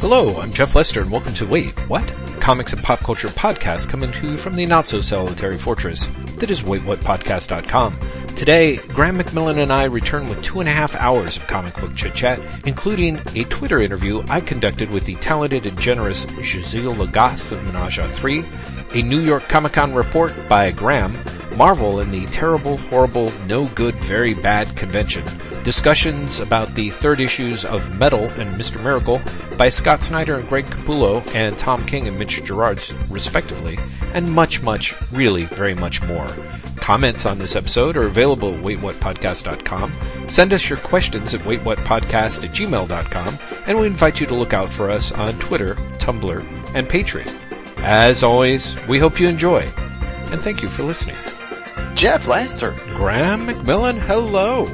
Hello, I'm Jeff Lester and welcome to Wait, What? Comics and pop culture podcast coming to you from the not so solitary fortress that is waitwhatpodcast.com. Today, Graham McMillan and I return with two and a half hours of comic book chit chat, including a Twitter interview I conducted with the talented and generous Giselle Lagacé of Menage a Three, a New York Comic Con report by Graham, Marvel and the terrible, horrible, no good, very bad convention, discussions about the third issues of Metal and Mr. Miracle by Scott Snyder and Greg Capullo and Tom King and Mitch Gerads, respectively, and much, much, really very much more. Comments on this episode are available at waitwhatpodcast.com. Send us your questions at waitwhatpodcast at gmail.com, and we invite you to look out for us on Twitter, Tumblr, and Patreon. As always, we hope you enjoy, and thank you for listening. Jeff Lester. Graham McMillan, hello.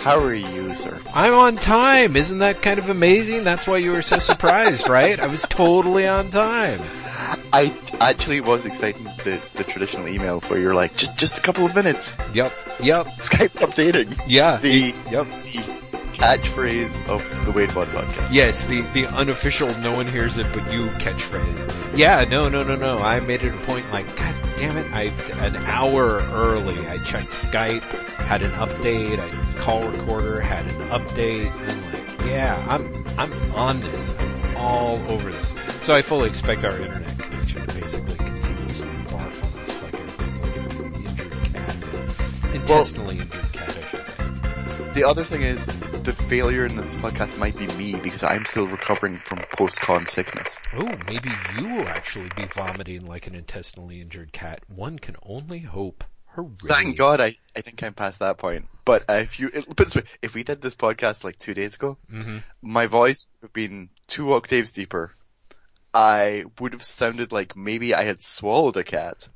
How are you, sir? I'm on time. Isn't that kind of amazing? That's why you were so surprised, right? I was totally on time. I actually was expecting the, the traditional email where you're like, just just a couple of minutes. Yep, yep. Skype updating. Yeah. The, yep. the catchphrase of the Wait What podcast. Yes, the, the unofficial no one hears it but you catchphrase. Yeah, no, no, no, no. I made it a point like, god damn it, I, an hour early, I checked Skype, had an update, I call recorder, had an update, I'm like, yeah, I'm, I'm on this. I'm all over this. So I fully expect our internet connection to basically continuously barf on us like a, like an injured cat. Intestinally well, injured cat, I should say. The other thing is, the failure in this podcast might be me because I'm still recovering from post-con sickness. Oh, maybe you will actually be vomiting like an intestinally injured cat. One can only hope. Hooray. Thank God I, I think I'm past that point. But uh, if you, this way, if we did this podcast like two days ago, mm-hmm. my voice would have been two octaves deeper. I would have sounded like maybe I had swallowed a cat.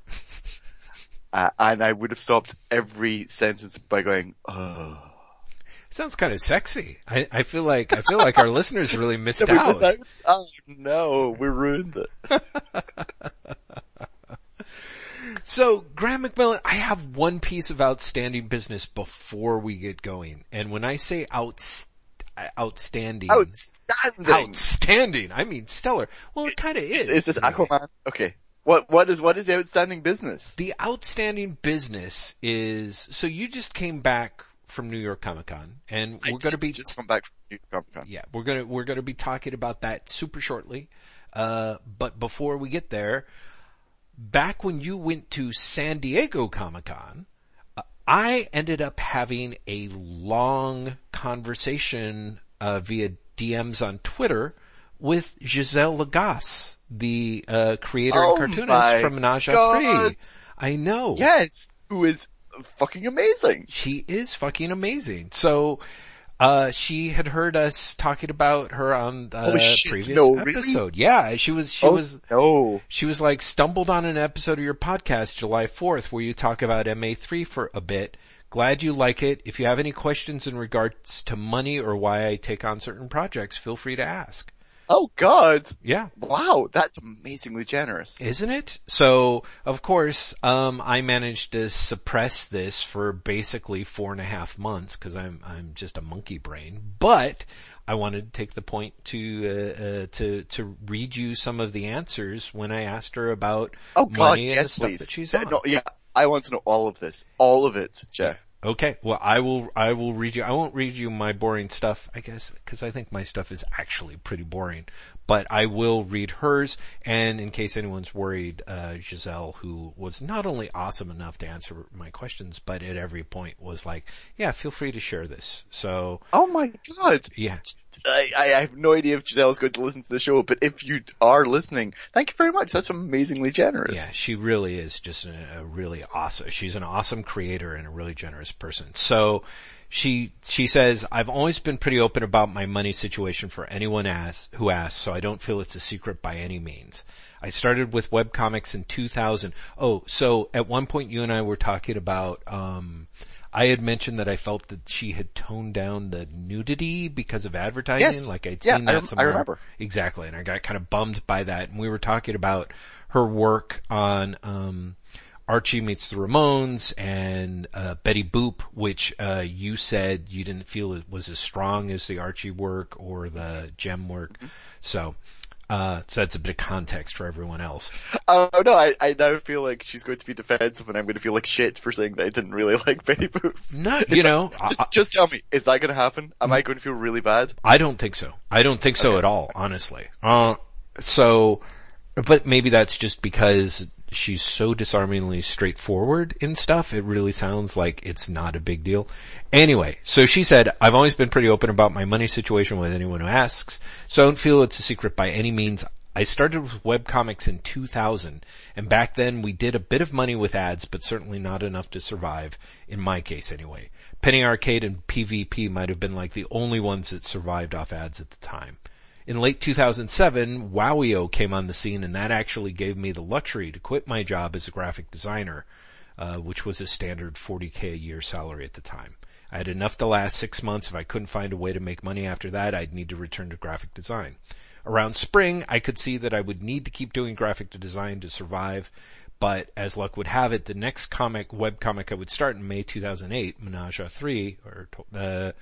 uh, and I would have stopped every sentence by going, oh. Sounds kind of sexy. I, I feel like I feel like our listeners really missed out. out. Oh no, we ruined it. so, Graham McMillan, I have one piece of outstanding business before we get going, and when I say outstanding uh, outstanding. Outstanding. Outstanding. I mean stellar. Well, it kind of is. Is this Aquaman? Okay. What what is what is the outstanding business? The outstanding business is so you just came back from New York Comic Con, and we're going to be just come back from New York Comic Con. Yeah, we're gonna we're gonna be talking about that super shortly. Uh, but before we get there, back when you went to San Diego Comic Con, uh, I ended up having a long conversation uh, via DMs on Twitter with Giselle Lagacé, the uh, creator oh and cartoonist from Menage a Three. I know. Yes, who is fucking amazing. She is fucking amazing. So, uh, she had heard us talking about her on the shit, previous no, episode. Really? Yeah, she was, she oh, was, no. she was like stumbled on an episode of your podcast July 4th where you talk about MA3 for a bit. Glad you like it. If you have any questions in regards to money or why I take on certain projects, feel free to ask. Oh God. Yeah. Wow, that's amazingly generous. Isn't it? So, of course, um, I managed to suppress this for basically four and a half months because I'm, I'm just a monkey brain, but I wanted to take the point to, uh, uh, to, to read you some of the answers when I asked her about oh, God, money and yes, the stuff please. that she's on. No, yeah, I want to know all of this. All of it, Jeff. Okay, well I will, I will read you, I won't read you my boring stuff, I guess, cause I think my stuff is actually pretty boring, but I will read hers, and in case anyone's worried, uh, Giselle, who was not only awesome enough to answer my questions, but at every point was like, yeah, feel free to share this, so. Oh my god! Yeah. I, I have no idea if Giselle is going to listen to the show, but if you are listening, thank you very much. That's amazingly generous. Yeah, she really is just a, a really awesome, she's an awesome creator and a really generous person. So, she she says I've always been pretty open about my money situation for anyone ask, who asks, so I don't feel it's a secret by any means. I started with webcomics in 2000. Oh, so at one point you and I were talking about um I had mentioned that I felt that she had toned down the nudity because of advertising. Yes. Like I'd yeah, seen that I, somewhere. I remember. Exactly. And I got kind of bummed by that. And we were talking about her work on, um, Archie meets the Ramones and uh, Betty Boop, which uh, you said you didn't feel it was as strong as the Archie work or the Jem work. Mm-hmm. So, uh, so that's a bit of context for everyone else. Oh no, I, I now feel like she's going to be defensive and I'm going to feel like shit for saying that I didn't really like Betty Boop. No, you know, just, I, just tell me, is that going to happen? Am I going to feel really bad? I don't think so. I don't think so okay. at all, honestly. Uh, so, but maybe that's just because she's so disarmingly straightforward in stuff, it really sounds like it's not a big deal. Anyway, so she said, I've always been pretty open about my money situation with anyone who asks, so I don't feel it's a secret by any means. I started with webcomics in 2000, and back then we did a bit of money with ads, but certainly not enough to survive, in my case anyway. Penny Arcade and PvP might have been like the only ones that survived off ads at the time. In late 2007, Wowio came on the scene and that actually gave me the luxury to quit my job as a graphic designer, uh, which was a standard 40k a year salary at the time. I had enough to last six months. If I couldn't find a way to make money after that, I'd need to return to graphic design. Around spring, I could see that I would need to keep doing graphic design to survive, but as luck would have it, the next comic, web comic I would start in May 2008, Menage a 3, or, uh,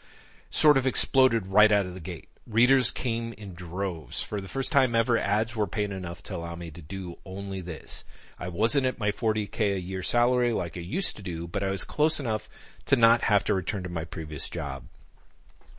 sort of exploded right out of the gate readers came in droves. For the first time ever, ads were paying enough to allow me to do only this. I wasn't at my 40k a year salary like I used to do, but I was close enough to not have to return to my previous job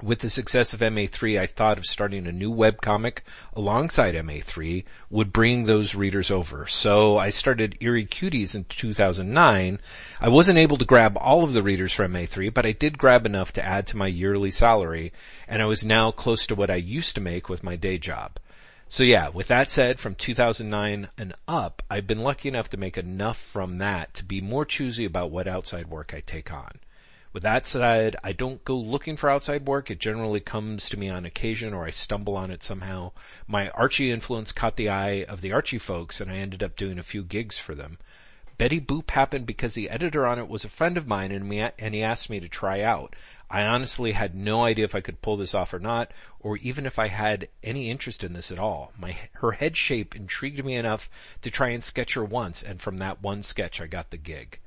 with the success of MA3, I thought of starting a new web comic alongside MA3 would bring those readers over. So I started Eerie Cuties in 2009. I wasn't able to grab all of the readers for MA3, but I did grab enough to add to my yearly salary, and I was now close to what I used to make with my day job. So yeah, with that said, from 2009 and up, I've been lucky enough to make enough from that to be more choosy about what outside work I take on. With that said, I don't go looking for outside work. It generally comes to me on occasion or I stumble on it somehow. My Archie influence caught the eye of the Archie folks and I ended up doing a few gigs for them. Betty Boop happened because the editor on it was a friend of mine and, me, and he asked me to try out. I honestly had no idea if I could pull this off or not, or even if I had any interest in this at all. My, her head shape intrigued me enough to try and sketch her once, and from that one sketch I got the gig.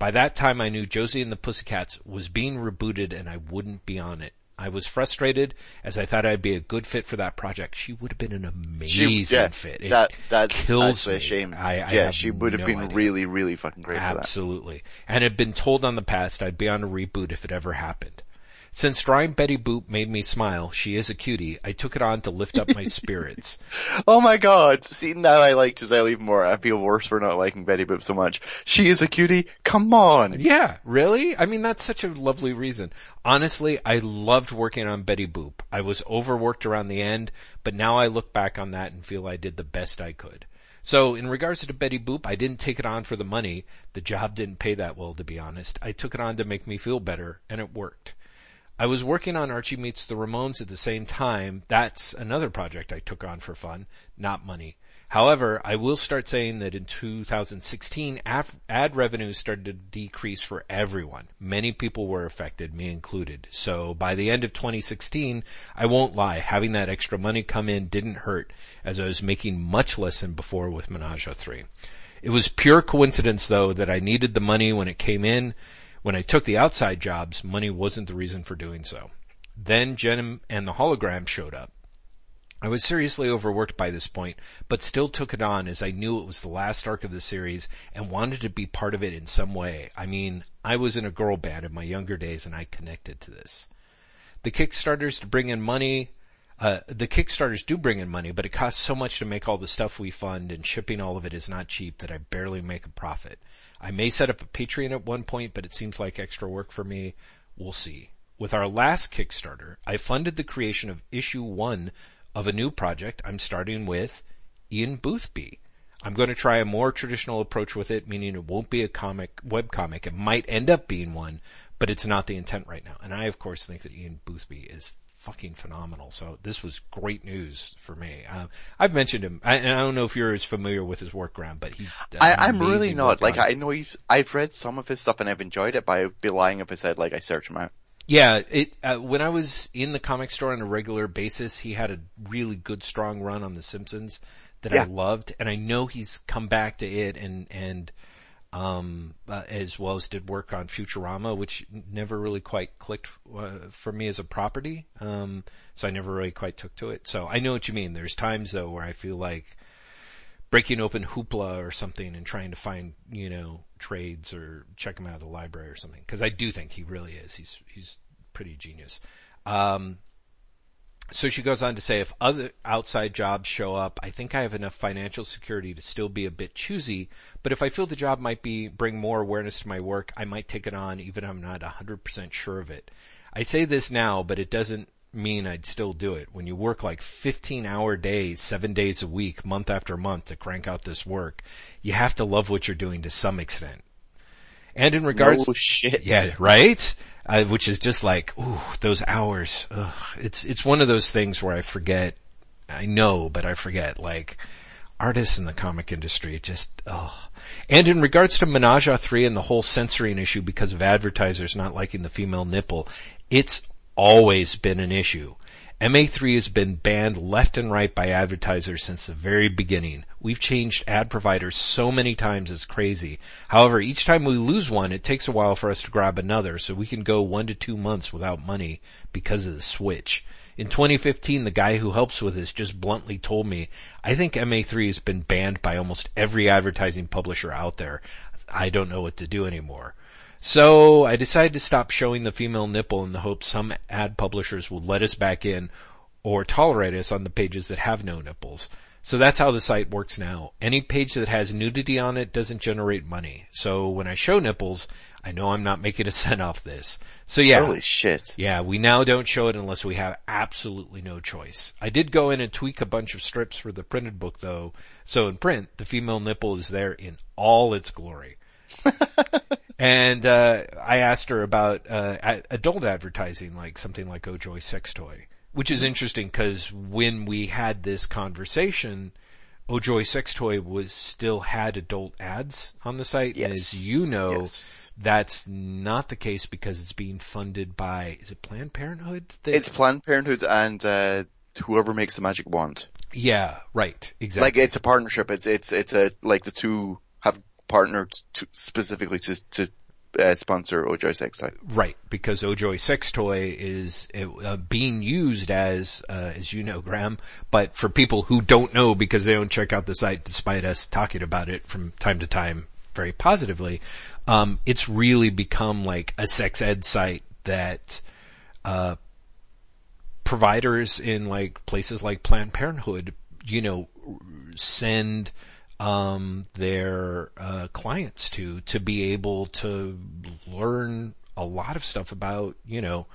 By that time I knew Josie and the Pussycats was being rebooted and I wouldn't be on it. I was frustrated as I thought I'd be a good fit for that project. She would have been an amazing she, yeah, fit. It that that's kills a shame. I, I yeah, she would have no been idea. really, really fucking great. Absolutely, and had been told on the past I'd be on a reboot if it ever happened. Since drawing Betty Boop made me smile, she is a cutie, I took it on to lift up my spirits. oh my god, see now I like Giselle even more, I feel worse for not liking Betty Boop so much. She is a cutie? Come on! Yeah, really? I mean that's such a lovely reason. Honestly, I loved working on Betty Boop. I was overworked around the end, but now I look back on that and feel I did the best I could. So in regards to Betty Boop, I didn't take it on for the money. The job didn't pay that well, to be honest. I took it on to make me feel better, and it worked. I was working on Archie Meets the Ramones at the same time. That's another project I took on for fun, not money. However, I will start saying that in 2016, ad revenues started to decrease for everyone. Many people were affected, me included. So by the end of 2016, I won't lie, having that extra money come in didn't hurt, as I was making much less than before with Menage 3. It was pure coincidence though that I needed the money when it came in, when I took the outside jobs, money wasn't the reason for doing so. Then Jem and the hologram showed up. I was seriously overworked by this point, but still took it on as I knew it was the last arc of the series and wanted to be part of it in some way. I mean, I was in a girl band in my younger days and I connected to this. The Kickstarters to bring in money, uh, the Kickstarters do bring in money, but it costs so much to make all the stuff we fund and shipping all of it is not cheap that I barely make a profit. I may set up a Patreon at one point, but it seems like extra work for me. We'll see. With our last Kickstarter, I funded the creation of issue one of a new project I'm starting with Ian Boothby. I'm going to try a more traditional approach with it, meaning it won't be a comic, web comic. It might end up being one, but it's not the intent right now. And I, of course, think that Ian Boothby is fucking phenomenal. So this was great news for me. Uh, I've mentioned him, I, and I don't know if you're as familiar with his work, Graham, but he. I, am really not. Like I know he's. I've read some of his stuff and I've enjoyed it, but I'd be lying if I said like I search him out. Yeah, it. Uh, when I was in the comic store on a regular basis, he had a really good, strong run on The Simpsons that yeah. I loved, and I know he's come back to it and and um, uh, as well as did work on Futurama, which never really quite clicked uh, for me as a property. Um, so I never really quite took to it. So I know what you mean. There's times though where I feel like breaking open Hoopla or something and trying to find, you know, trades or check him out of the library or something. Cause I do think he really is. He's, he's pretty genius. Um, so she goes on to say, if other outside jobs show up, I think I have enough financial security to still be a bit choosy, but if I feel the job might be, bring more awareness to my work, I might take it on even if I'm not 100% sure of it. I say this now, but it doesn't mean I'd still do it. When you work like 15 hour days, seven days a week, month after month to crank out this work, you have to love what you're doing to some extent. And in regards, no shit. yeah, right? Which is just like, ooh, those hours. Ugh. It's, it's one of those things where I forget, I know, but I forget, like, artists in the comic industry, just, oh. And in regards to Menage a 3 and the whole censoring issue because of advertisers not liking the female nipple, it's always been an issue. MA3 has been banned left and right by advertisers since the very beginning. We've changed ad providers so many times it's crazy. However, each time we lose one, it takes a while for us to grab another, so we can go one to two months without money because of the switch. In 2015, the guy who helps with this just bluntly told me, I think MA3 has been banned by almost every advertising publisher out there. I don't know what to do anymore. So I decided to stop showing the female nipple in the hope some ad publishers will let us back in or tolerate us on the pages that have no nipples. So that's how the site works now. Any page that has nudity on it doesn't generate money. So when I show nipples, I know I'm not making a cent off this. So yeah. Holy shit. Yeah, we now don't show it unless we have absolutely no choice. I did go in and tweak a bunch of strips for the printed book though. So in print, the female nipple is there in all its glory. and uh, I asked her about uh, adult advertising, like something like Oh Joy Sex Toy, which is interesting because when we had this conversation, Oh Joy Sex Toy was still had adult ads on the site, yes. and as you know, yes. that's not the case because it's being funded by is it Planned Parenthood? That... It's Planned Parenthood and uh, whoever makes the magic wand. Yeah, right, exactly. Like it's a partnership. It's it's it's a like the two partnered to, specifically to, to uh, sponsor Ojoy Sex Toy. Right, because Ojoy Sex Toy is uh, being used as, uh, as you know, Graham, but for people who don't know because they don't check out the site despite us talking about it from time to time very positively, um, it's really become like a sex ed site that, uh, providers in like places like Planned Parenthood, you know, send, um, their uh, clients to to be able to learn a lot of stuff about you know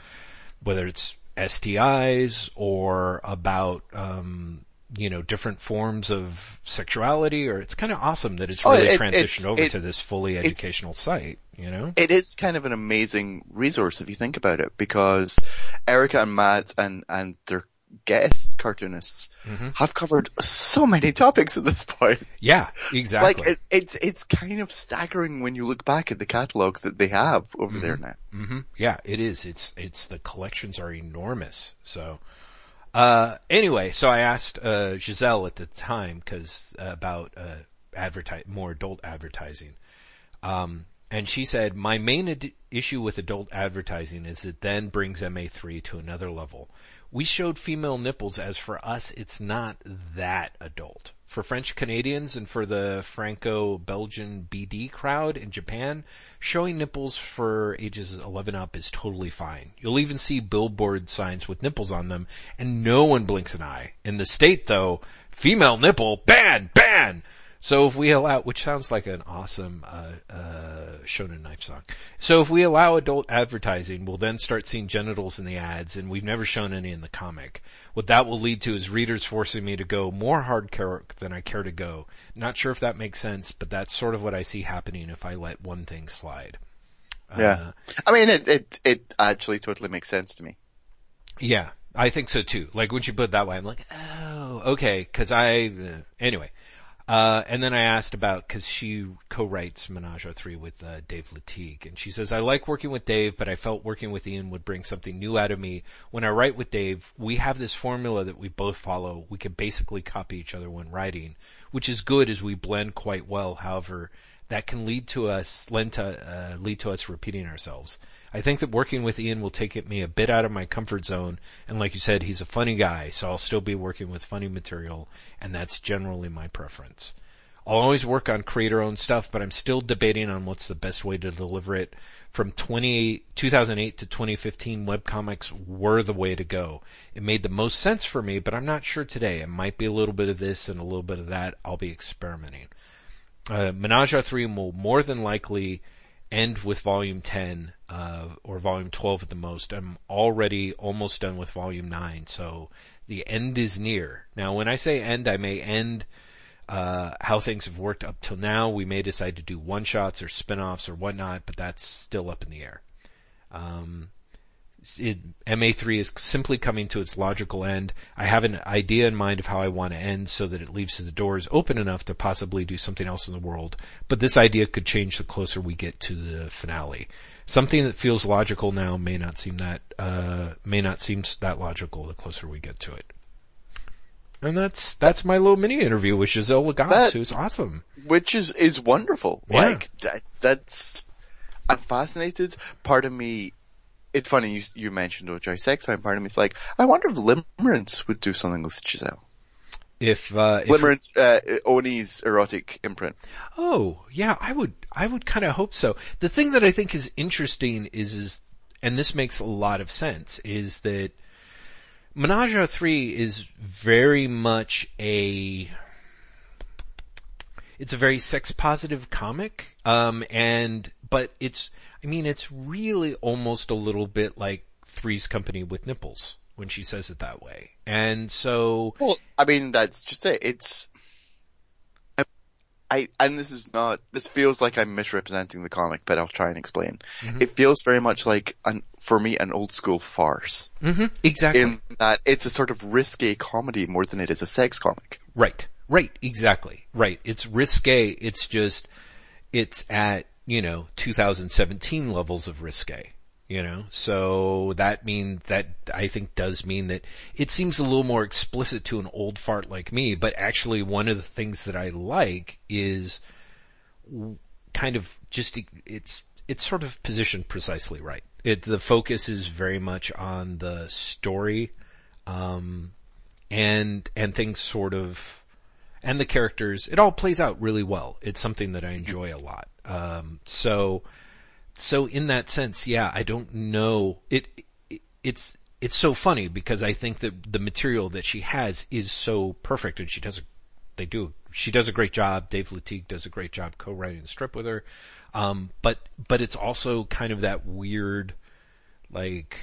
whether it's STIs or about um, you know different forms of sexuality or it's kind of awesome that it's really oh, it, transitioned it's, over it, to this fully educational site you know? It is kind of an amazing resource if you think about it because Erika and Matt and and their guest cartoonists mm-hmm. have covered so many topics at this point. Yeah, exactly. Like it, it's it's kind of staggering when you look back at the catalog that they have over mm-hmm. there now. Mm-hmm. Yeah, it is. It's it's the collections are enormous. So. Uh, anyway, so I asked, uh, Giselle at the time, cause, uh, about, uh, advertise, more adult advertising. Um, and she said, my main ad- issue with adult advertising is it then brings MA3 to another level we showed female nipples as for us, it's not that adult. For French Canadians and for the Franco-Belgian BD crowd in Japan, showing nipples for ages 11 up is totally fine. You'll even see billboard signs with nipples on them and no one blinks an eye. In the state though, female nipple, ban, ban! So if we allow, which sounds like an awesome uh, uh, Shonen Knife song. So if we allow adult advertising, we'll then start seeing genitals in the ads, and we've never shown any in the comic. What that will lead to is readers forcing me to go more hardcore than I care to go. Not sure if that makes sense, but that's sort of what I see happening if I let one thing slide. Yeah, uh, I mean it, it it actually totally makes sense to me. Yeah, I think so too. Like when you put it that way, I'm like, oh, okay, because I uh, anyway. Uh, and then I asked about, cause she co-writes Menage a Three with, uh, Dave Latigue. And she says, I like working with Dave, but I felt working with Ian would bring something new out of me. When I write with Dave, we have this formula that we both follow. We can basically copy each other when writing, which is good as we blend quite well. However, that can lead to us, lend to, uh, lead to us repeating ourselves. I think that working with Ian will take me a bit out of my comfort zone. And like you said, he's a funny guy, so I'll still be working with funny material, and that's generally my preference. I'll always work on creator owned stuff, but I'm still debating on what's the best way to deliver it. From 2008 to 2015, webcomics were the way to go. It made the most sense for me, but I'm not sure today. It might be a little bit of this and a little bit of that. I'll be experimenting. Uh, Menage a Three will more than likely end with volume 10, uh, or volume 12 at the most. I'm already almost done with volume 9, so the end is near. Now when I say end, I may end uh, how things have worked up till now. We may decide to do one shots or spin offs or whatnot, but that's still up in the air. Um, it, MA3 is simply coming to its logical end. I have an idea in mind of how I want to end so that it leaves the doors open enough to possibly do something else in the world. But this idea could change the closer we get to the finale. Something that feels logical now may not seem that, uh, may not seem that logical the closer we get to it. And that's that's my little mini interview with Giselle that, who's awesome. Which is is wonderful. Yeah. Like that, that's I'm fascinated. Part of me, it's funny you you mentioned OJ Sex Time. Part of me is like, I wonder if Limerence would do something with Giselle. If, uh, if Limerence, uh, Oni's erotic imprint. Oh, yeah, I would, I would kind of hope so. The thing that I think is interesting is, is, and this makes a lot of sense, is that Menage a Three is very much a it's a very sex positive comic, um, and but it's I mean it's really almost a little bit like Three's Company with nipples when she says it that way, and so well, I mean that's just it. It's I, and this is not, this feels like I'm misrepresenting the comic, but I'll try and explain. Mm-hmm. It feels very much like, an, for me, an old school farce. Mm-hmm. Exactly. In that it's a sort of risque comedy more than it is a sex comic. Right. Right. Exactly. Right. It's risque. It's just, it's at, you know, 2017 levels of risque you know? So that means that i think does mean that it seems a little more explicit to an old fart like me but actually one of the things that i like is kind of just it's it's sort of positioned precisely right. It the focus is very much on the story um and and things sort of and the characters. It all plays out really well. It's something that i enjoy a lot um so so in that sense, yeah, I don't know. It, it, it's it's so funny because I think that the material that she has is so perfect, and she does they do she does a great job. Dave Latique does a great job co-writing the strip with her, um, but but it's also kind of that weird, like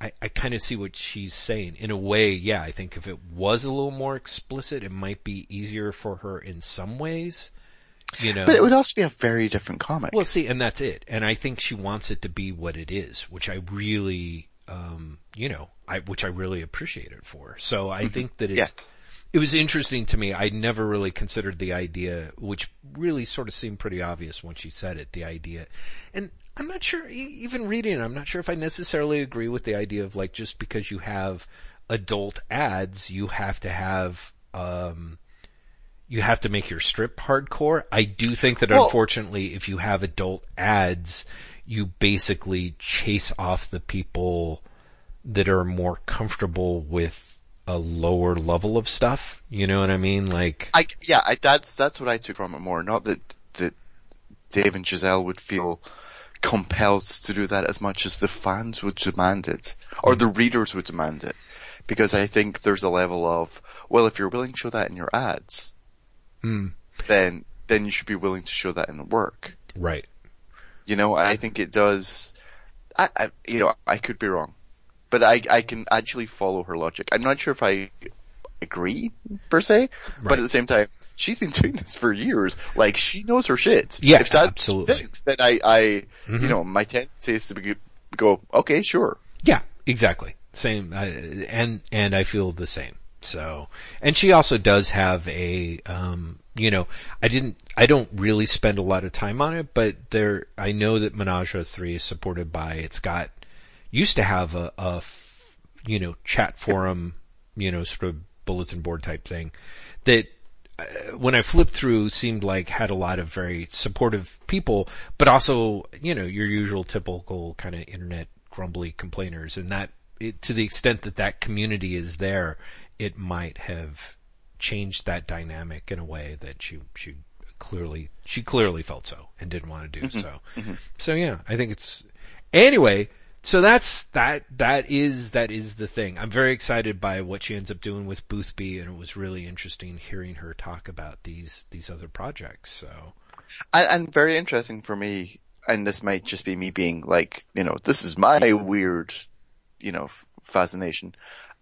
I, I kind of see what she's saying in a way. Yeah, I think if it was a little more explicit, it might be easier for her in some ways. You know, but it would also be a very different comic. Well, see, and that's it. And I think she wants it to be what it is, which I really, um, you know, I which I really appreciate it for. So I mm-hmm. think that it's. Yeah. It was interesting to me. I never really considered the idea, which really sort of seemed pretty obvious when she said it. The idea, and I'm not sure. Even reading it, I'm not sure if I necessarily agree with the idea of like just because you have adult ads, you have to have um, you have to make your strip hardcore. I do think that well, unfortunately, if you have adult ads, you basically chase off the people that are more comfortable with a lower level of stuff. You know what I mean? Like, I yeah, I, that's that's what I took from it more. Not that that Dave and Giselle would feel compelled to do that as much as the fans would demand it, or the readers would demand it, because I think there's a level of well, if you're willing to show that in your ads, mm. then then you should be willing to show that in the work. Right. You know, I think it does. I, I you know, I could be wrong, but I I can actually follow her logic. I'm not sure if I agree per se, right. but at the same time, she's been doing this for years. Like she knows her shit. Yeah, if that's absolutely. Things, then I, I, mm-hmm. you know, my tendency is to go, okay, sure. Yeah, exactly. Same, uh, and and I feel the same. So, and she also does have a, um, you know, I didn't, I don't really spend a lot of time on it, but there, I know that Menage 3 is supported by, it's got, used to have a, a you know, chat forum, you know, sort of bulletin board type thing that uh, when I flipped through seemed like had a lot of very supportive people, but also, you know, your usual typical kind of internet grumbly complainers. And that it, to the extent that that community is there, it might have changed that dynamic in a way that she, she clearly, she clearly felt so and didn't want to do Mm-hmm. so. So yeah, I think it's, anyway, so that's, that, that is, that is the thing. I'm very excited by what she ends up doing with Boothby and it was really interesting hearing her talk about these, these other projects. So. And, and very interesting for me, and this might just be me being like, you know, this is my weird, you know, fascination.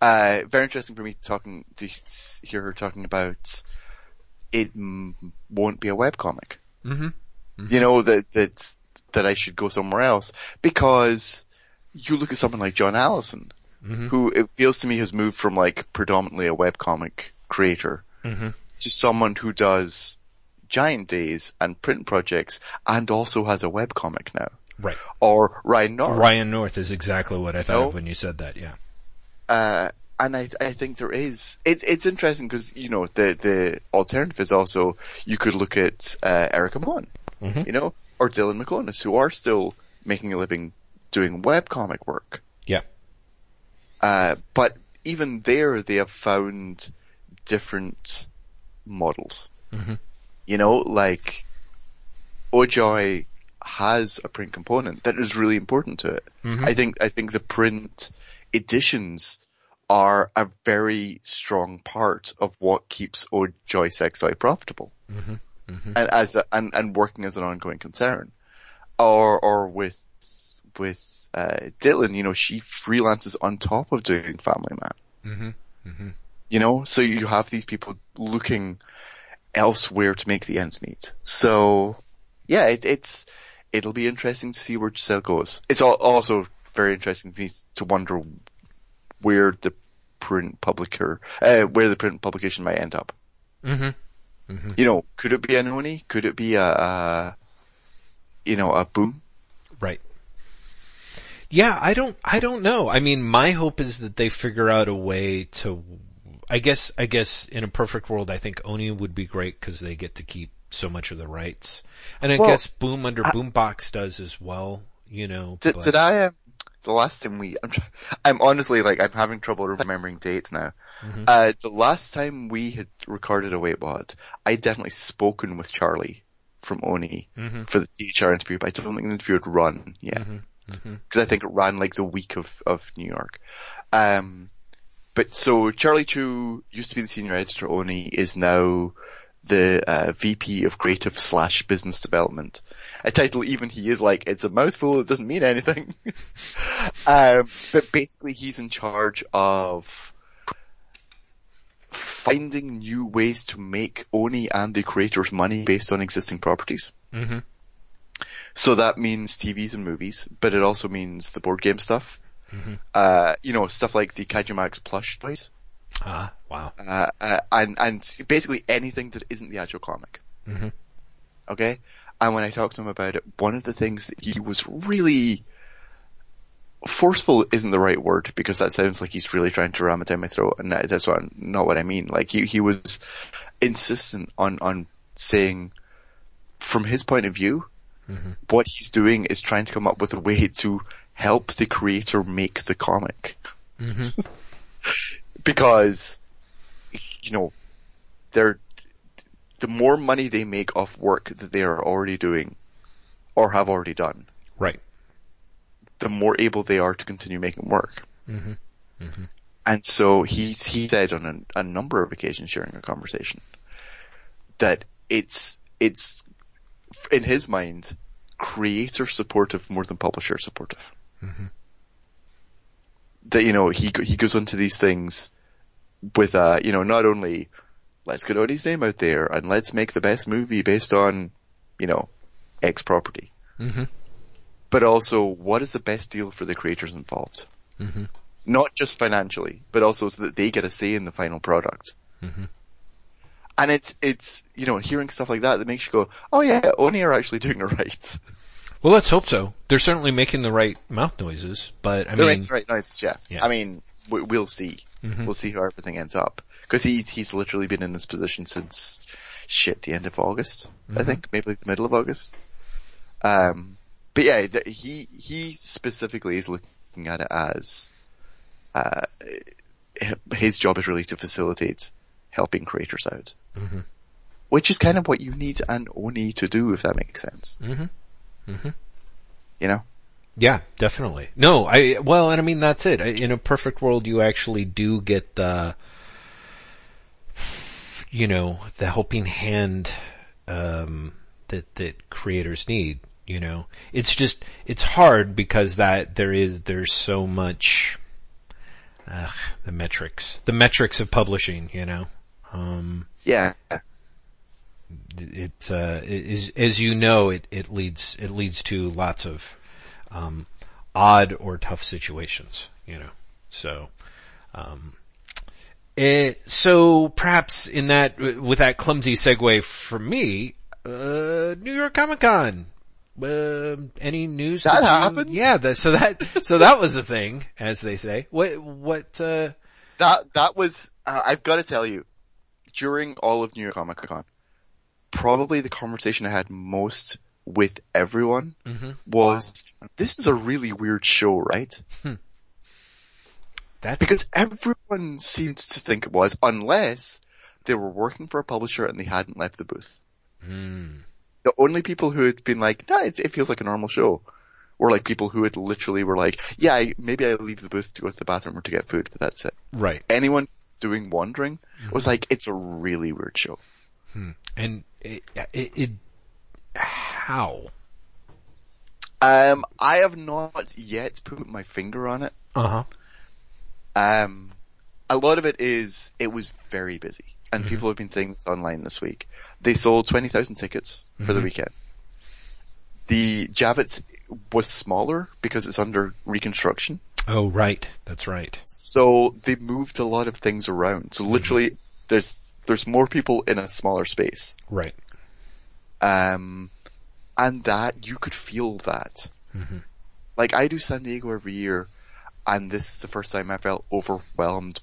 Uh, very interesting for me talking to hear her talking about it won't be a webcomic. Mm-hmm. You know that that that I should go somewhere else because you look at someone like John Allison, Mm-hmm. who it feels to me has moved from like predominantly a webcomic creator Mm-hmm. to someone who does giant days and print projects and also has a webcomic now. Right. Or Ryan North. Ryan North is exactly what I thought No. of when you said that. Yeah. Uh, and I, I think there is. It, it's interesting because, you know, the, the alternative is also, you could look at, uh, Erika Moen, Mhm. you know, or Dylan Meconis, who are still making a living doing web comic work. Yeah. Uh, but even there, they have found different models. Mhm. You know, like, Ojoy has a print component that is really important to it. Mhm. I think, I think the print editions are a very strong part of what keeps Ojoy Sex Toy profitable. Mhm. And as a, and, and working as an ongoing concern. Or, or with, with, uh, Dylan, you know, she freelances on top of doing Family Man. Mm-hmm. You know, so you have these people looking elsewhere to make the ends meet. So, yeah, it, it's, it'll be interesting to see where Giselle goes. It's also very interesting for me to wonder where the print publisher, uh, where the print publication might end up. Mm-hmm. You know, could it be an Oni? Could it be a, a you know, a boom? Right. Yeah, I don't, I don't know. I mean, my hope is that they figure out a way to, I guess, I guess in a perfect world, I think Oni would be great because they get to keep so much of the rights. And I Well, guess Boom under Boombox does as well, you know. Did, but- did I, um, the last time we, I'm, try, I'm honestly like, I'm having trouble remembering dates now. Mm-hmm. Uh, the last time we had recorded a Waitbot, I'd definitely spoken with Charlie from Oni Mm-hmm. for the THR interview, but I don't think the interview had run yet. Mm-hmm. Because I think it ran like the week of, of New York. Um, but so Charlie Chu used to be the senior editor Oni, is now the uh, VP of creative slash business development. A title even he is like, it's a mouthful, it doesn't mean anything. um, but basically he's in charge of finding new ways to make Oni and the creators money based on existing properties. Mm-hmm. So that means TVs and movies, but it also means the board game stuff. Uh, you know, stuff like the Kaijumax plush toys, Ah, wow. uh, uh, and, and basically anything that isn't the actual comic. Mhm. Okay? And when I talked to him about it, one of the things that he was really forceful isn't the right word because that sounds like he's really trying to ram it down my throat and that's what, not what I mean. Like he, he was insistent on, on saying from his point of view, mm-hmm. what he's doing is trying to come up with a way to help the creator make the comic. Mm-hmm. because, you know, they're, the more money they make off work that they are already doing or have already done, Right. the more able they are to continue making work. Mhm. And so he he said on a, a number of occasions during a conversation that it's it's in his mind creator supportive more than publisher supportive. That you know he he goes into these things with uh you know not only let's get Oni's name out there and let's make the best movie based on you know X property Mhm. but also what is the best deal for the creators involved. Mhm. Not just financially, but also so that they get a say in the final product. Mhm. And it's, it's, you know, hearing stuff like that that makes you go, oh yeah, Oni are actually doing the right. Well, let's hope so. They're certainly making the right mouth noises, but I They're mean, making the right noises, yeah. Yeah. I mean, we, we'll see. Mhm. We'll see how everything ends up. Cause he, he's literally been in this position since, shit, the end of August, I think, maybe like the middle of August. Um, but yeah, he, he specifically is looking at it as, uh, his job is really to facilitate helping creators out. Mhm. Which is kind of what you need an Oni to do, if that makes sense. Mhm. Mhm. You know? Yeah, definitely. No, I, well, and I mean, that's it. In a perfect world, you actually do get the, you know, the helping hand, um, that, that creators need, you know. It's just, it's hard because that, there is, there's so much, uh, the metrics, the metrics of publishing, you know. Um, Yeah. it, uh, is, as you know, it, it leads, it leads to lots of, um, odd or tough situations, you know. So, um, it, so perhaps in that, with that clumsy segue for me, uh, New York Comic Con. Uh, any news? That you- happened? Yeah, that, so that, so that was a thing, as they say. What, what, uh, That, that was, uh, I've gotta tell you, during all of New York Comic Con, probably the conversation I had most with everyone Mhm. was, this is a really weird show, right? That's, Because everyone seemed to think it was, unless they were working for a publisher and they hadn't left the booth. Hmm. The only people who had been like, nah, it, it feels like a normal show, were like people who had literally were like, yeah, I, maybe I leave the booth to go to the bathroom or to get food, but that's it. right. Anyone doing wandering was like, it's a really weird show. And it, it, it how? Um, I have not yet put my finger on it. Uh huh. Um, a lot of it is, it was very busy. And people have been saying this online this week. They sold 20,000 tickets for the weekend. The Javits was smaller because it's under reconstruction. Oh, right. That's right. So they moved a lot of things around. So literally, there's, there's more people in a smaller space. Right. Um, and that, you could feel that. Like I do San Diego every year, and this is the first time I felt overwhelmed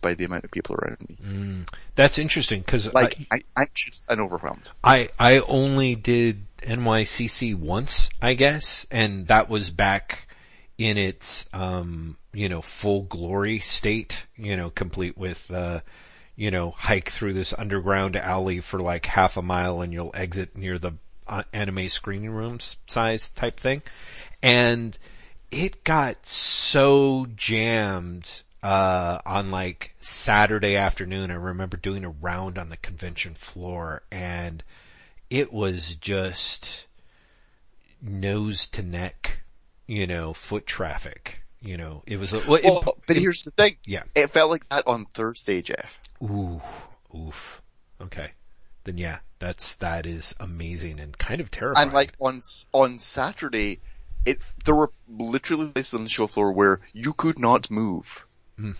by the amount of people around me. That's interesting because Like, I, anxious and overwhelmed. I, I only did NYCC once, I guess, and that was back in its, um, you know, full glory state, you know, complete with, uh, you know, hike through this underground alley for like half a mile and you'll exit near the uh, anime screening rooms size type thing. And it got so jammed, uh, on like Saturday afternoon. I remember doing a round on the convention floor and it was just nose to neck, you know, foot traffic. You know, it was, a- well, it- but here's the thing. yeah. It felt like that on Thursday, Jeff. Ooh, oof. Okay. Then yeah, that's, that is amazing and kind of terrifying. And like on, on Saturday, it, there were literally places on the show floor where you could not move. Hmm.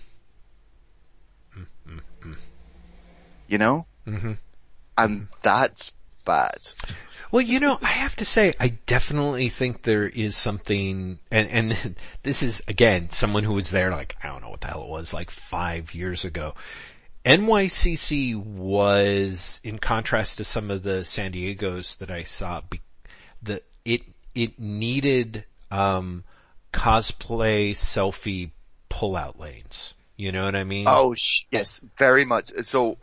You know? Mhm. And that's bad. Well, you know, I have to say, I definitely think there is something, and, and this is, again, someone who was there like, I don't know what the hell it was, like five years ago. NYCC was, in contrast to some of the San Diego's that I saw, the, it, it needed, um, cosplay selfie pullout lanes. You know what I mean? Oh, sh- yes, very much. So,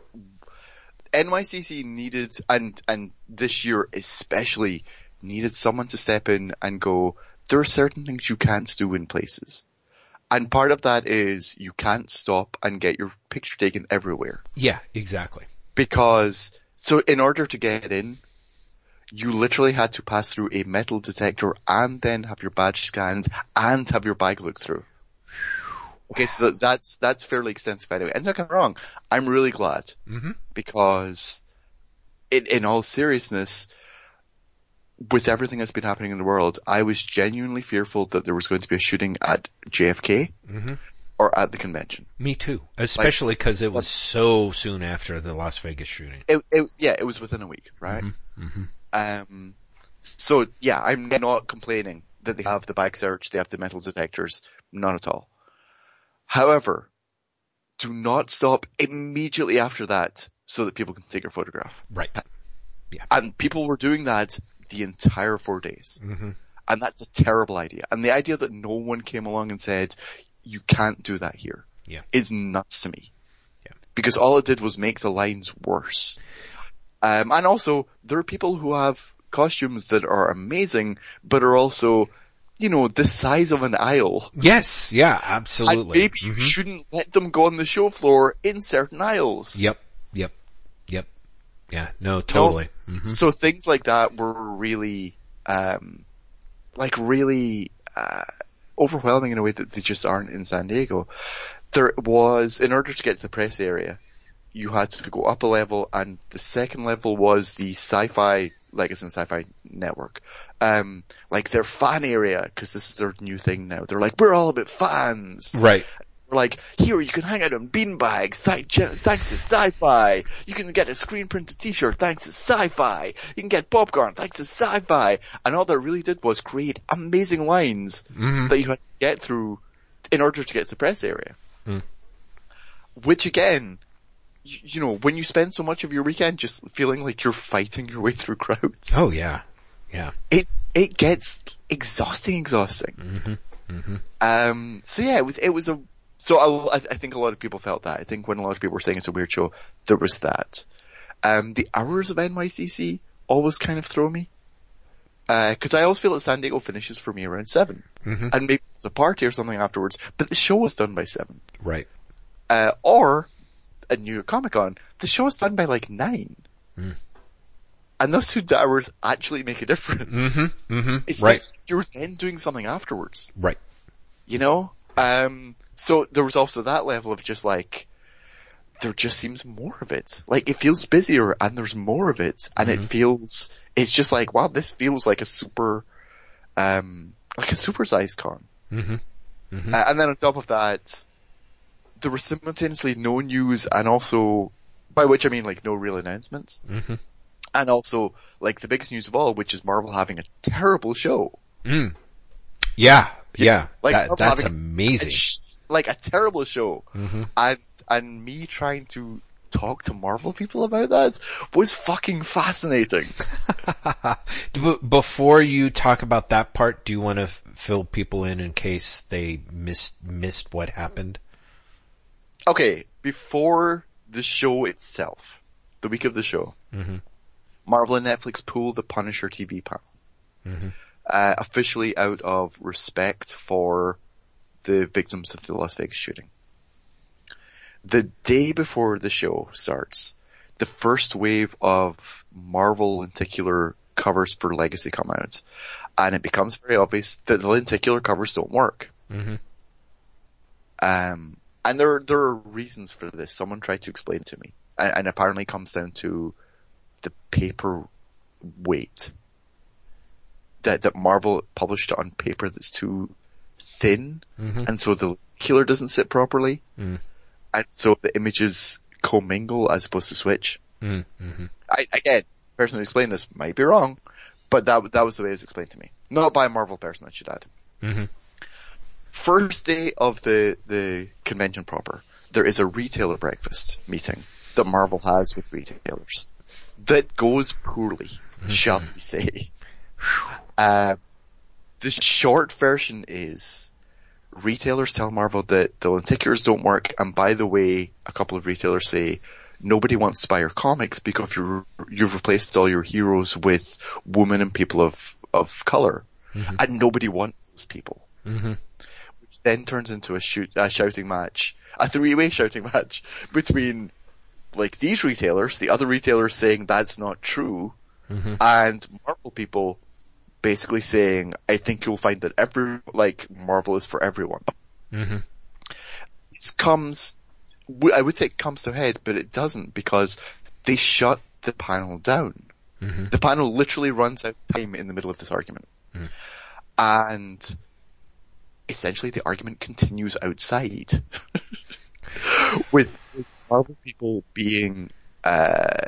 NYCC needed, and, and this year especially, needed someone to step in and go, there are certain things you can't do in places. And part of that is you can't stop and get your picture taken everywhere. Yeah, exactly. Because, so in order to get in, you literally had to pass through a metal detector and then have your badge scanned and have your bag looked through. Okay, so that's, that's fairly extensive anyway. And don't get me wrong, I'm really glad. hmm Because, in, in all seriousness, with everything that's been happening in the world, I was genuinely fearful that there was going to be a shooting at JFK Mhm. or at the convention. Me too. Especially because it was so soon after the Las Vegas shooting. It, it, yeah, it was within a week, right? Mm-hmm. Um, so yeah, I'm not complaining that they have the bag search, they have the metal detectors, not at all. However, do not stop immediately after that so that people can take your photograph. Right. Yeah. And people were doing that the entire four days. hmm And that's a terrible idea. And the idea that no one came along and said, you can't do that here Yeah. is nuts to me. Yeah. Because all it did was make the lines worse. Um, and also, there are people who have costumes that are amazing, but are also, you know, the size of an aisle. Yes. Yeah. And Absolutely. maybe you Mhm. shouldn't let them go on the show floor in certain aisles. Yep. Yep. Yep. Yeah. No. Totally. Mhm. So things like that were really, um, like really, uh, overwhelming in a way that they just aren't in San Diego. There was, in order to get to the press area, you had to go up a level and the second level was the Syfy, Legacy and Syfy Network. Um, like their fan area, cause this is their new thing now. They're like, we're all about fans. Right. We're like, here you can hang out on beanbags, thank, thanks to Syfy. You can get a screen printed t-shirt thanks to Syfy. You can get popcorn thanks to Syfy. And all that really did was create amazing lines hmm that you had to get through in order to get to the press area. Mm. Which again, you, know, when you spend so much of your weekend just feeling like you're fighting your way through crowds, Oh yeah. Yeah. it, it gets exhausting, exhausting. hmm hmm Um, so yeah, it was, it was a, so I, I think a lot of people felt that. I think when a lot of people were saying it's a weird show, there was that. Um, the hours of NYCC always kind of throw me. Uh, cause I always feel that San Diego finishes for me around seven. hmm And maybe there's a party or something afterwards, but the show was done by seven. Right. Uh, or, at New York Comic Con, the show was done by like nine. Mm. And those two hours actually make a difference. hmm hmm It's Right. like you're then doing something afterwards. Right. you know? Um, so there was also that level of just like, there just seems more of it. Like it feels busier and there's more of it and it Mhm. feels, it's just like, wow, this feels like a super, um, like a supersized con. hmm hmm Uh, and then on top of that, there was simultaneously no news and also, by which I mean like no real announcements. hmm And also, like the biggest news of all, which is Marvel having a terrible show. Mm. Yeah. Yeah. Like, that, that's amazing. It's like a terrible show. hmm and and me trying to talk to Marvel people about that was fucking fascinating. Before you talk about that part, do you want to fill people in in case they missed missed what happened? Okay, before the show itself, the week of the show, Mhm. Marvel and Netflix pulled the Punisher TV panel, Mhm. uh, officially out of respect for the victims of the Las Vegas shooting. The day before the show starts, the first wave of Marvel lenticular covers for Legacy come out, and it becomes very obvious that the lenticular covers don't work. Mhm. Um, and there there are reasons for this. Someone tried to explain it to me, and, and apparently it comes down to the paper weight that that Marvel published on paper that's too thin, Mhm. and so the killer doesn't sit properly, Mm. and so the images commingle as opposed to switch. Mm. Mhm. I again, the person who explained this might be wrong, but that that was the way it was explained to me. Not by a Marvel person, I should add. Mhm. First day of the the convention proper, there is a retailer breakfast meeting that Marvel has with retailers that goes poorly, shall we say. Uh, the short version is retailers tell Marvel that the lenticulars don't work, and by the way, a couple of retailers say nobody wants to buy your comics because you're, you've replaced all your heroes with women and people of of color, Mhm. and nobody wants those people Mhm. Then turns into a shoot a shouting match, a three-way shouting match between like these retailers, the other retailers saying that's not true, Mhm. and Marvel people basically saying, I think you'll find that every like Marvel is for everyone. Mhm. This comes, I would say it comes to a head, but it doesn't because they shut the panel down. Mhm. The panel literally runs out of time in the middle of this argument. Mm. And essentially the argument continues outside. with, with Marvel people being, uh,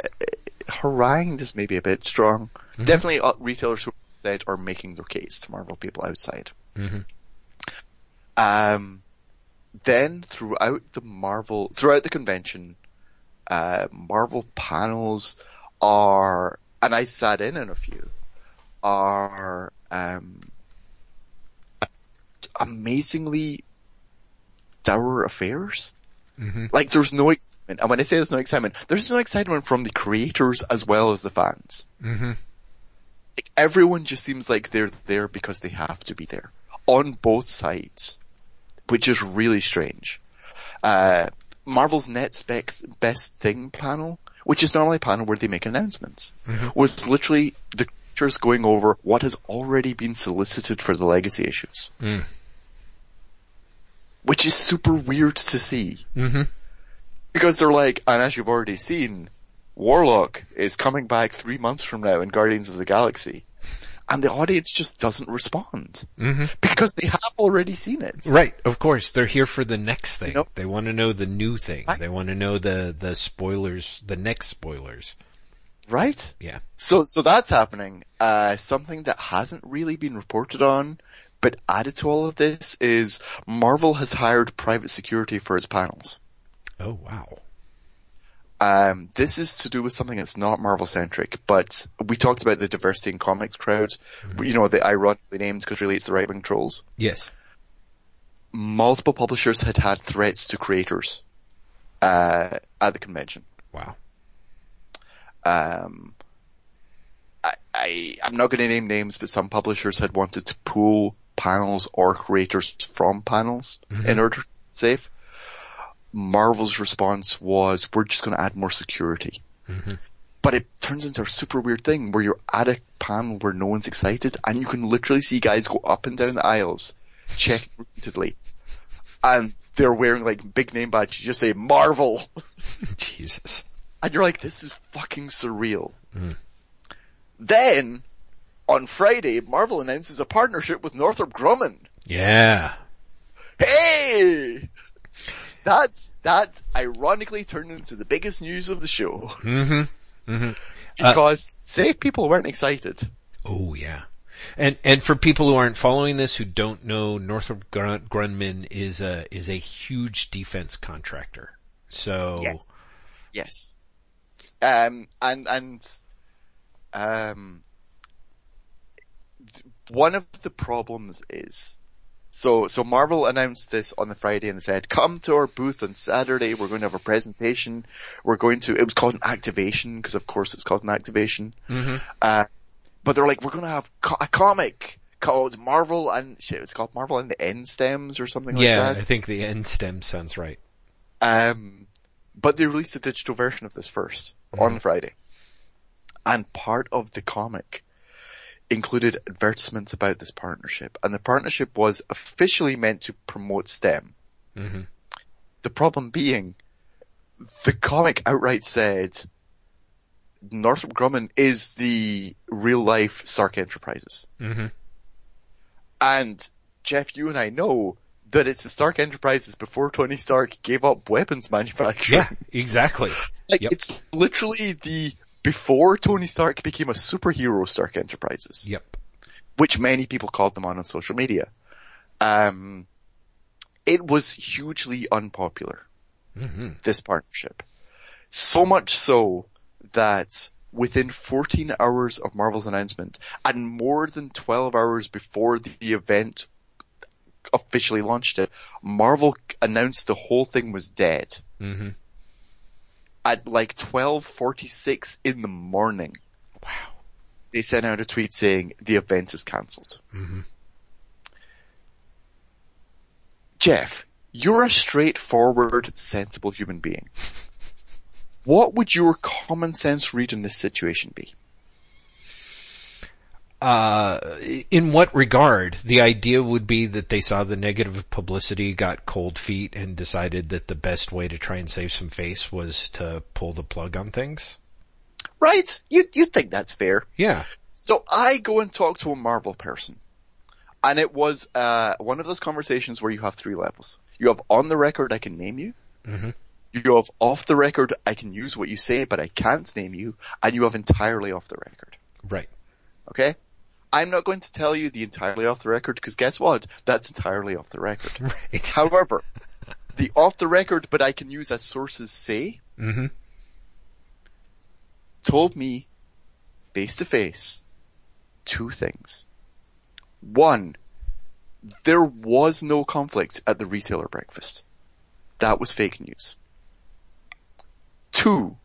harangued is maybe a bit strong. Mhm. Definitely uh, retailers who said are making their case to Marvel people outside. Mhm. Um, then throughout the Marvel, throughout the convention, uh, Marvel panels are, and I sat in on a few, are, um, amazingly dour affairs. Mm-hmm. Like there's no excitement, and when I say there's no excitement, there's no excitement from the creators as well as the fans. Mm-hmm. Like everyone just seems like they're there because they have to be there on both sides, which is really strange. Uh, Marvel's Next Best Thing panel, which is normally a panel where they make announcements, Mhm. was literally the creators going over what has already been solicited for the legacy issues. Mm. Which is super weird to see. Mm-hmm. Because they're like, and as you've already seen, Warlock is coming back three months from now in Guardians of the Galaxy. And the audience just doesn't respond. Mm-hmm. Because they have already seen it. Right, of course. They're here for the next thing. know- They want to know the new thing. I- They want to know the, the spoilers, the next spoilers. Right? Yeah. So, so that's happening. Uh, something that hasn't really been reported on, but added to all of this is Marvel has hired private security for its panels. Oh wow. Um, this is to do with something that's not Marvel centric, but we talked about the diversity in comics crowd. You know, the ironically named because really it's the right wing trolls. Yes. Multiple publishers had had threats to creators, uh, at the convention. Wow. Um, I, I, I'm not going to name names, but some publishers had wanted to pull panels or creators from panels mm-hmm. in order to be safe. Marvel's response was, we're just going to add more security. Mm-hmm. But it turns into a super weird thing where you're at a panel where no one's excited and you can literally see guys go up and down the aisles, checking repeatedly. And they're wearing like big name badges, you just say Marvel. Jesus. And you're like, this is fucking surreal. Mm-hmm. Then, on Friday, Marvel announces a partnership with Northrop Grumman. Yeah. Hey! That's, that ironically turned into the biggest news of the show. Mm-hmm. Mm-hmm. Because safe people weren't excited. Oh yeah. And and for people who aren't following this, who don't know, Northrop Grumman is a is a huge defense contractor. So Yes. Yes. Um, and, and, um, one of the problems is, so, so Marvel announced this on the Friday and said, come to our booth on Saturday, we're going to have a presentation, we're going to, it was called an activation, because of course it's called an activation. Mhm. Uh, but they're like, we're going to have co- a comic called Marvel and, shit, it's called Marvel and the End Stems or something yeah, like that. I think the end stem sounds right. Um, but they released a digital version of this 1st on Friday. And part of the comic included advertisements about this partnership. And the partnership was officially meant to promote STEM. Mhm. The problem being, the comic outright said, Northrop Grumman is the real life Stark Enterprises. Mm-hmm. And Jeff, you and I know that it's the Stark Enterprises before Tony Stark gave up weapons manufacturing. Yeah, exactly. Like Yep. it's literally the before Tony Stark became a superhero Stark Enterprises, Yep. which many people called them on on social media. Um, it was hugely unpopular. Mm-hmm. This partnership, so much so that within 14 hours of Marvel's announcement and more than 12 hours before the event officially launched it, Marvel announced the whole thing was dead Mm-hmm. At like 12:46 in the morning. Wow. They sent out a tweet saying the event is cancelled. Mm-hmm. Jeff, you're a straightforward, sensible human being. What would your common sense read in this situation be? Uh, in what regard? The idea would be that they saw the negative publicity, got cold feet, and decided that the best way to try and save some face was to pull the plug on things. Right? You you think that's fair? Yeah. So I go and talk to a Marvel person. And it was uh, one of those conversations where you have three levels. You have on the record, I can name you. Mhm. You have off the record, I can use what you say, but I can't name you. And you have entirely off the record. Right. Okay? I'm not going to tell you the entirely off the record because guess what? That's entirely off the record. Right. However, the off the record, but I can use as sources say, Mm-hmm. told me face to face two things. One, there was no conflict at the retailer breakfast. That was fake news. Two,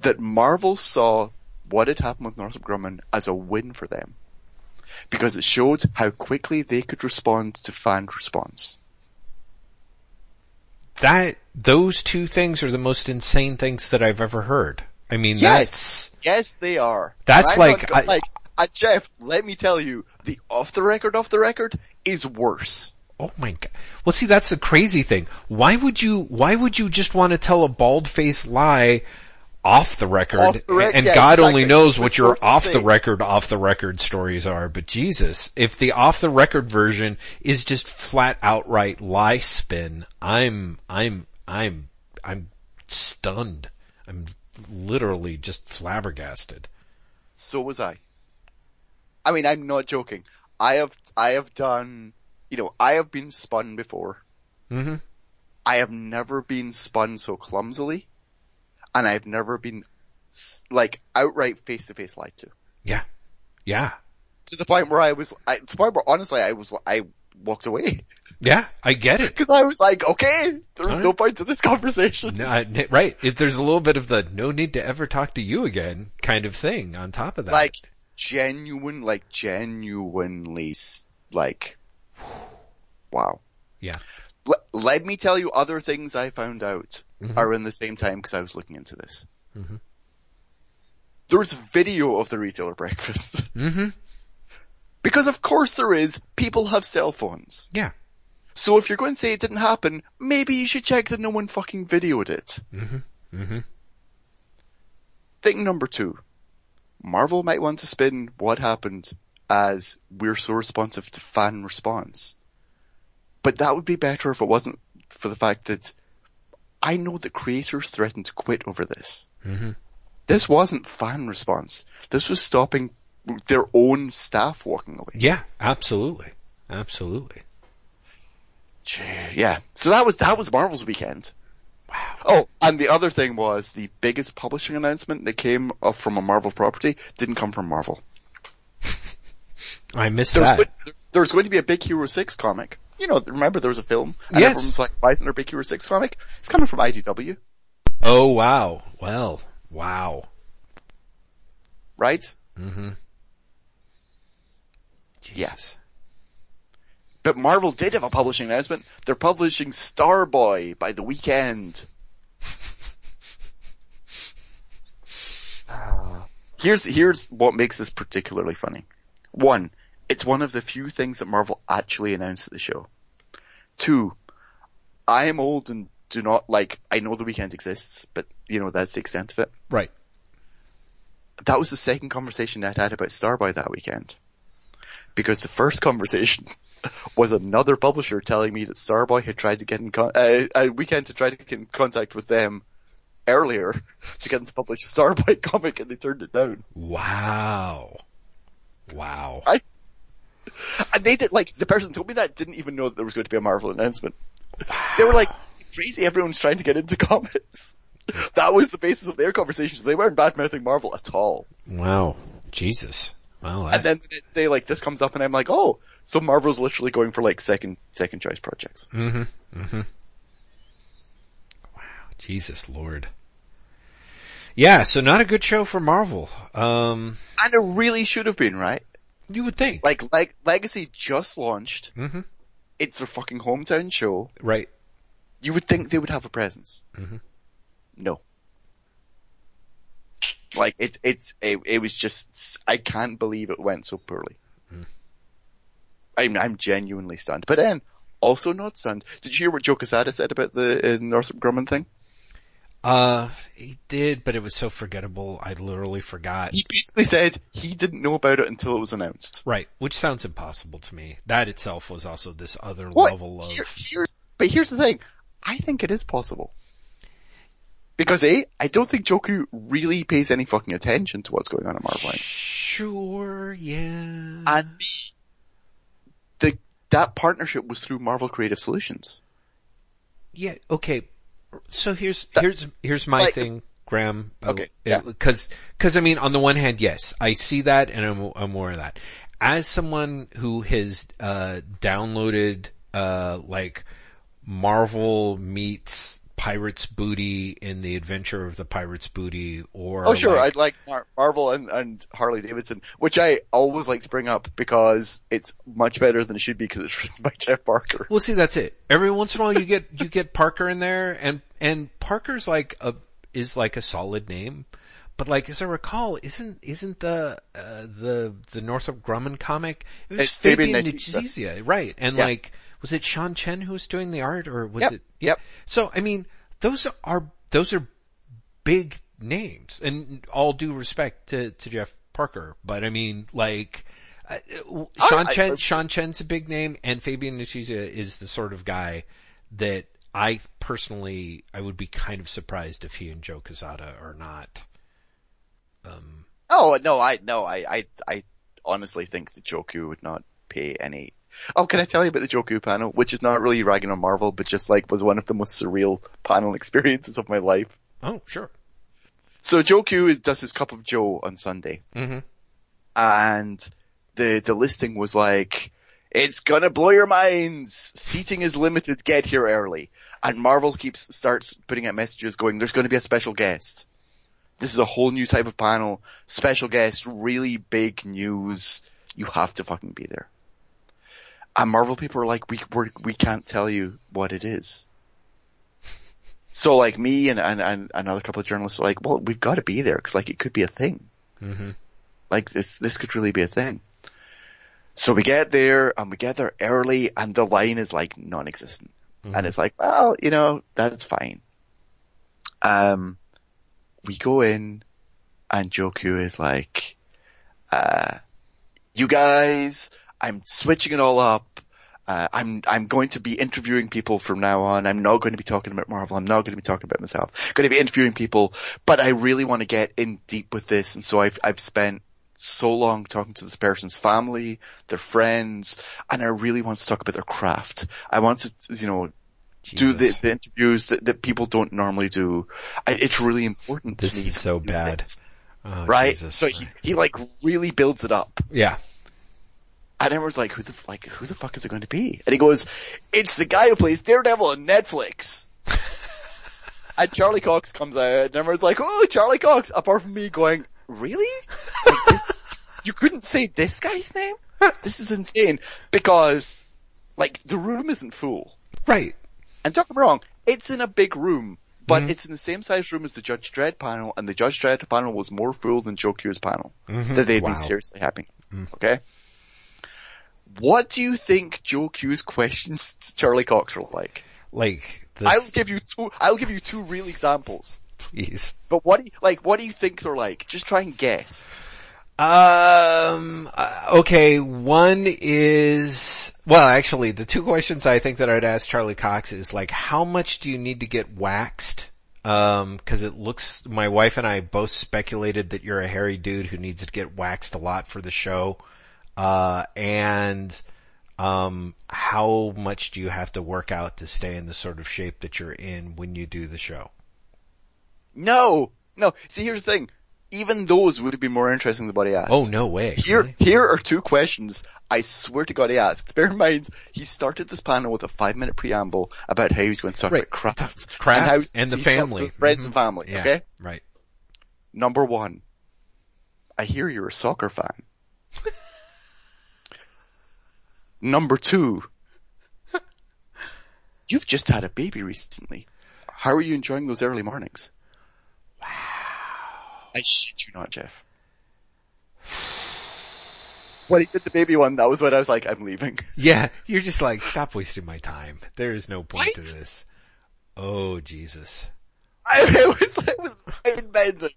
that Marvel saw what had happened with Northrop Grumman as a win for them. Because it showed how quickly they could respond to fan response. That, those two things are the most insane things that I've ever heard. I mean, Yes. Yes, they are. That's like- I- like, uh, Jeff, let me tell you, the off the record, off the record is worse. Oh my god. Well see, that's the crazy thing. Why would you, why would you just want to tell a bald-faced lie off the record? Off the rec- and yeah, God only knows what your off the record, off the record stories are, but Jesus, if the off the record version is just flat outright lie spin, I'm, I'm, I'm, I'm stunned. I'm literally just flabbergasted. So was I. I mean, I'm not joking. I have, I have done, you know, I have been spun before. hmm I have never been spun so clumsily, and I've never been, like, outright face to face lied to. Yeah. Yeah. To the point where I was, I, to the point where honestly I was, I walked away. Yeah, I get it. Cause I was like, okay, there's no point to this conversation. No, I- right. It, there's a little bit of the no need to ever talk to you again kind of thing on top of that. Like, genuine, like, genuinely, like, wow. Yeah. Let, let me tell you other things I found out Mhm. are in the same time because I was looking into this. Mhm. There's a video of the retailer breakfast. hmm because of course there is, people have cell phones. Yeah. So if you're going to say it didn't happen, maybe you should check that no one fucking videoed it. hmm hmm Thing number two. Marvel might want to spin what happened as we're so responsive to fan response. But that would be better if it wasn't for the fact that I know that creators threatened to quit over this. hmm This wasn't fan response. This was stopping their own staff walking away. Yeah, absolutely. Absolutely. Yeah. So that was, that was Marvel's weekend. Wow. Oh, and the other thing was the biggest publishing announcement that came up from a Marvel property didn't come from Marvel. I missed There's, that. going, there's going to be a Big Hero 6 comic. You know, remember there was a film? And Yes. everyone's like, why isn't there a Big Hero 6 comic? It's coming from IDW, Oh wow. Well, wow. right? hmm Yeah. Jesus. But Marvel did have a publishing announcement. They're publishing Starboy by the Weeknd. here's, here's what makes this particularly funny. One, it's one of the few things that Marvel actually announced at the show. Two, I am old and do not like, I know the Weeknd exists, but you know, that's the extent of it. Right. That was the second conversation I'd had about Starboy that weekend. Because the first conversation was another publisher telling me that Starboy had tried to get in con- uh, a Weeknd to try to get in contact with them earlier to get them to publish a Starboy comic and they turned it down. Wow. Wow. I- they did, like, the person told me that didn't even know that there was going to be a Marvel announcement. They were like, crazy, everyone's trying to get into comics. That was the basis of their conversations. They weren't bad mouthing Marvel at all. Wow. Jesus. Well, that, And then they like this comes up and I'm like, oh, so Marvel's literally going for like second second choice projects. hmm hmm Wow. Jesus Lord. Yeah, so not a good show for Marvel. Um, And it really should have been, right? You would think. Like Leg- Legacy just launched. hmm It's their fucking hometown show. Right. You would think they would have a presence. Mhm. No. Like it's it's it, it was just I can't believe it went so poorly. I'm I'm genuinely stunned. But then also not stunned. Did you hear what Joe Quesada said about the uh, Northrop Grumman thing? Uh, he did, but it was so forgettable. I literally forgot. He basically said he didn't know about it until it was announced. Right, which sounds impossible to me. That itself was also this other What? level of. Here- here's, but here's the thing. I think it is possible. Because A, I don't think Joe Q really pays any fucking attention to what's going on in Marvel. Sure, yeah. And the, that partnership was through Marvel Creative Solutions. yeah, okay. So here's here's here's my like- thing, Graham. Uh, Okay, yeah. Because because I mean, on the one hand, yes, I see that, and I'm I'm aware of that. As someone who has uh, downloaded uh, like Marvel meets Pirates Booty in the Adventure of the Pirates Booty, or Oh sure, like- I'd like Mar- Marvel and, and Harley Davidson, which I always like to bring up because it's much better than it should be because it's written by Jeff Parker. Well, see, that's it. Every once in a while, you get you get Parker in there, and and Parker's like a is like a solid name, but like as I recall, isn't isn't the uh, the the Northrop Grumman comic? It was It's Fabian. Nicieza, right? And Yeah. like, was it Sean Chen who was doing the art, or was Yep, it? yep. So I mean, those are those are big names, and all due respect to to Jeff Parker, but I mean, like. Uh, Sean I- Chen, I- Sean Chen's a big name, and Fabian Nicieza is the sort of guy that I personally I would be kind of surprised if he and Joe Quesada are not. Um, Oh no, I no, I I I honestly think that Joe Q would not pay any. Oh, can I tell you about the Joe Q panel, which is not really ragging on Marvel, but just like was one of the most surreal panel experiences of my life. oh, sure. So Joe Q is does his cup of Joe on Sunday, Mhm. and the the listing was like, "It's gonna blow your minds. Seating is limited. Get here early." And Marvel keeps starts putting out messages going, "There's going to be a special guest. This is a whole new type of panel. Special guest, really big news. You have to fucking be there." And Marvel people are like, "We we're, we can't tell you what it is." So like me and, and, and another couple of journalists are like, well, we've got to be there because like it could be a thing. Mm-hmm. Like this, this could really be a thing. So we get there and we get there early and the line is like non-existent. And it's like, well, you know, that's fine. Um, we go in and Joe Q is like, uh, you guys, I'm switching it all up. Uh, I'm I'm going to be interviewing people from now on. I'm not going to be talking about Marvel. I'm not going to be talking about myself. I'm going to be interviewing people, but I really want to get in deep with this, and so I've I've spent so long talking to this person's family, their friends, and I really want to talk about their craft. I want to, you know, do the, the interviews that, that people don't normally do. I, it's really important This to me. is so bad. this, Oh, right? Jesus. So he, he like really builds it up. yeah. And everyone's like, who the, like, who the fuck is it going to be? And he goes, it's the guy who plays Daredevil on Netflix. and Charlie Cox comes out and everyone's like, oh, Charlie Cox, apart from me going, really? Like this, you couldn't say this guy's name? This is insane. Because, like, the room isn't full. Right. And don't get me wrong, it's in a big room, but Mhm. it's in the same size room as the Judge Dredd panel, and the Judge Dredd panel was more full than Joe Q's panel. That they've Wow. been seriously having. Okay? What do you think Joe Q's questions to Charlie Cox were like? Like I'll give you two, I'll give you two real examples. Please. But what do you, like, what do you think they're like? Just try and guess. Um. uh, Okay. One is well, actually, the two questions I think that I'd ask Charlie Cox is like, how much do you need to get waxed? Um, because it looks. My wife and I both speculated that you're a hairy dude who needs to get waxed a lot for the show. Uh, and um, how much do you have to work out to stay in the sort of shape that you're in when you do the show? No! No, see here's the thing. Even those would be more interesting than what he asked. Oh no way! Here, Really? here are two questions I swear to God he asked. Bear in mind, he started this panel with a five minute preamble about how he was going to talk Right. about craft, Craft how and the family. friends Mhm. and family. Yeah. Okay, Right. number one. I hear you're a soccer fan. number two. You've just had a baby recently. How are you enjoying those early mornings? Wow. I shit you not, Jeff. When he did the baby one, that was when I was like, I'm leaving. Yeah, you're just like, stop wasting my time. There is no point to this. Oh, Jesus. I, it was, it was mind-bending.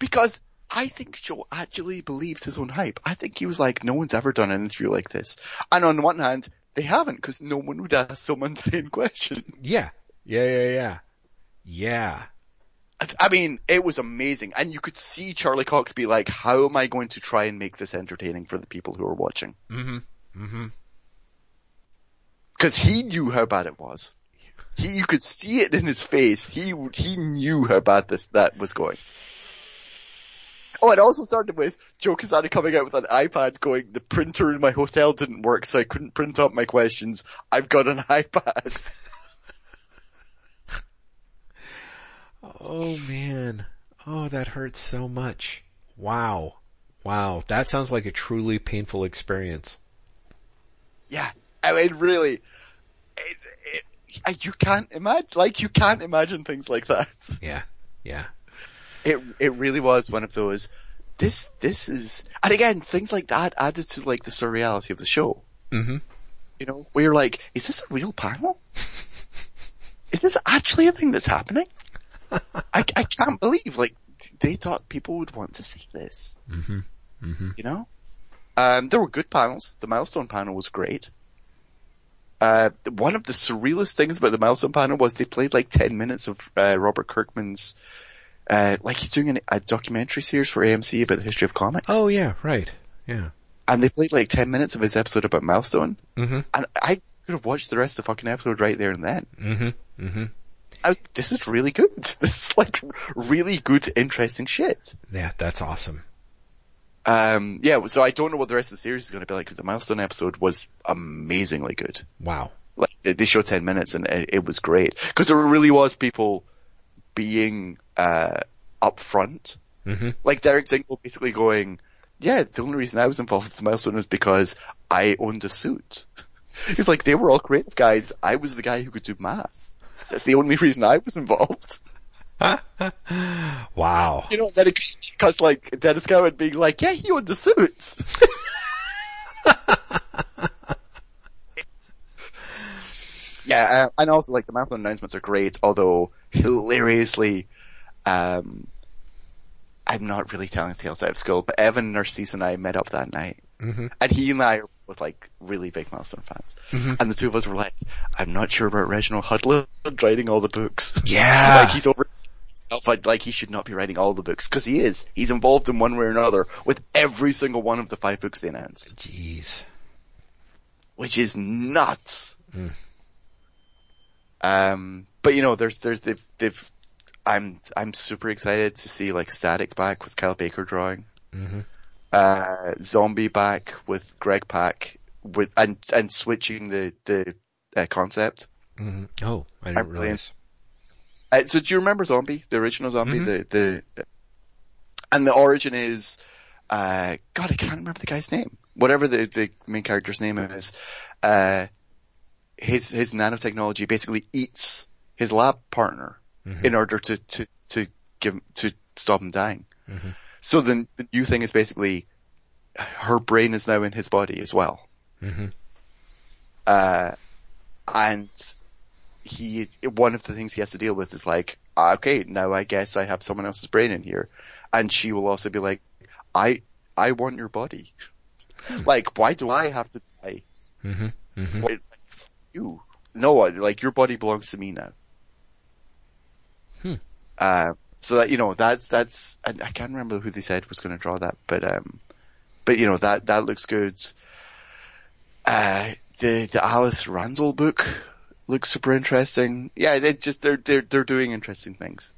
Because I think Joe actually believed his own hype. I think he was like, no one's ever done an interview like this. And on the one hand, they haven't because no one would ask so mundane question. Yeah. Yeah, yeah, yeah. Yeah. I mean, it was amazing. And you could see Charlie Cox be like, how am I going to try and make this entertaining for the people who are watching? Mm-hmm. Mm-hmm. Cause he knew how bad it was. he, you could see it in his face. He, he knew how bad this, that was going. Oh, it also started with Joe Quesada coming out with an iPad going, the printer in my hotel didn't work so I couldn't print out my questions. I've got an iPad. oh man. Oh, that hurts so much. Wow. Wow. That sounds like a truly painful experience. Yeah. I mean, really, it, it, you can't imagine, like, you can't imagine things like that. Yeah. Yeah. It, it really was one of those, this, this is, and again, things like that added to like the surreality of the show. Mm-hmm. You know, where you're like, is this a real panel? is this actually a thing that's happening? I, I can't believe, like, they thought people would want to see this. Mm-hmm. Mm-hmm. You know? Um, there were good panels. The milestone panel was great. Uh, one of the surrealist things about the milestone panel was they played like 10 minutes of, uh, Robert Kirkman's, uh, like he's doing an, a documentary series for AMC about the history of comics. Oh yeah, right. Yeah. And they played like 10 minutes of his episode about Milestone. Mm-hmm. And I could have watched the rest of the fucking episode right there and then. Mm-hmm. Mm-hmm. I was, this is really good. This is like really good, interesting shit. Yeah, that's awesome. Um, yeah, so I don't know what the rest of the series is going to be like. But the Milestone episode was amazingly good. Wow. Like they, they showed 10 minutes and it, it was great. Cause there really was people being, uh, front, Mm-hmm. Like Derek Dingle basically going, yeah, the only reason I was involved with the Milestone was because I owned a suit. He's like, they were all creative guys. I was the guy who could do math. That's the only reason I was involved. wow. You know, then it cuts like Denys Cowan being like, yeah, he owned the suits. yeah, uh, and also like the marathon announcements are great, although hilariously, um, I'm not really telling tales out of school, but Evan, Narcisse and I met up that night. Mm-hmm. And he and I are both like really big Milestone fans. Mm-hmm. And the two of us were like, I'm not sure about Reginald Hudlin writing all the books. Yeah. like he's over but like he should not be writing all the books because he is. He's involved in one way or another with every single one of the five books they announced, Jeez. which is nuts. Mm. Um, but you know, there's there's they've they've I'm I'm super excited to see like Static back with Kyle Baker drawing, Mm-hmm. uh, Xombi back with Greg Pak with and and switching the the uh, concept. Mm-hmm. Oh, I didn't I'm really realize. Uh, so do you remember Xombi, the original Xombi, Mhm. the the, and the origin is, uh, God, I can't remember the guy's name. Whatever the the main character's name is, uh, his his nanotechnology basically eats his lab partner Mhm. in order to to to give to stop him dying. Mhm. So the the new thing is basically, her brain is now in his body as well. Mm-hmm. Uh, and he, one of the things he has to deal with is like, okay, now I guess I have someone else's brain in here. And she will also be like, I, I want your body. like, why do I have to die? Mm-hmm. Mm-hmm. Why- You. No, like, your body belongs to me now. Uh, so that, you know, that's, that's, I, I can't remember who they said was going to draw that, but, um, but you know, that, that looks good. Uh, the, the Alice Randall book looks super interesting. Yeah, they just, they're, they're, they're doing interesting things.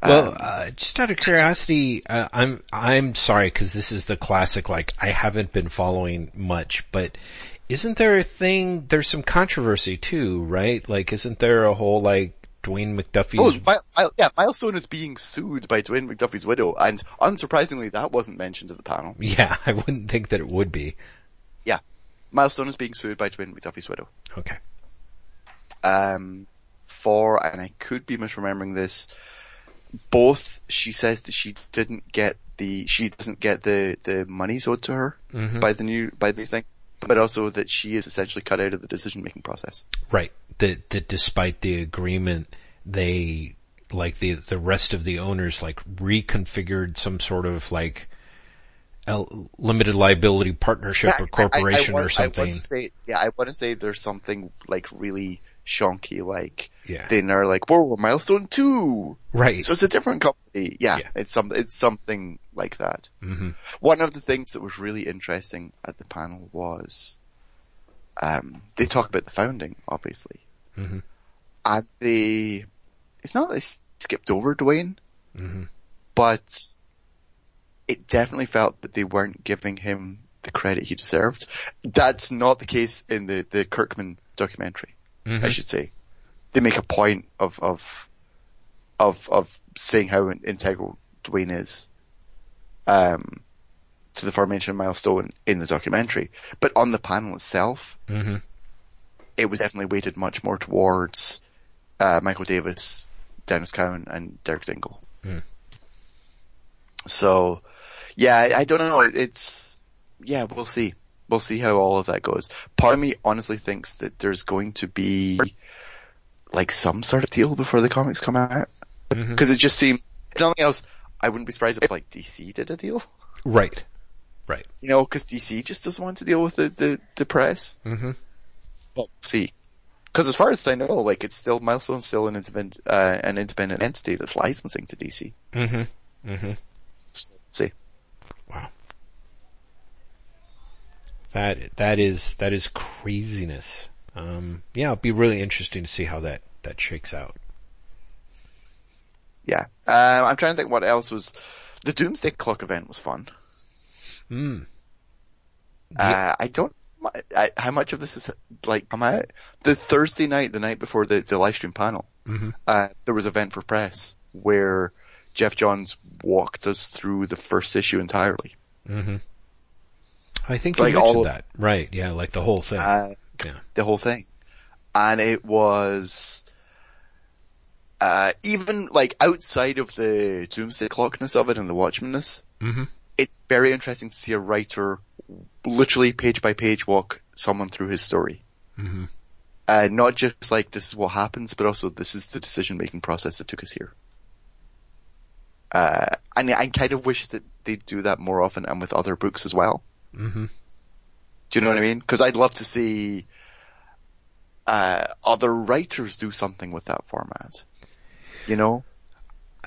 Well, Um, uh, just out of curiosity, uh, I'm I'm sorry because this is the classic. Like I haven't been following much, but isn't there a thing? There's some controversy too, right? Like, isn't there a whole like Dwayne Oh, McDuffie's? Mi- Mi- yeah, Milestone is being sued by Dwayne McDuffie's widow, and unsurprisingly, that wasn't mentioned at the panel. yeah, I wouldn't think that it would be. Yeah, Milestone is being sued by Dwayne McDuffie's widow. Okay. Um, for, and I could be misremembering this, both she says that she didn't get the, she doesn't get the, the monies owed to her Mhm. by the new, by the new thing, but also that she is essentially cut out of the decision making process. Right. That that despite the agreement, they like the the rest of the owners like reconfigured some sort of like limited liability partnership Yeah, or corporation I, I, I or want, I something. want to say, yeah, I want to say there's something like really shonky, like, yeah. they are like, whoa, we're milestone two! right. So it's a different company. Yeah, Yeah. it's some, it's something like that. hmm One of the things that was really interesting at the panel was, um, they talk about the founding, obviously. Mhm. and they, it's not that they skipped over Dwayne, hmm but it definitely felt that they weren't giving him the credit he deserved. That's not the case in the, the Kirkman documentary, Mm-hmm. I should say. They make a point of, of, of, of saying how integral Dwayne is, um, to the formation of Milestone in the documentary. But on the panel itself, hmm it was definitely weighted much more towards, uh, Michael Davis, Denys Cowan, and Derek Dingle. Mm. So, yeah, I, I don't know. It, it's, yeah, we'll see. We'll see how all of that goes. Part of me honestly thinks that there's going to be like some sort of deal before the comics come out. Because it just seems, if nothing else, I wouldn't be surprised if like DC did a deal. Right. Right. You know, because DC just doesn't want to deal with the, the, the press. hmm But we'll see. Because as far as I know, like it's still Milestone's still an independent uh, an independent entity that's licensing to DC. hmm hmm So, we'll see. Wow. That that is that is craziness. Um, yeah, it'll be really interesting to see how that that shakes out. Yeah. Um, I'm trying to think what else was. The Doomsday Clock event was fun. Mm. Uh, I don't. I, how much of this is like come out? The Thursday night, the night before the, the live stream panel, hmm uh, there was an event for press where Geoff Johns walked us through the first issue entirely. hmm I think you Like all mentioned of- that. Right. Yeah. Like the whole thing. Uh, yeah. the whole thing. And it was, uh, even like outside of the Doomsday Clockness of it and the Watchmanness, hmm it's very interesting to see a writer literally page by page walk someone through his story. hmm Uh, not just like this is what happens, but also this is the decision making process that took us here. Uh, and I kind of wish that they'd do that more often and with other books as well. hmm Do you know what I mean? Because I'd love to see uh, other writers do something with that format. You know?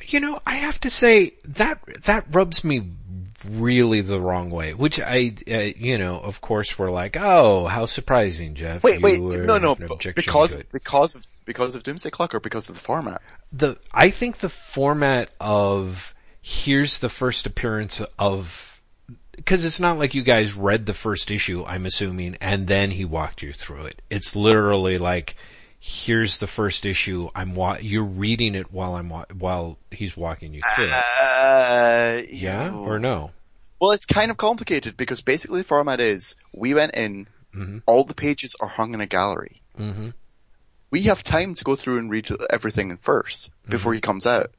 You know, I have to say that that rubs me really the wrong way. Which I, uh, you know, of course, we're like, oh, how surprising, Jeff. Wait, You wait, were no, no, an b- objection because because of because of Doomsday Clock or because of the format. the I think the format of here's the first appearance of because it's not like you guys read the first issue, I'm assuming, and then he walked you through it. It's literally like here's the first issue. I'm wa- you're reading it while I'm wa- while he's walking you through it. Uh, Yeah you- or no? Well, it's kind of complicated because basically the format is we went in, Mhm. all the pages are hung in a gallery. Mm-hmm. We have time to go through and read everything 1st Mm-hmm. before he comes out.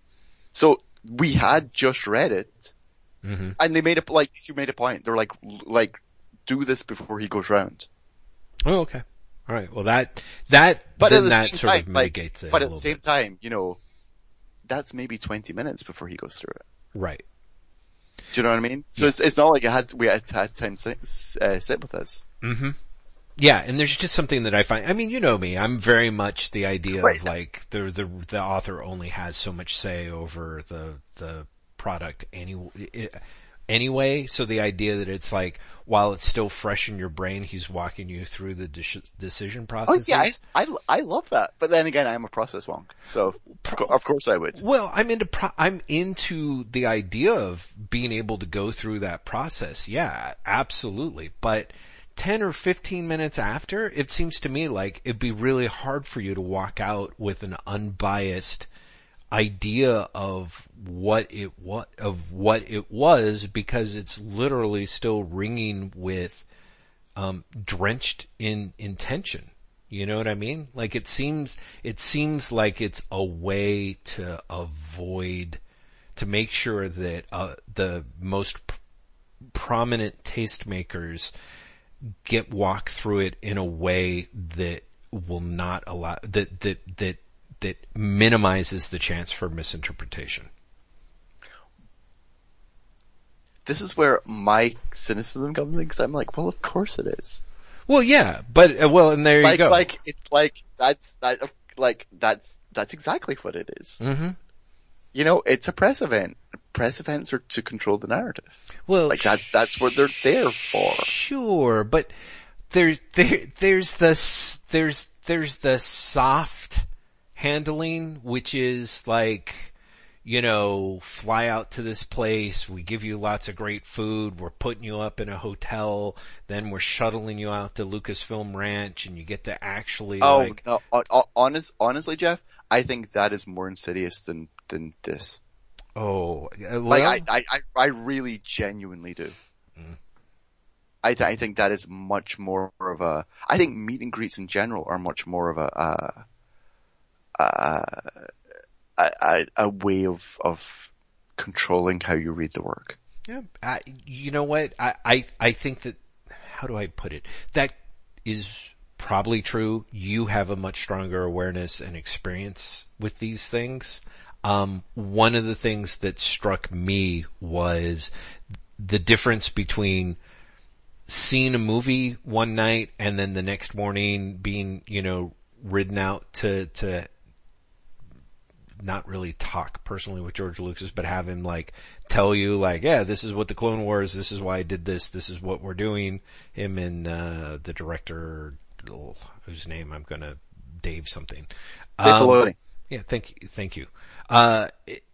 So we had just read it, Mm-hmm. and they made a like you made a point. They're like like do this before he goes round. Oh, okay. All right. Well, that that But then the that sort time, of like, it. But at the same bit. time, you know, that's maybe twenty minutes before he goes through it. right? Do you know what I mean? So it's, it's not like I had we had, had time to sit, uh, sit with us. Mm-hmm. Yeah, and there's just something that I find. I mean, you know me. I'm very much the idea Right. of like the the the author only has so much say over the the product any anyway. So the idea that it's like while it's still fresh in your brain, he's walking you through the de- decision Oh process. yeah, I, I I love that. But then again, I'm a process wonk, so of of course I would. Well, I'm into pro- I'm into the idea of being able to go through that process. Yeah, absolutely. But 10 or 15 minutes after, it seems to me like it'd be really hard for you to walk out with an unbiased idea of what it what of what it was because it's literally still ringing with um drenched in intention. You know what I mean? Like it seems, it seems like it's a way to avoid, to make sure that, uh, the most p- prominent tastemakers get walk through it in a way that will not allow, that, that, that, that minimizes the chance for misinterpretation. This is where my cynicism comes in because I'm like, well, of course it is. Well, yeah, but, uh, well, and there like you go. like it's like that's that like that's that's exactly what it is. hmm You know, it's a press event. Press events are to control the narrative. Well, Like that that's what they're there for. Sure, but there, there, there's the, there's, there's the soft handling, which is like, you know, fly out to this place. We give you lots of great food. We're putting you up in a hotel. Then we're shuttling you out to Lucasfilm Ranch and you get to actually Oh, like, no, hon- hon- honest, honestly, Jeff, I think that is more insidious than, than this. oh, uh, Like, I, I, I, really genuinely do. Mm. I, th- I think that is much more of a, I think meet and greets in general are much more of a, uh, uh, a, a, a way of, of controlling how you read the work. Yeah, I, you know what? I, I, I think that, how do I put it? That is probably true. You have a much stronger awareness and experience with these things. Um, one of the things that struck me was the difference between seeing a movie one night and then the next morning being, you know, ridden out to, to not really talk personally with George Lucas, but have him like tell you like, yeah, this is what the Clone Wars, this is why I did this, this is what we're doing. Him and, uh, the director, oh, whose name I'm gonna, Dave something. Um, yeah, thank you, thank you. Uh, it-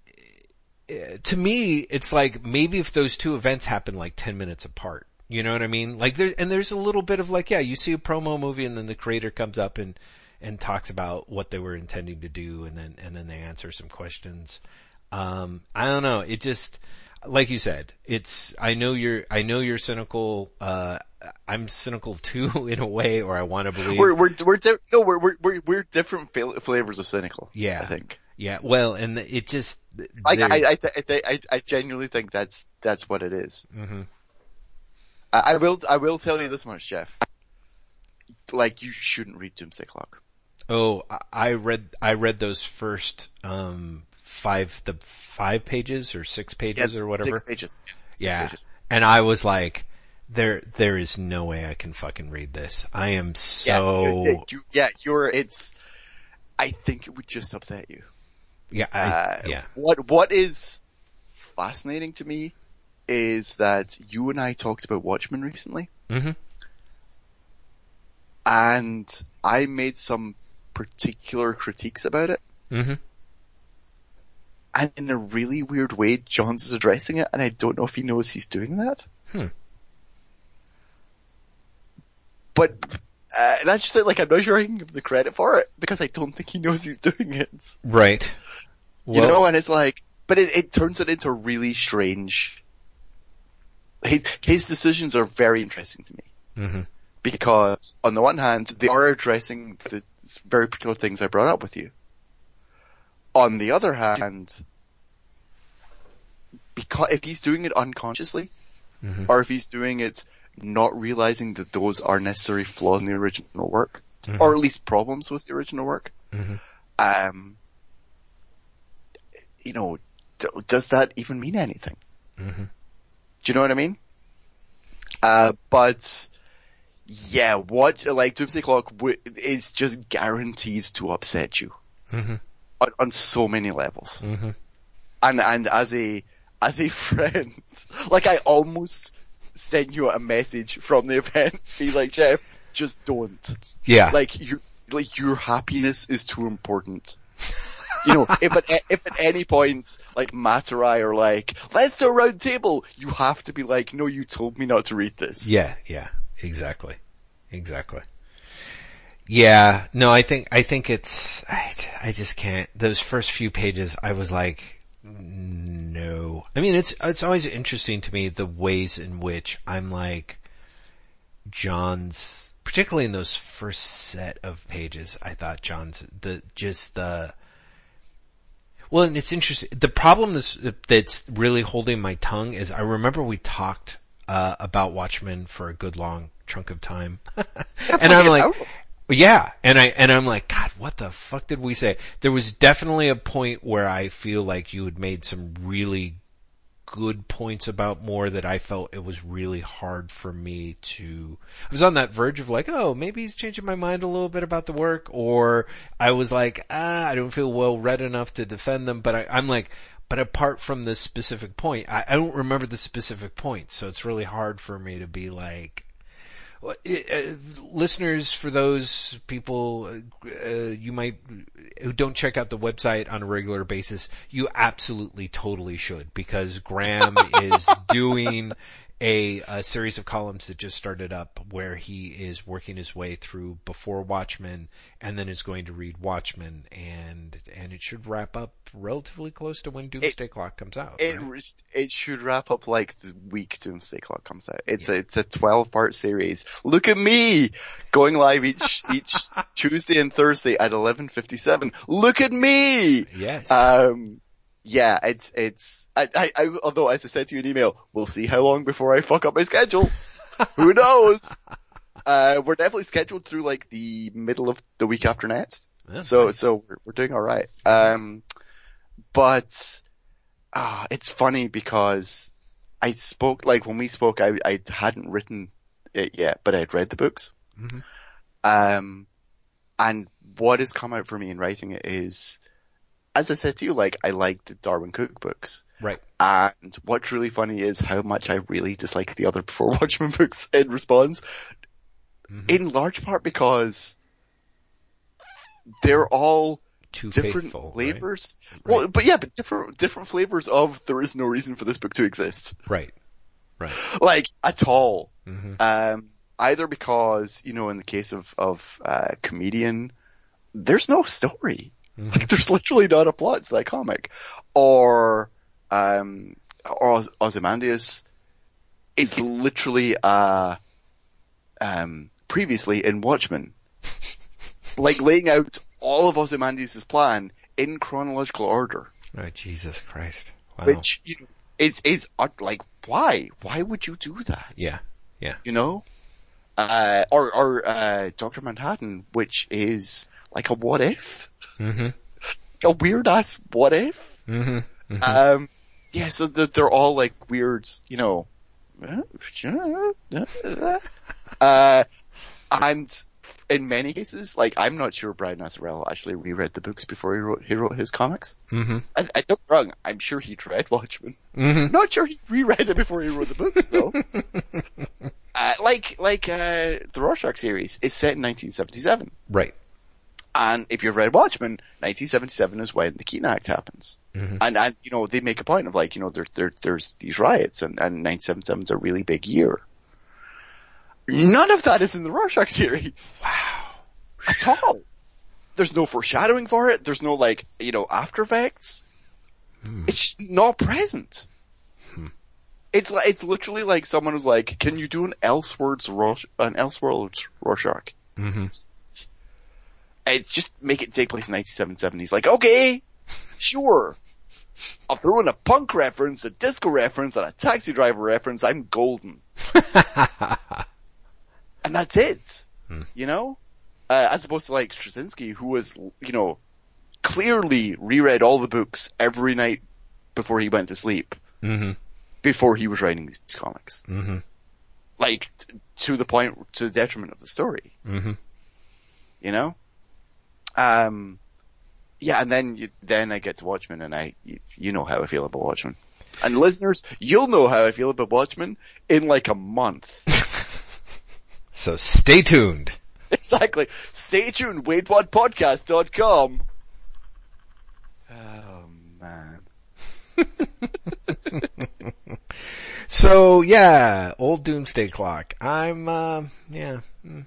it- to me, it's like maybe if those two events happen like 10 minutes apart, you know what I mean? Like there, and there's a little bit of like, yeah, you see a promo movie and then the creator comes up and, and talks about what they were intending to do and then, and then they answer some questions. Um, I don't know. It just, like you said, it's, I know you're, I know you're cynical, uh, I'm cynical too in a way, or I want to believe. We're, we're, we're, di- no, we're, we're, we're, we're different flavors of cynical. Yeah. I think. yeah, well, and it just, Like, I, I, th- I, I, genuinely think that's, that's what it is. Mhm. I, I will, I will tell you this much, Jeff. Like, you shouldn't read Doomsday Clock. Oh, I- read I read those first um five the five pages or six pages Yes, or whatever. Six pages. Six yeah, pages. and I was like, there there is no way I can fucking read this. I am so yeah, you, yeah, you're, it's, I think it would just upset you. yeah I, Uh, yeah What, what is fascinating to me is that you and I talked about Watchmen recently, hmm and I made some particular critiques about it, hmm and in a really weird way, Johns is addressing it, and I don't know if he knows he's doing that. Hmm. But, uh, that's just it, like, I'm not sure I can give him the credit for it, because I don't think he knows he's doing it. right. You know, and it's like, but it, it turns it into really strange. His, his decisions are very interesting to me hmm because on the one hand, they are addressing the very particular things I brought up with you. On the other hand, because if he's doing it unconsciously, Mhm. or if he's doing it not realizing that those are necessary flaws in the original work, Mhm. or at least problems with the original work, Mhm. um, you know, d- does that even mean anything? Mhm. Do you know what I mean? Uh, but yeah, what like Doomsday Clock w- is just guaranteed to upset you Mhm. on, on so many levels. Mhm. And and as a as a friend, like I almost sent you a message from the event, be like Jeff, just don't. yeah Like you, like your happiness is too important. You know, if at if at any point like Matt or I are like, let's do a round table, you have to be like, no, you told me not to read this. Yeah, yeah, exactly, exactly. Yeah, no, I think, I think it's, I, I just can't, those first few pages, I was like, no. I mean, it's, it's always interesting to me the ways in which I'm like, Johns, particularly in those first set of pages, I thought Johns, the, just the, well, and it's interesting. The problem is, that's really holding my tongue is I remember we talked uh, about Watchmen for a good long chunk of time, and I'm like, yeah, and I and I'm like, God, what the fuck did we say? There was definitely a point where I feel like you had made some really good points about more that I felt it was really hard for me to, I was on that verge of like, oh, maybe he's changing my mind a little bit about the work, or I was like, ah, I don't feel well read enough to defend them, but I, I'm like, but apart from this specific point, I, I don't remember the specific point, so it's really hard for me to be like, uh, listeners, for those people uh, you might who don't check out the website on a regular basis, you absolutely totally should because Graeme is doing a, a, series of columns that just started up where he is working his way through before Watchmen and then is going to read Watchmen and and it should wrap up relatively close to when Doomsday it, Clock comes out. It right? it should wrap up like the week Doomsday Clock comes out. It's yeah. a it's a twelve part series. Look at me going live each each Tuesday and Thursday at eleven fifty seven. Look at me. Yes. Um. Yeah. It's it's I, I, I, although as I said to you in email, we'll see how long before I fuck up my schedule. Who knows? Uh, we're definitely scheduled through like the middle of the week after next. so, nice. so we're, we're, doing alright. Um, but, ah, uh, it's funny because I spoke, like when we spoke, I, I hadn't written it yet, but I had read the books. Mm-hmm. Um, and what has come out for me in writing it is, as I said to you, like I liked Darwyn Cooke books. Right. And what's really funny is how much I really dislike the other Before Watchmen books in response. Mm-hmm. In large part because they're all Too different faithful, flavors. Right? Well, but yeah, but different, different flavors of there is no reason for this book to exist. Right. Right. Like, at all. Mm-hmm. Um, either because, you know, in the case of, of, uh, comedian, there's no story. Mm-hmm. Like there's literally not a plot to that comic. Or, um, or Ozymandias is literally, uh, um, previously in Watchmen. like laying out all of Ozymandias' plan in chronological order. Oh, Jesus Christ. Wow. Which you know, is, is, uh, like, why? Why would you do that? Yeah. Yeah. You know? Uh, or, or, uh, Dr. Manhattan, which is like a what if? Mm-hmm. A weird ass what if? Mm-hmm. Mm-hmm. Um, yeah, so they're, they're all like weird, you know, uh, and in many cases, like I'm not sure Brian Azzarello actually reread the books before he wrote he wrote his comics. Mm-hmm. I, I don't wrong. I'm sure he read Watchmen. Mm-hmm. Not sure he reread it before he wrote the books though. uh, like like uh, the Rorschach series is set in 1977. Right. And if you've read Watchmen, 1977 is when the Keene Act happens. Mm-hmm. And, and, you know, they make a point of like, you know, there, there, there's these riots and, and 1977 is a really big year. None of that is in the Rorschach series. Wow. At all. There's no foreshadowing for it. There's no like, you know, after effects. Hmm. It's not present. Hmm. It's like, it's literally like someone was like, can you do an Elseworlds Rorschach, an Elseworlds Rorschach? Mm-hmm and just make it take place in 1977. He's like, okay, sure. I'll throw in a punk reference, a disco reference, and a taxi driver reference. I'm golden. and that's it. Hmm. You know? Uh, as opposed to like Straczynski, who was, you know, clearly reread all the books every night before he went to sleep. Mm-hmm. Before he was writing these comics. Mm-hmm. Like, t- to the point, to the detriment of the story. Mm-hmm. You know? Um, yeah, and then you, then I get to Watchmen, and I you, you, know how I feel about Watchmen, and listeners, you'll know how I feel about Watchmen in like a month. so stay tuned. Exactly. Stay tuned. WaitWhatPodcast.com. Oh man. so yeah, old Doomsday Clock. I'm uh, yeah. Hmm.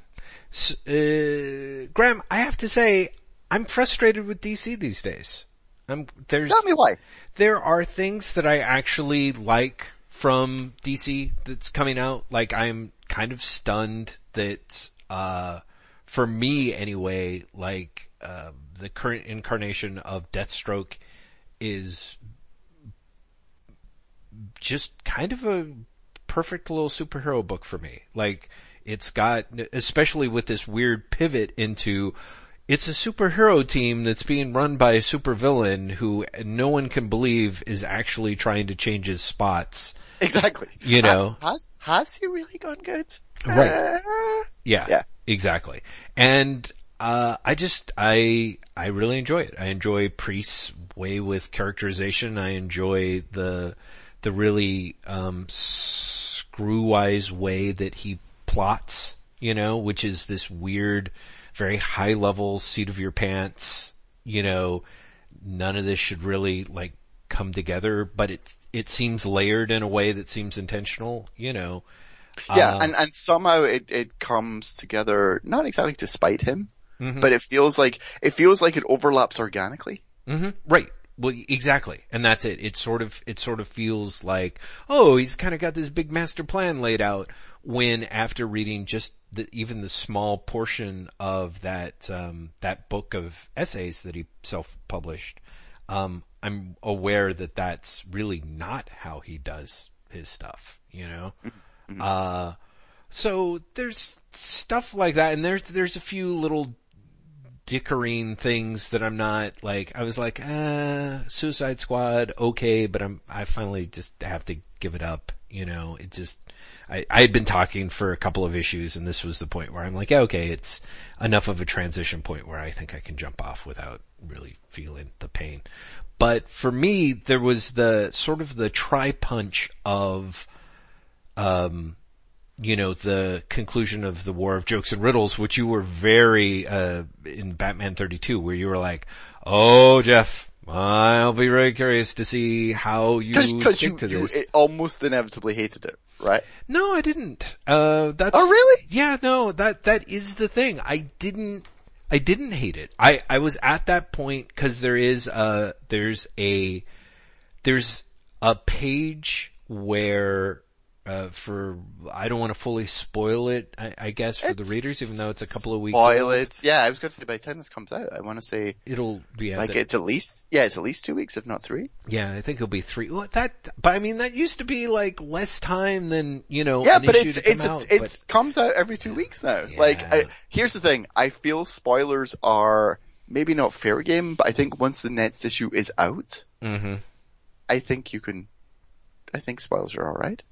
So, uh, Graeme, I have to say, I'm frustrated with DC these days. I'm, there's, Tell me why. There are things that I actually like from DC that's coming out. Like I'm kind of stunned that, uh, for me anyway, like, uh, the current incarnation of Deathstroke is just kind of a perfect little superhero book for me. Like, it's got, especially with this weird pivot into, it's a superhero team that's being run by a supervillain who no one can believe is actually trying to change his spots. Exactly. You know. Has, has he really gone good? Right. Uh, yeah. Yeah. Exactly. And, uh, I just, I, I really enjoy it. I enjoy Priest's way with characterization. I enjoy the, the really, um, screw-wise way that he plots you know, which is this weird, very high level seat of your pants, you know, none of this should really like come together, but it, it seems layered in a way that seems intentional, you know. Yeah, Uh, and, and somehow it, it comes together, not exactly despite him, Mhm. but it feels like, it feels like it overlaps organically. hmm Right. Well, exactly. And that's it. It sort of, it sort of feels like, oh, he's kind of got this big master plan laid out when after reading just the, even the small portion of that, um, that book of essays that he self-published, um, I'm aware that that's really not how he does his stuff, you know? Uh, so there's stuff like that and there's, there's a few little dickering things that I'm not like, I was like, uh, Suicide Squad, okay, but I'm, I finally just have to give it up, you know, it just, I, I had been talking for a couple of issues and this was the point where I'm like, yeah, okay, it's enough of a transition point where I think I can jump off without really feeling the pain. But for me, there was the sort of the try punch of, um, you know, the conclusion of the War of Jokes and Riddles, which you were very, uh, in Batman 32, where you were like, oh, Jeff, I'll be very curious to see how you Cause, cause stick you, to you this. it almost inevitably hated it, right? no, I didn't. Uh, that's. Oh really? Yeah, no, that, that is the thing. I didn't, I didn't hate it. I, I was at that point cause there is a, there's a, there's a page where, uh, for, I don't want to fully spoil it, I, I guess, for the readers, even though it's a couple of weeks Spoil old. it. Yeah, I was going to say by the time this comes out, I want to say It'll, yeah, like the- it's at least, yeah, it's at least two weeks, if not three. yeah, I think it'll be three. Well, that, but I mean, that used to be like less time than, you know, Yeah, an but it's, it's, out, it but- comes out every two weeks now. Like, I, here's the thing, I feel spoilers are maybe not fair game, but I think once the next issue is out, Mhm. I think you can, I think spoilers are alright. You're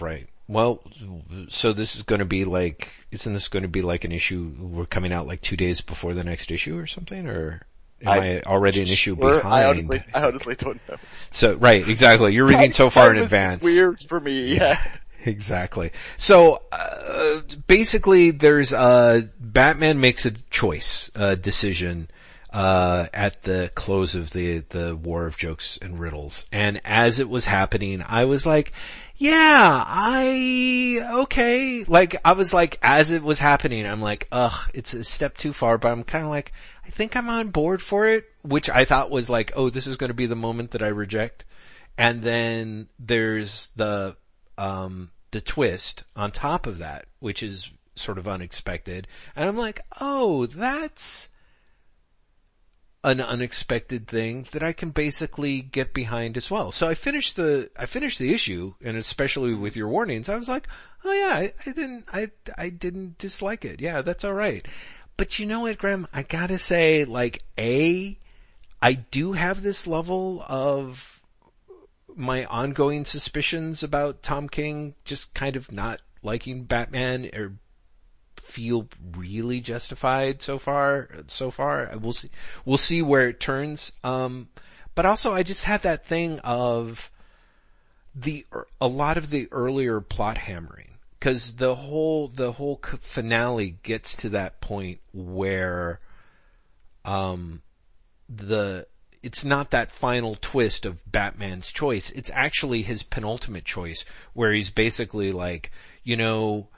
right. Well, so this is going to be like, isn't this going to be like an issue? We're coming out like two days before the next issue or something, or am I, I- already an issue behind? I honestly, I honestly don't know. so right, exactly. You're reading so far in advance. Weird for me, yeah. Exactly. So uh, basically, there's uh Batman makes a choice, a decision uh, at the close of the the War of Jokes and Riddles, and as it was happening, I was like, "Yeah, I okay." Like I was like, as it was happening, I'm like, "Ugh, it's a step too far," but I'm kind of like, I think I'm on board for it, which I thought was like, "Oh, this is going to be the moment that I reject." And then there's the um, the twist on top of that, which is sort of unexpected. And I'm like, oh, that's an unexpected thing that I can basically get behind as well. So I finished the, I finished the issue and especially mm-hmm. with your warnings, I was like, oh yeah, I, I didn't, I, I didn't dislike it. Yeah, that's alright. But you know what, Graeme? I gotta say, like, A, I do have this level of my ongoing suspicions about Tom King just kind of not liking Batman or feel really justified so far so far. We'll see we'll see where it turns. Um but also I just had that thing of the a lot of the earlier plot hammering. Cuz the whole the whole finale gets to that point where um the it's not that final twist of Batman's choice. It's actually his penultimate choice where he's basically like, you know,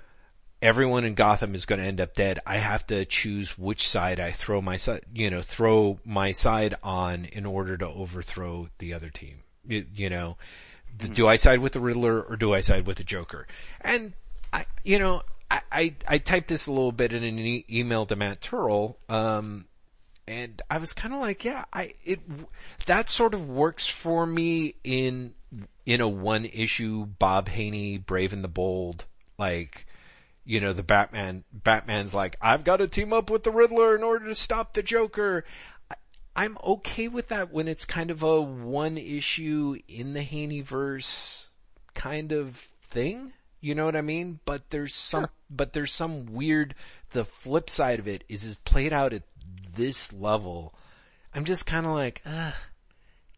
everyone in Gotham is going to end up dead. I have to choose which side I throw my side, you know, throw my side on in order to overthrow the other team. You, you know, th- do I side with the Riddler or do I side with the Joker? And I, you know, I, I, I typed this a little bit in an e- email to Matt Terl, um, and I was kind of like, yeah, I it that sort of works for me in in a one issue Bob Haney Brave and the Bold like you know the Batman Batman's like I've got to team up with the Riddler in order to stop the Joker. I, I'm okay with that when it's kind of a one issue in the Haney verse kind of thing. You know what I mean? But there's some, but there's some weird, the flip side of it is is played out at this level. I'm just kind of like, uh,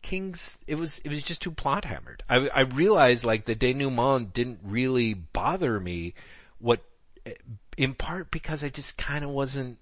King's, it was, it was just too plot hammered. I, I realized like the denouement didn't really bother me. What in part because I just kind of wasn't.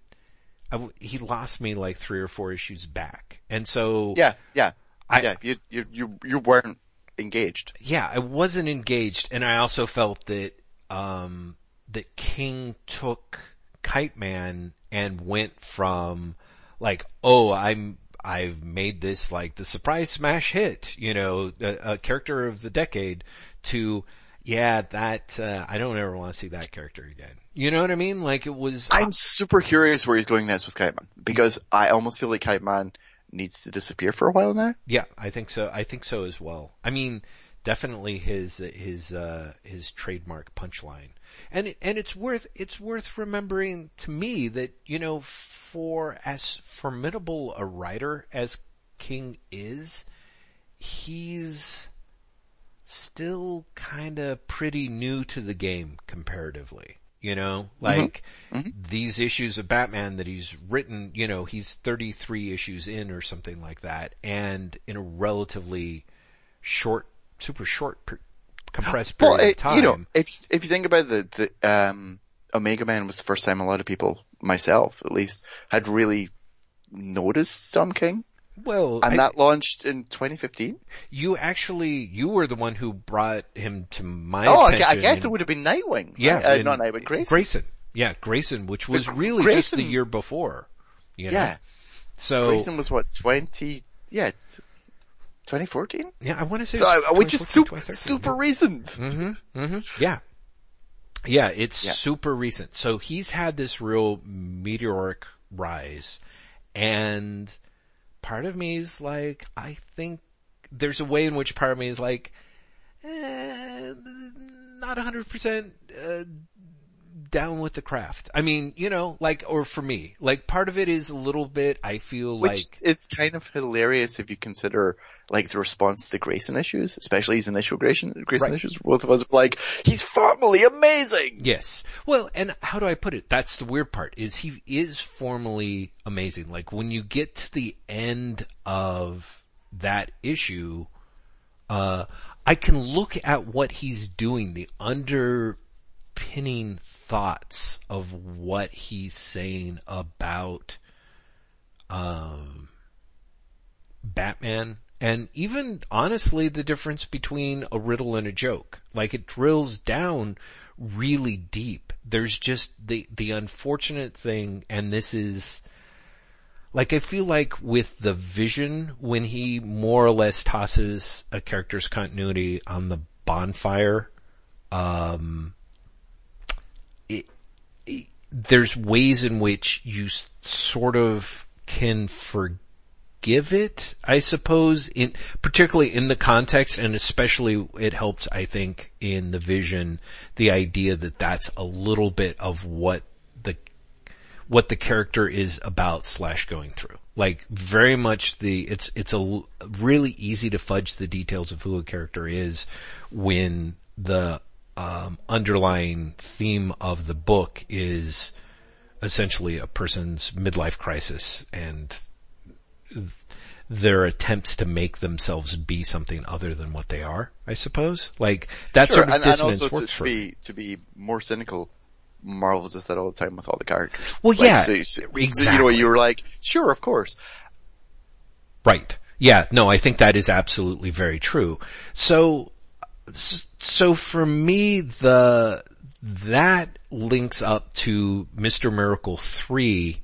I he lost me like three or four issues back, and so Yeah, yeah, I- yeah. You you you you weren't engaged. yeah, I wasn't engaged, and I also felt that um, that King took Kite Man and went from like, oh, I'm I've made this like the surprise smash hit, you know, a, a character of the decade, to yeah, that uh, I don't ever want to see that character again. You know what I mean? Like it was. I'm super curious where he's going next with Kite Man because I almost feel like Kite Man needs to disappear for a while now. Yeah, I think so. I think so as well. I mean, definitely his his uh, his trademark punchline, and and it's worth it's worth remembering to me that you know for as formidable a writer as King is, he's still kind of pretty new to the game comparatively. You know, like these issues of Batman that he's written, you know, he's 33 issues in or something like that, and in a relatively short, super short, per- compressed period Well, of time. you know, if if you think about the the um, Omega Man was the first time a lot of people, myself at least, had really noticed Tom King, well, and I- that launched in 2015. you actually, you were the one who brought him to my Oh, attention. I guess it would have been Nightwing. Yeah, uh, not Nightwing, Grayson. Grayson. Yeah, Grayson, which was But really just the year before. You know? Yeah, So Grayson was what 20? Yeah, 2014. yeah, I want to say So, uh, which is 2014, super 2013. super recent. hmm Yeah. Yeah, it's Yeah. super recent. So he's had this real meteoric rise and part of me is like, I think there's a way in which part of me is like, eh, not 100% uh, down with the craft. I mean, you know, like, or for me, like part of it is a little bit, I feel Which like, It's kind of hilarious if you consider like the response to Grayson issues, especially his initial Grayson, Grayson Right. issues. Both of us were like, he's formally amazing. Yes. Well, and how do I put it? That's the weird part is he is formally amazing. Like when you get to the end of that issue, uh, I can look at what he's doing, the underpinning thoughts of what he's saying about, um, Batman and even honestly the difference between a riddle and a joke. Like it drills down really deep. There's just the, the unfortunate thing and this is like I feel like with the vision when he more or less tosses a character's continuity on the bonfire, um, it, it- there's ways in which you sort of can forgive it, I suppose, in, particularly in the context and especially it helps, I think, in the vision, the idea that that's a little bit of what the what the character is about slash going through. Like very much the, it's, it's a really easy to fudge the details of who a character is when the, um, underlying theme of the book is essentially a person's midlife crisis and their attempts to make themselves be something other than what they are, I suppose. Like that Sure, sort of and, and also to, works to for me. be to be more cynical, Marvel does that all the time with all the characters. Well, Like, yeah, so- so- You know, you were like, sure, of course. Right. Yeah, no, I think that is absolutely very true. So, so for me, the, that links up to Mr. Miracle 3,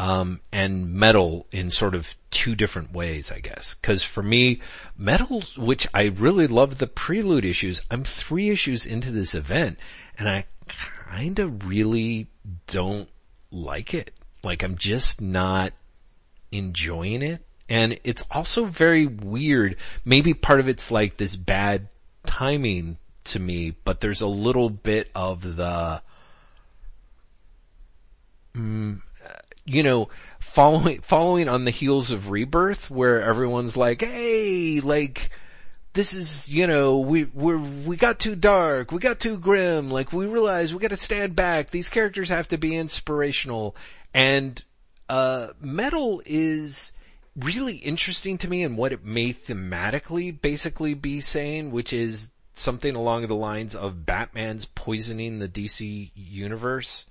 um, and Metal in sort of two different ways, I guess. Cause for me, Metal, which I really love the prelude issues, I'm three issues into this event and I kinda really don't like it. Like I'm just not enjoying it. And it's also very weird. Maybe part of it's like this bad timing to me, but there's a little bit of the, mm, you know, following, following on the heels of rebirth where everyone's like, hey, like, this is, you know, we, we're, we got too dark, we got too grim, like we realize we gotta stand back, these characters have to be inspirational, and, uh, metal is really interesting to me and what it may thematically basically be saying, which is something along the lines of Batman's poisoning the DC universe,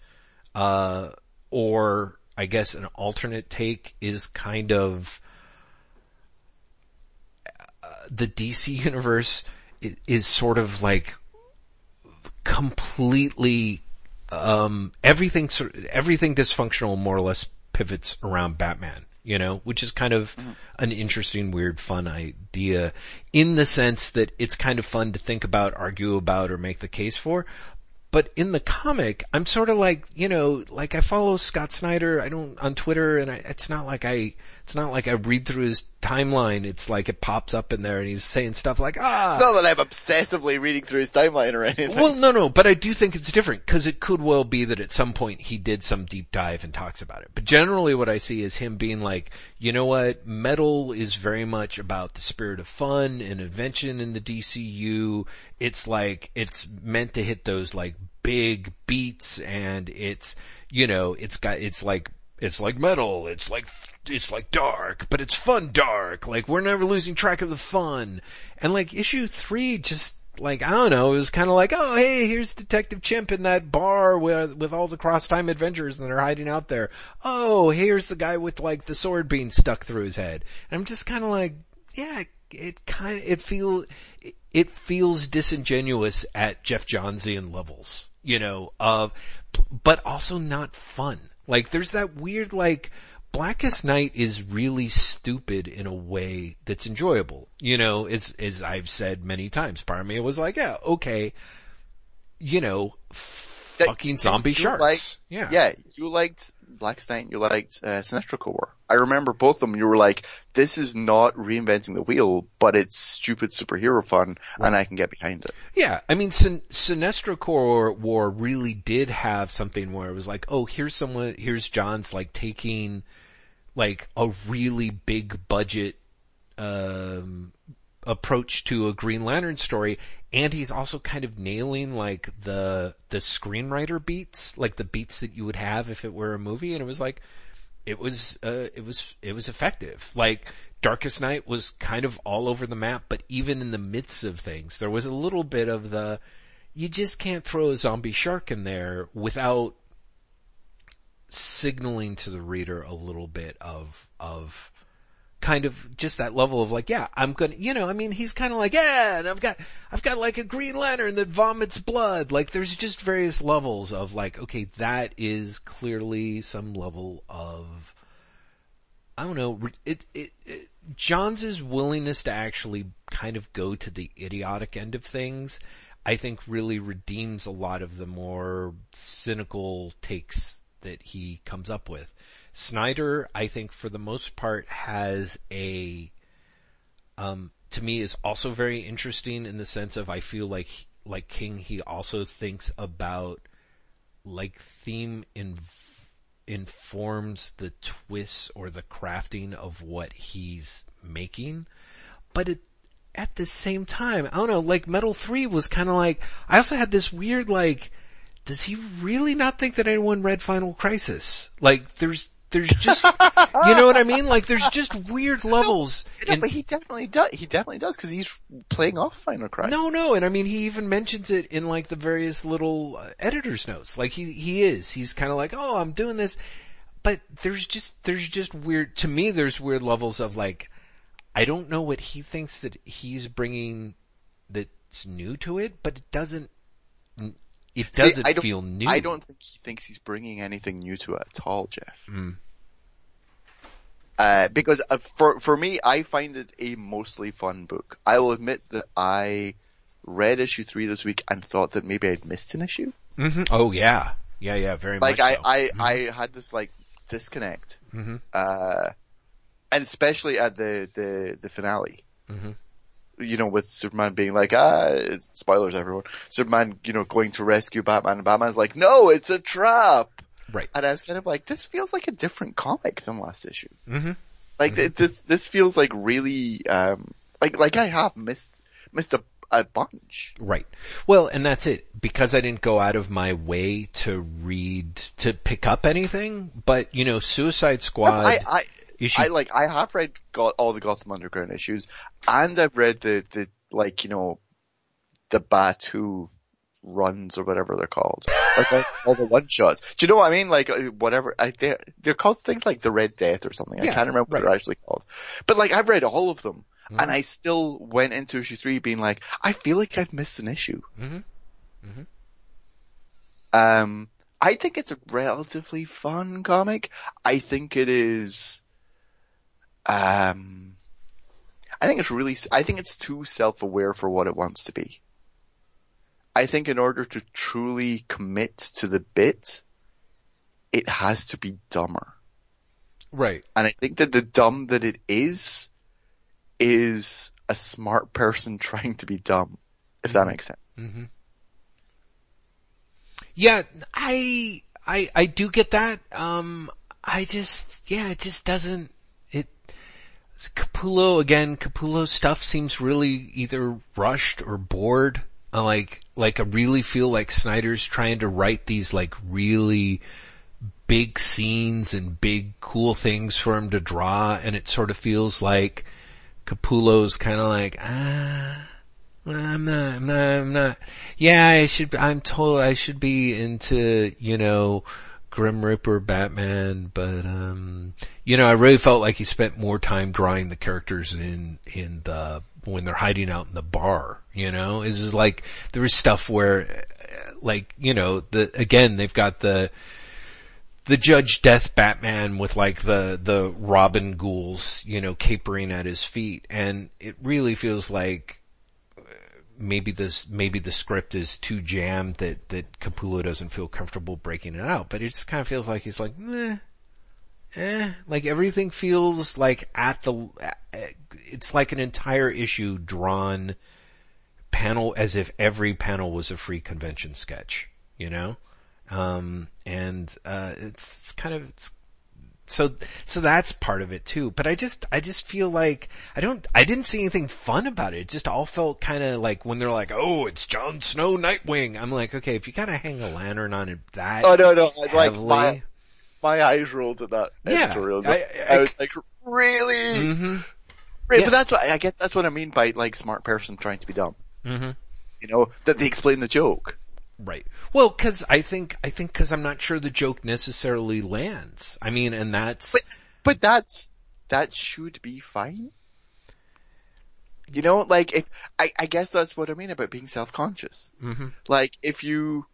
Uh, or I guess an alternate take is kind of, uh, the DC universe is, is sort of like completely, um, everything sort everything dysfunctional more or less pivots around Batman you know, which is kind of mm-hmm. an interesting, weird, fun idea in the sense that it's kind of fun to think about, argue about, or make the case for. But in the comic, I'm sort of like, you know, like I follow Scott Snyder, I don't, on Twitter, and I, it's not like I, it's not like I read through his timeline. It's like it pops up in there and he's saying stuff like, ah. It's not that I'm obsessively reading through his timeline or anything. Well, no, no, but I do think it's different because it could well be that at some point he did some deep dive and talks about it. But generally what I see is him being like, you know what, metal is very much about the spirit of fun and invention in the DCU. It's like, it's meant to hit those like big beats and it's, you know, it's got, it's like, it's like metal, it's like, it's like dark, but it's fun dark. Like we're never losing track of the fun. And like issue three just, like, I don't know, it was kind of like, oh, hey, here's Detective Chimp in that bar with, with all the cross-time adventures and they're hiding out there. Oh, here's the guy with like the sword being stuck through his head. And I'm just kind of like, yeah, it kind it feel, it feels disingenuous at Geoff Johnsian levels you know, of, but also not fun. Like there's that weird like, Blackest Night is really stupid in a way that's enjoyable. You know, as, as I've said many times, part of me was like, yeah, okay, you know, fucking zombie sharks. Liked, yeah. Yeah, you liked Blackest Night, you liked, uh, Sinestro Corps. War. I remember both of them, you were like, this is not reinventing the wheel, but it's stupid superhero fun, right. and I can get behind it. Yeah, I mean, Sin- Sinestro Corps War really did have something where it was like, oh, here's someone, here's Johns like taking, like, a really big budget, um, approach to a Green Lantern story, and he's also kind of nailing like the the screenwriter beats, like the beats that you would have if it were a movie, and it was like, it was uh, it was it was effective. Like Darkest Night was kind of all over the map, but even in the midst of things, there was a little bit of the you just can't throw a zombie shark in there without signaling to the reader a little bit of of kind of just that level of like, yeah, I'm gonna, you know, I mean, he's kind of like, yeah, and I've got, I've got like a Green Lantern that vomits blood. Like, there's just various levels of like, okay, that is clearly some level of, I don't know, it, it, it John's willingness to actually kind of go to the idiotic end of things, I think really redeems a lot of the more cynical takes that he comes up with. Snyder, I think for the most part has a, um, to me is also very interesting in the sense of I feel like, like King, he also thinks about like theme in, informs the twists or the crafting of what he's making, but it, at the same time, I don't know, like Metal 3 was kind of like, I also had this weird like, does he really not think that anyone read Final Crisis? Like, there's, there's just, you know what I mean? Like there's just weird levels. No, but he definitely does. He definitely does because he's playing off Final Crisis. No, no, and I mean he even mentions it in like the various little uh, editor's notes. Like he he is. He's kind of like, oh, I'm doing this, but there's just there's just weird. To me, there's weird levels of like, I don't know what he thinks that he's bringing that's new to it, but it doesn't it doesn't See, feel new. I don't think he thinks he's bringing anything new to it at all, Jeff. Mm. Uh, because uh, for for me, I find it a mostly fun book. I will admit that I read issue three this week and thought that maybe I'd missed an issue. Mm-hmm. Oh yeah, yeah, yeah, very like much. Like I, I, mm-hmm. I had this like disconnect, mm-hmm. uh, and especially at the the the finale. You know, with Superman being like, ah, spoilers everyone, Superman, you know, going to rescue Batman and Batman's like, no, it's a trap. Right. And I was kind of like, this feels like a different comic than last issue. Mm-hmm. Like mm-hmm. this, this feels like really, um, like, like I have missed, missed a, a bunch. Right. Well, and that's it. Because I didn't go out of my way to read, to pick up anything, but you know, Suicide Squad. I, I, I like I have read got all the Gotham Underground issues, and I've read the the like you know the Batuu runs or whatever they're called. like all, the one shots. Do you know what I mean? Like uh, whatever. I, they're, they're called things like the Red Death or something. Yeah, I can't remember what they're actually called. But like I've read all of them. Mhm. And I still went into issue three being like, I feel like I've missed an issue. Mhm. Um, I think it's a relatively fun comic. I think it is, um, I think it's really, I think it's too self-aware for what it wants to be. I think in order to truly commit to the bit, it has to be dumber. Right. And I think that the dumb that it is, is a smart person trying to be dumb, if that makes sense. Mm-hmm. Yeah, I, I, I do get that. Um, I just, yeah, it just doesn't, Capullo, again, Capullo stuff seems really either rushed or bored. Uh, like, like I really feel like Snyder's trying to write these like really big scenes and big cool things for him to draw and it sort of feels like Capullo's kind of like, ah, I'm not, I'm not, I'm not. Yeah, I should, I'm told I should be into, you know, Grim Reaper, Batman, but, um, you know, I really felt like he spent more time drawing the characters in, in the, when they're hiding out in the bar, you know? It's just like, there was stuff where, uh, like, you know, the, again, they've got the, the Judge Death Batman with like the, the Robin ghouls, you know, capering at his feet. And it really feels like maybe this, maybe the script is too jammed that, that Capullo doesn't feel comfortable breaking it out. But it just kind of feels like he's like, meh, eh, like everything feels like at the, it's like an entire issue drawn panel as if every panel was a free convention sketch, you know? Um, and, uh, it's, it's kind of, it's, so, so that's part of it too. But I just, I just feel like, I don't, I didn't see anything fun about it. It just all felt kind of like when they're like, oh, it's Jon Snow Nightwing. I'm like, okay, if you kind of hang a lantern on it that Oh no, no, like my, my eyes rolled at that Yeah. I- I, I- was like, really? Mhm. Right, Yeah. but that's what, I guess that's what I mean by like smart person trying to be dumb. Mm-hmm. You know, that they explain the joke. Right. Well, cause I think, I think cause I'm not sure the joke necessarily lands. I mean, and that's, But, but that's, that should be fine. You know, like if, I, I guess that's what I mean about being self-conscious. Mhm. Like if you,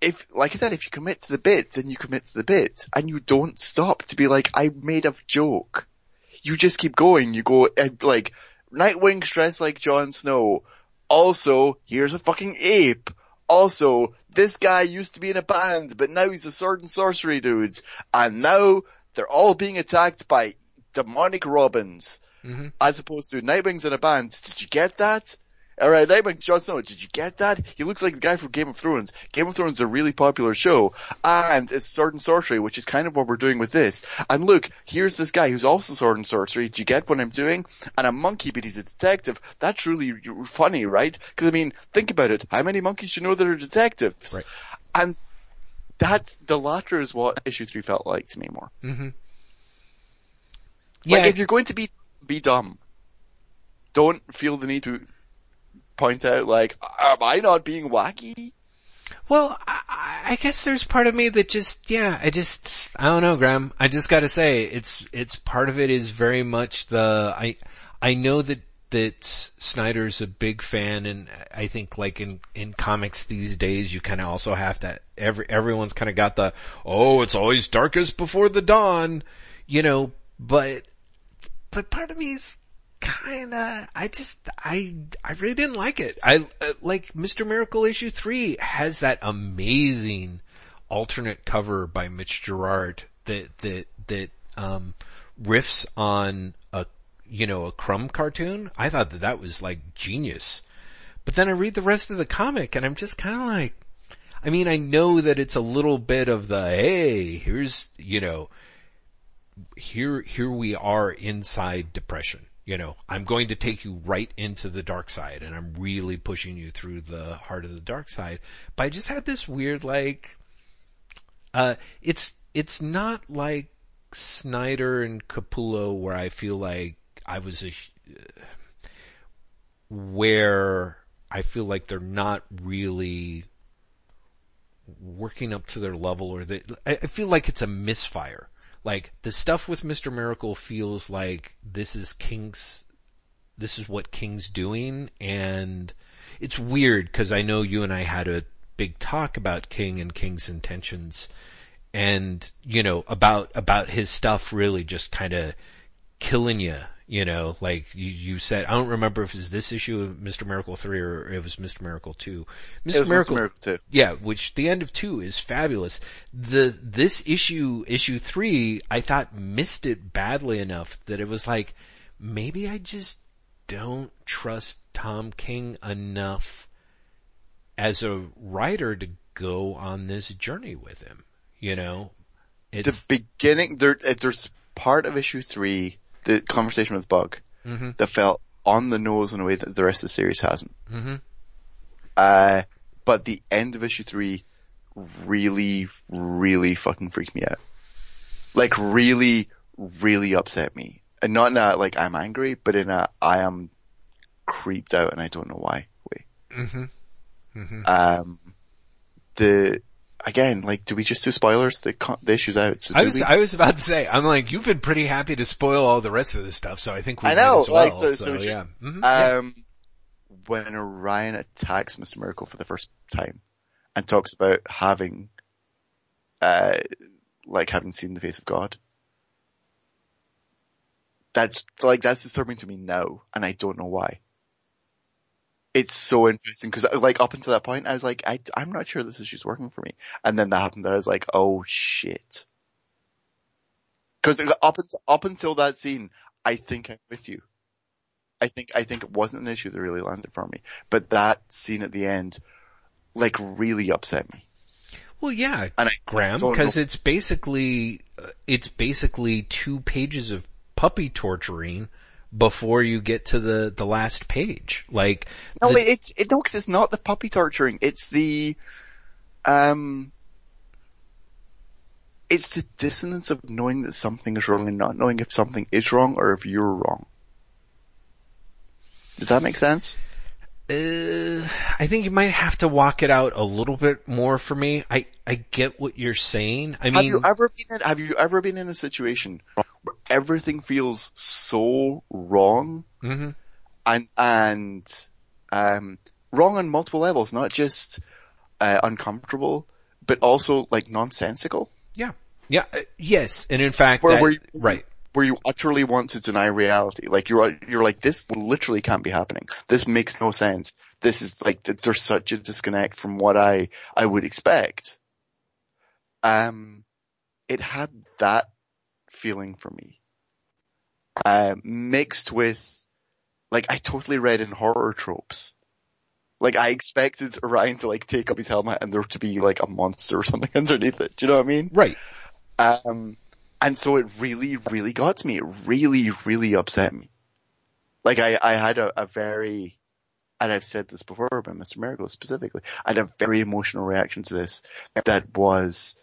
if, like I said, if you commit to the bit, then you commit to the bit, and you don't stop to be like, I made a joke. You just keep going, you go, and like, Nightwing's dressed like Jon Snow. Also, here's a fucking ape. Also, this guy used to be in a band, but now he's a sword and sorcery dude. And now, they're all being attacked by demonic robins. Mhm. As opposed to Nightwing's in a band. Did you get that? Alright, Nightwing, Jon Snow, did you get that? He looks like the guy from Game of Thrones. Game of Thrones is a really popular show. And it's sword and sorcery, which is kind of what we're doing with this. And look, here's this guy who's also sword and sorcery. Do you get what I'm doing? And a monkey, but he's a detective. That's really funny, right? Cause I mean, think about it. How many monkeys do you know that are detectives? Right. And that's, the latter is what issue three felt like to me more. Mhm. Like Yeah. if you're going to be, be dumb, don't feel the need to point out like, am I not being wacky? Well, I, I- guess there's part of me that just, yeah, I just, I don't know, Graeme. I just gotta say, it's, it's part of it is very much the, I, I know that, that Snyder's a big fan and I think like in, in comics these days you kinda also have to, every, everyone's kinda got the, oh, it's always darkest before the dawn, you know, but, but part of me is kinda, I just, I, I really didn't like it. I, uh, like Mr. Miracle issue three has that amazing alternate cover by Mitch Gerads that, that, that, um, riffs on a, you know, a crumb cartoon. I thought that that was like genius. But then I read the rest of the comic and I'm just kinda like, I mean, I know that it's a little bit of the, hey, here's, you know, here, here we are inside depression. You know, I'm going to take you right into the dark side and I'm really pushing you through the heart of the dark side. But I just had this weird like, uh, it's, it's not like Snyder and Capullo where I feel like I was a, where I feel like they're not really working up to their level or they, I I feel like it's a misfire. Like the stuff with Mr. Miracle feels like this is King's, this is what King's doing and it's weird because I know you and I had a big talk about King and King's intentions and, you know, about, about his stuff really just kind of killing you, you know, like you, you said, I don't remember if it was this issue of Mr. Miracle 3 or it was Mr. Miracle 2. Mr. Miracle, Mr. Miracle too. yeah, which the end of 2 is fabulous. The, this issue, issue 3, I thought missed it badly enough that it was like, maybe I just don't trust Tom King enough as a writer to go on this journey with him. You know, it's the beginning there there's part of issue three the conversation with bug Mhm. that felt on the nose in a way that the rest of the series hasn't Mhm. uh but the end of issue three really really fucking freaked me out like really really upset me and not in a like i'm angry but in a i am creeped out and i don't know why way Mhm. um the again like do we just do spoilers the, con- the issue's out so I was we? I was about to say I'm like you've been pretty happy to spoil all the rest of the stuff, so I think we I know, well. like, so- so, so yeah. Mhm. Yeah. Um, when Orion attacks Mr. Miracle for the first time and talks about having, uh, like having seen the face of God. That's, like, that's disturbing to me now, and I don't know why. It's so interesting, cause like up until that point, I was like, I, I'm not sure this issue's working for me. And then that happened, and I was like, oh shit. Cause up until, up until that scene, I think I'm with you. I think I think it wasn't an issue that really landed for me, but that scene at the end, like, really upset me. Well, yeah, And I Graeme, because it's basically uh, it's basically two pages of puppy torturing before you get to the the last page. Like no, the- it's it, no, 'cause it's not the puppy torturing. It's the, um, it's the dissonance of knowing that something is wrong and not knowing if something is wrong or if you're wrong. Does that make sense? Uh, I think you might have to walk it out a little bit more for me. I, I get what you're saying. I have mean, you ever been in, have you ever been in a situation everything feels so wrong mhm. and and um, wrong on multiple levels, not just uh, uncomfortable, but also like nonsensical. yeah, yeah, uh, yes. And in fact, Where, that- where you, right. where you utterly want to deny reality. Like you're you're like this literally can't be happening. This makes no sense. This is like there's such a disconnect from what I I would expect. Um, it had that feeling for me, uh, mixed with like I totally read in horror tropes. Like I expected Orion to like take up his helmet and there to be like a monster or something underneath it. Do you know what I mean? Right. Um, and so it really, really got to me. It really, really upset me. Like I, I had a, a very, and I've said this before about Mr. Miracle specifically, I had a very emotional reaction to this that was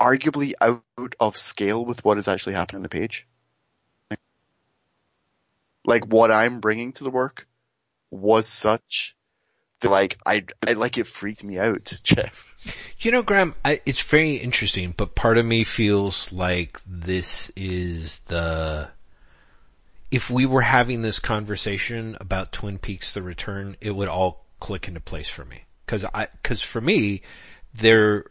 arguably out of scale with what is actually happening on the page. Like what I'm bringing to the work was such that like, I, I like it freaked me out, Jeff. You know, Graeme, I, it's very interesting, but part of me feels like this is the, if we were having this conversation about Twin Peaks The Return, it would all click into place for me. Cause I, cause for me, there,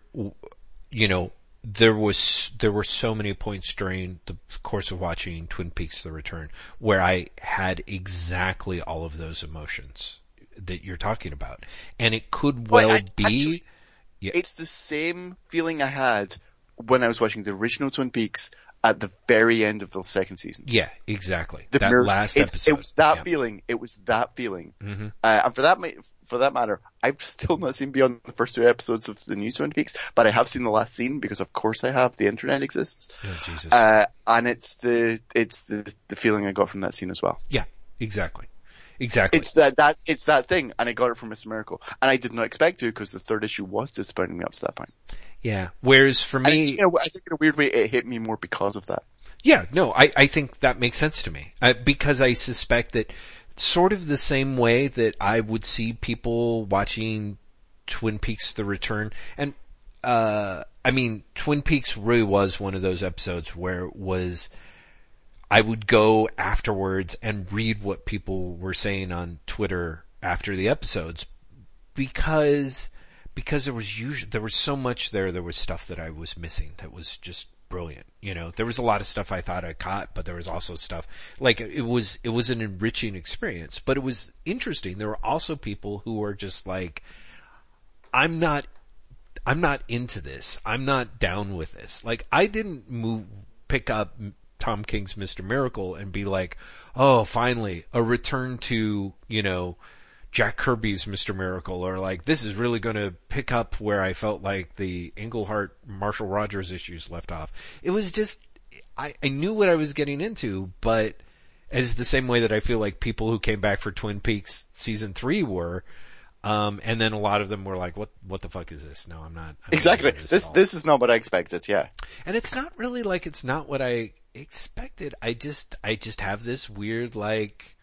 you know, there was, there were so many points during the course of watching Twin Peaks The Return where I had exactly all of those emotions that you're talking about. And it could Well, well I- be, actually- Yeah. It's the same feeling I had when I was watching the original Twin Peaks at the very end of the second season. Yeah, exactly. The that mirrors- last episode. It was that Yeah. feeling. It was that feeling. Mhm. Uh, and for that, for that matter, I've still not seen beyond the first two episodes of the new Twin Peaks, but I have seen the last scene because of course I have. The internet exists. Oh, Jesus. Uh, and it's the, it's the, the feeling I got from that scene as well. yeah, exactly. Exactly. It's that, that, it's that thing, and I got it from Mr. Miracle. And I did not expect to because the third issue was disappointing me up to that point. yeah. Whereas for And I me, think, in think in a weird way it hit me more because of that. yeah, no, I, I think that makes sense to me. Uh, because I suspect that sort of the same way that I would see people watching Twin Peaks The Return. And, uh, I mean, Twin Peaks really was one of those episodes where it was, I would go afterwards and read what people were saying on Twitter after the episodes because, because there was usually, there was so much there, there was stuff that I was missing that was just brilliant. You know, there was a lot of stuff I thought I caught, but there was also stuff like it was, it was an enriching experience, but it was interesting. There were also people who were just like, I'm not, I'm not into this. I'm not down with this. Like I didn't move, pick up Tom King's Mr. Miracle and be like, oh, finally a return to, you know, Jack Kirby's Mr. Miracle or like this is really going to pick up where I felt like the Englehart Marshall Rogers issues left off. It was just I, I knew what I was getting into, but as the same way that I feel like people who came back for Twin Peaks season three were, um, and then a lot of them were like, "What? What the fuck is this?" No, I'm not. I'm exactly. Not this this, this is not what I expected. Yeah. And it's not really like it's not what I expected. I just I just have this weird like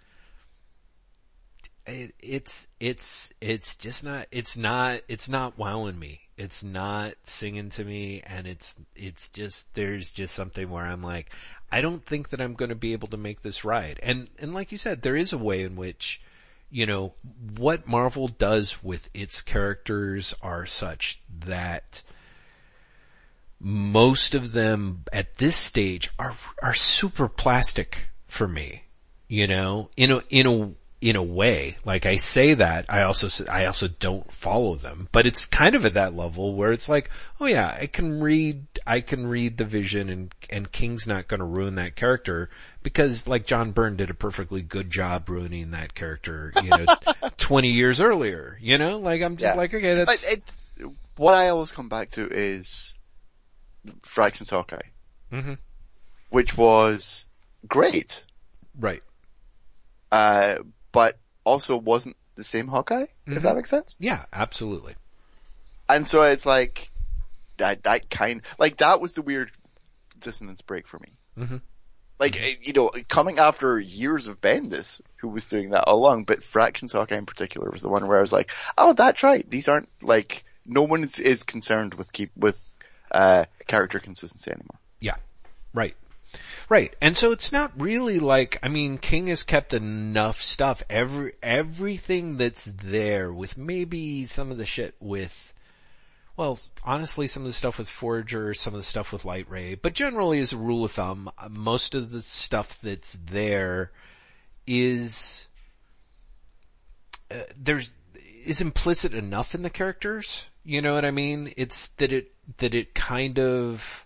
it, it's it's it's just not it's not it's not wowing me. It's not singing to me, and it's it's just there's just something where I'm like, I don't think that I'm going to be able to make this ride. And and like you said, there is a way in which you know what Marvel does with its characters are such that most of them at this stage are are super plastic for me. You know, in a in a in a way, like I say that, I also, I also don't follow them, but it's kind of at that level where it's like, oh yeah, I can read, I can read the vision and, and King's not gonna ruin that character because like John Byrne did a perfectly good job ruining that character, you know, 20 years earlier, you know, like I'm just Yeah. like, okay, that's, it's, what I always come back to is Fraction's Hawkeye, Mhm. which was great, right. uh, but also wasn't the same Hawkeye, Mhm. if that makes sense. Yeah, absolutely. And so it's like, that, that kind, like that was the weird dissonance break for me. Mhm. Like, eh, you know, coming after years of Bendis, who was doing that all along, but Fraction's Hawkeye in particular was the one where I was like, oh, that's right. These aren't like, no one is, is concerned with keep, with, uh, character consistency anymore. Yeah. Right. Right. And so it's not really like, I mean, King has kept enough stuff. Every, everything that's there with maybe some of the shit with, well, honestly, some of the stuff with Forager, some of the stuff with Lightray, but generally as a rule of thumb, most of the stuff that's there is, uh, there's, is implicit enough in the characters. You know what I mean? It's that it, that it kind of,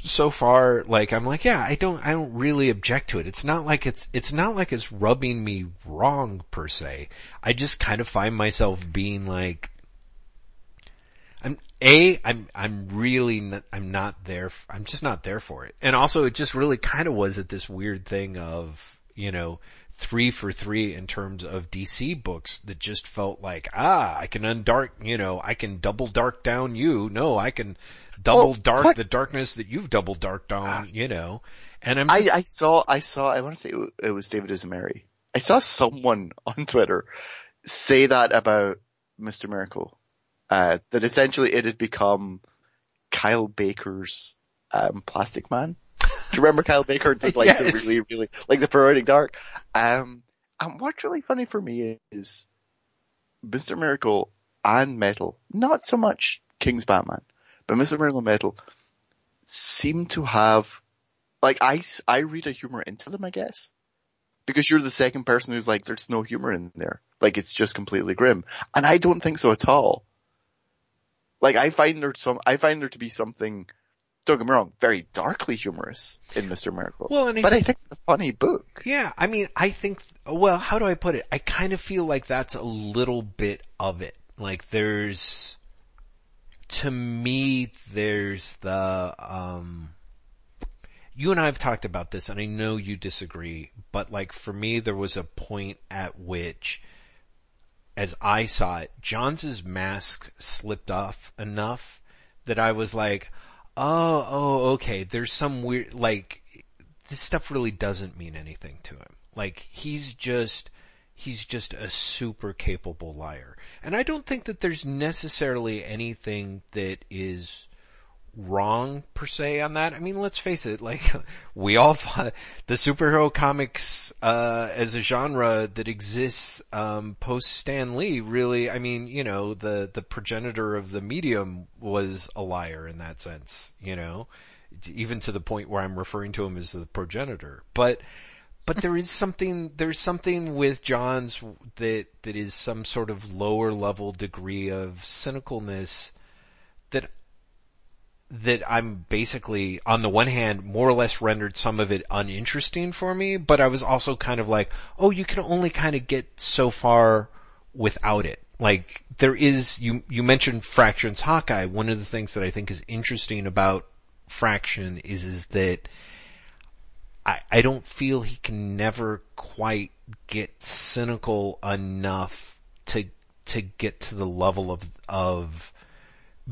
so far, like I'm like, yeah, I don't, I don't really object to it. It's not like it's, it's not like it's rubbing me wrong per se. I just kind of find myself being like, I'm a, I'm, I'm really, not, I'm not there. I'm just not there for it. And also, it just really kind of was at this weird thing of, you know, three for three in terms of DC books that just felt like, ah, I can undark, you know, I can double dark down you. No, I can double Well, dark what- the darkness that you've double darked on, you know. And I'm just, I saw, I saw, I want to say it wa- it was David Uzumeri. I saw someone on Twitter say that about Mr. Miracle. Uh, that essentially it had become Kyle Baker's, um, Plastic Man. Do you remember Kyle Baker did like the really, really, like the Parodic Dark? Um, and what's really funny for me is Mr. Miracle and Metal, not so much King's Batman, but Mr. Miracle Metal seem to have like I, I read a humor into them, I guess. Because you're the second person who's like, there's no humor in there. Like it's just completely grim. And I don't think so at all. Like I find there some, I find there to be something, don't get me wrong, very darkly humorous in Mr. Miracle. Well, and but I think it's a funny book. Yeah, I mean, I think, well, how do I put it? I kind of feel like that's a little bit of it. Like there's, to me, there's the, um, you and I have talked about this and I know you disagree, but like for me, there was a point at which, as I saw it, Johns' mask slipped off enough that I was like, oh, oh, okay, there's some weird, like, this stuff really doesn't mean anything to him. Like he's just, he's just a super capable liar. And I don't think that there's necessarily anything that is wrong per se on that. I mean, let's face it, like we all the superhero comics uh, as a genre that exists um, post Stan Lee. Really, I mean, you know, the the progenitor of the medium was a liar in that sense. You know, even to the point where I'm referring to him as the progenitor, but. But there is something, there's something with Johns that, that is some sort of lower level degree of cynicalness that that I'm basically, on the one hand, more or less rendered some of it uninteresting for me, but I was also kind of like, oh, you can only kind of get so far without it. Like, there is, you, you mentioned Fraction's Hawkeye. One of the things that I think is interesting about Fraction is, is that I, I don't feel he can never quite get cynical enough to, to get to the level of, of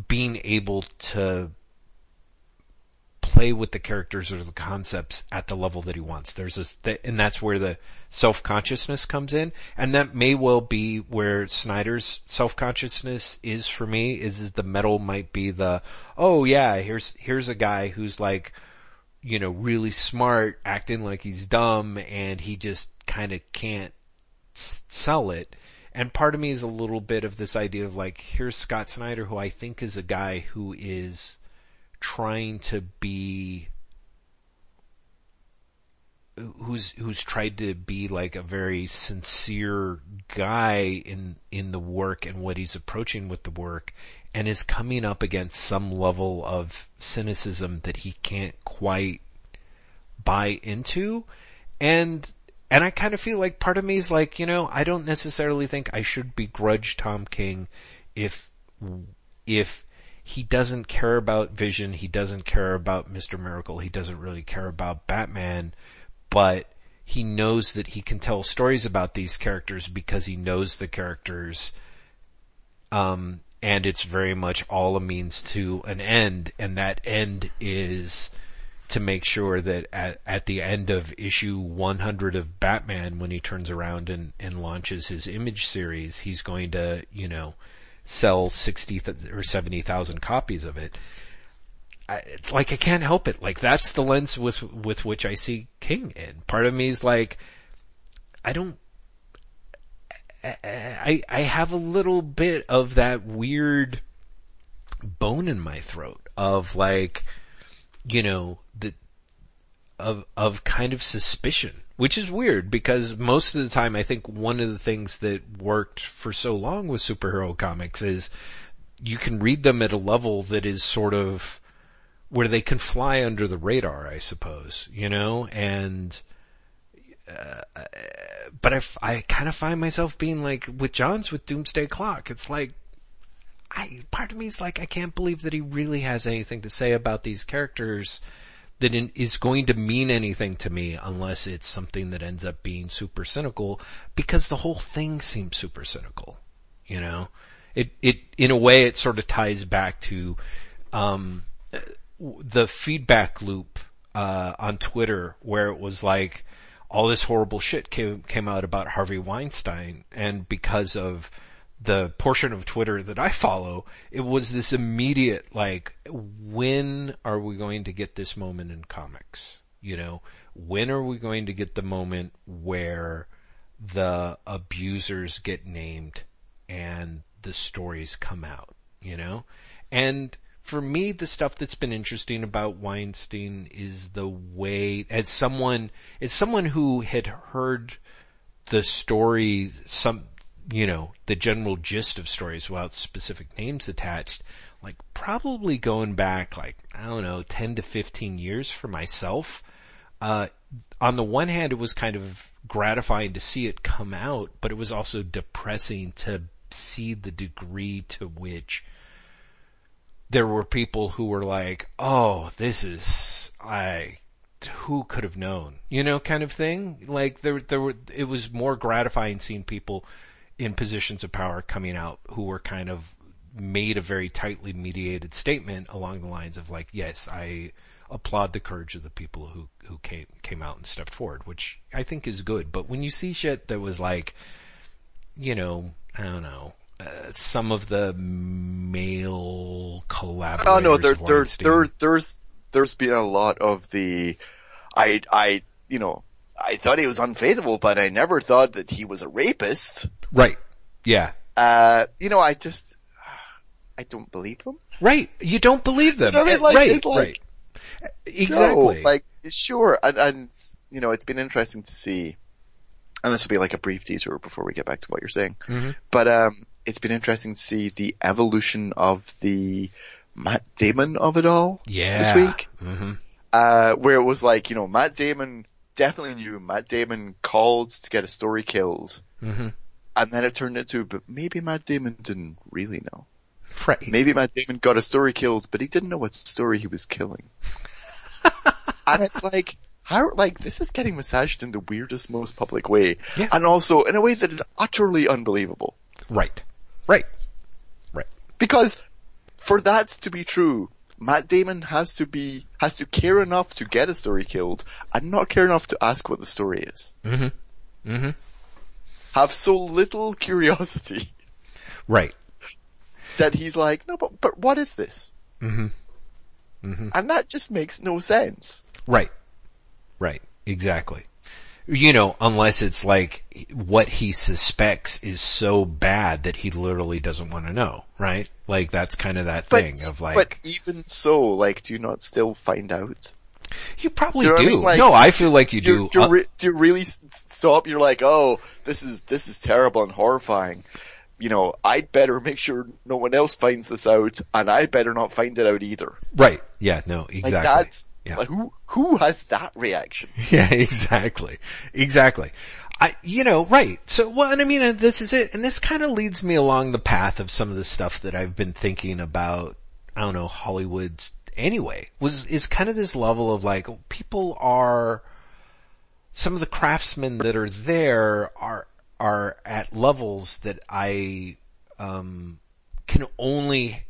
being able to play with the characters or the concepts at the level that he wants. There's this, and that's where the self-consciousness comes in, and that may well be where Snyder's self-consciousness is for me, is, is the metal might be the, oh yeah, here's, here's a guy who's like, you know, really smart, acting like he's dumb, and he just kind of can't s- sell it. And part of me is a little bit of this idea of like, here's Scott Snyder, who I think is a guy who is, trying to be who's who's tried to be like a very sincere guy in in the work and what he's approaching with the work and is coming up against some level of cynicism that he can't quite buy into and and I kind of feel like part of me is like, you know, I don't necessarily think I should begrudge Tom King if if he doesn't care about Vision. He doesn't care about Mr. Miracle. He doesn't really care about Batman, but he knows that he can tell stories about these characters because he knows the characters. Um, and it's very much all a means to an end, and that end is to make sure that at, at the end of issue 100 of Batman, when he turns around and, and launches his image series, he's going to, you know, sell 60 or 70,000 copies of it. I, like I can't help it. Like that's the lens with, with which I see King in. Part of me is like, I don't, I, I have a little bit of that weird bone in my throat of like, you know, the, of, of kind of suspicion which is weird because most of the time I think one of the things that worked for so long with superhero comics is you can read them at a level that is sort of where they can fly under the radar, I suppose, you know, and, uh, but I, I kind of find myself being like with Johns with Doomsday Clock. It's like, I, part of me is like, I can't believe that he really has anything to say about these characters that is going to mean anything to me unless it's something that ends up being super cynical because the whole thing seems super cynical. You know, it, it, in a way it sort of ties back to, um, the feedback loop, uh, on Twitter where it was like all this horrible shit came, came out about Harvey Weinstein and because of, the portion of Twitter that I follow, it was this immediate like, when are we going to get this moment in comics? You know, when are we going to get the moment where the abusers get named and the stories come out, you know? And for me, the stuff that's been interesting about Weinstein is the way, as someone, as someone who had heard the story, some, you know, the general gist of stories without specific names attached, like probably going back like, I don't know, 10 to 15 years for myself. Uh, on the one hand, it was kind of gratifying to see it come out, but it was also depressing to see the degree to which there were people who were like, oh, this is, I, who could have known, you know, kind of thing. Like there, there were, it was more gratifying seeing people in positions of power coming out who were kind of made a very tightly mediated statement along the lines of like, yes, I applaud the courage of the people who, who came, came out and stepped forward, which I think is good. But when you see shit that was like, you know, I don't know, uh, some of the male collaborators. Oh no, there, there, there, there's, there's been a lot of the, I, I, you know, I thought he was unfaithful, but I never thought that he was a rapist. right. Yeah. Uh, you know, I just, I don't believe them. Right. You don't believe them. You know? Uh, Like, right. like- right. Exactly. No, like, sure, and, and, you know, it's been interesting to see, and this will be like a brief detour before we get back to what you're saying, Mhm. but, um, it's been interesting to see the evolution of the Matt Damon of it all yeah. this week. hmm uh, where it was like, you know, Matt Damon definitely knew Matt Damon called to get a story killed. hmm And then it turned into, but maybe Matt Damon didn't really know. Right. Maybe Matt Damon got a story killed, but he didn't know what story he was killing. and it's like, how, like, this is getting massaged in the weirdest, most public way. Yeah. And also in a way that is utterly unbelievable. Right. Right. Right. Because for that to be true, Matt Damon has to be, has to care enough to get a story killed and not care enough to ask what the story is. hmm hmm Have so little curiosity Right. that he's like, no, but, but what is this? hmm hmm And that just makes no sense. Right. Right. Exactly. You know, unless it's like what he suspects is so bad that he literally doesn't want to know, right? Like that's kind of that But, thing of like, but even so, like, do you not still find out? you probably do you know what I mean? Like, no, I feel like you Do, do. you- do, Uh, re- do you really stop? You're like, oh, this is, this is terrible and horrifying. You know, I'd better make sure no one else finds this out and I better not find it out either. right. Yeah, no, Like exactly. that's, Yeah. like who, who has that reaction? Yeah, exactly. Exactly. I, you know, right. So, well, and I mean, this is it. And this kind of leads me along the path of some of the stuff that I've been thinking about, I don't know, Hollywood's anyway, was, is kind of this level of like, people are, some of the craftsmen that are there are, are at levels that I, um, can only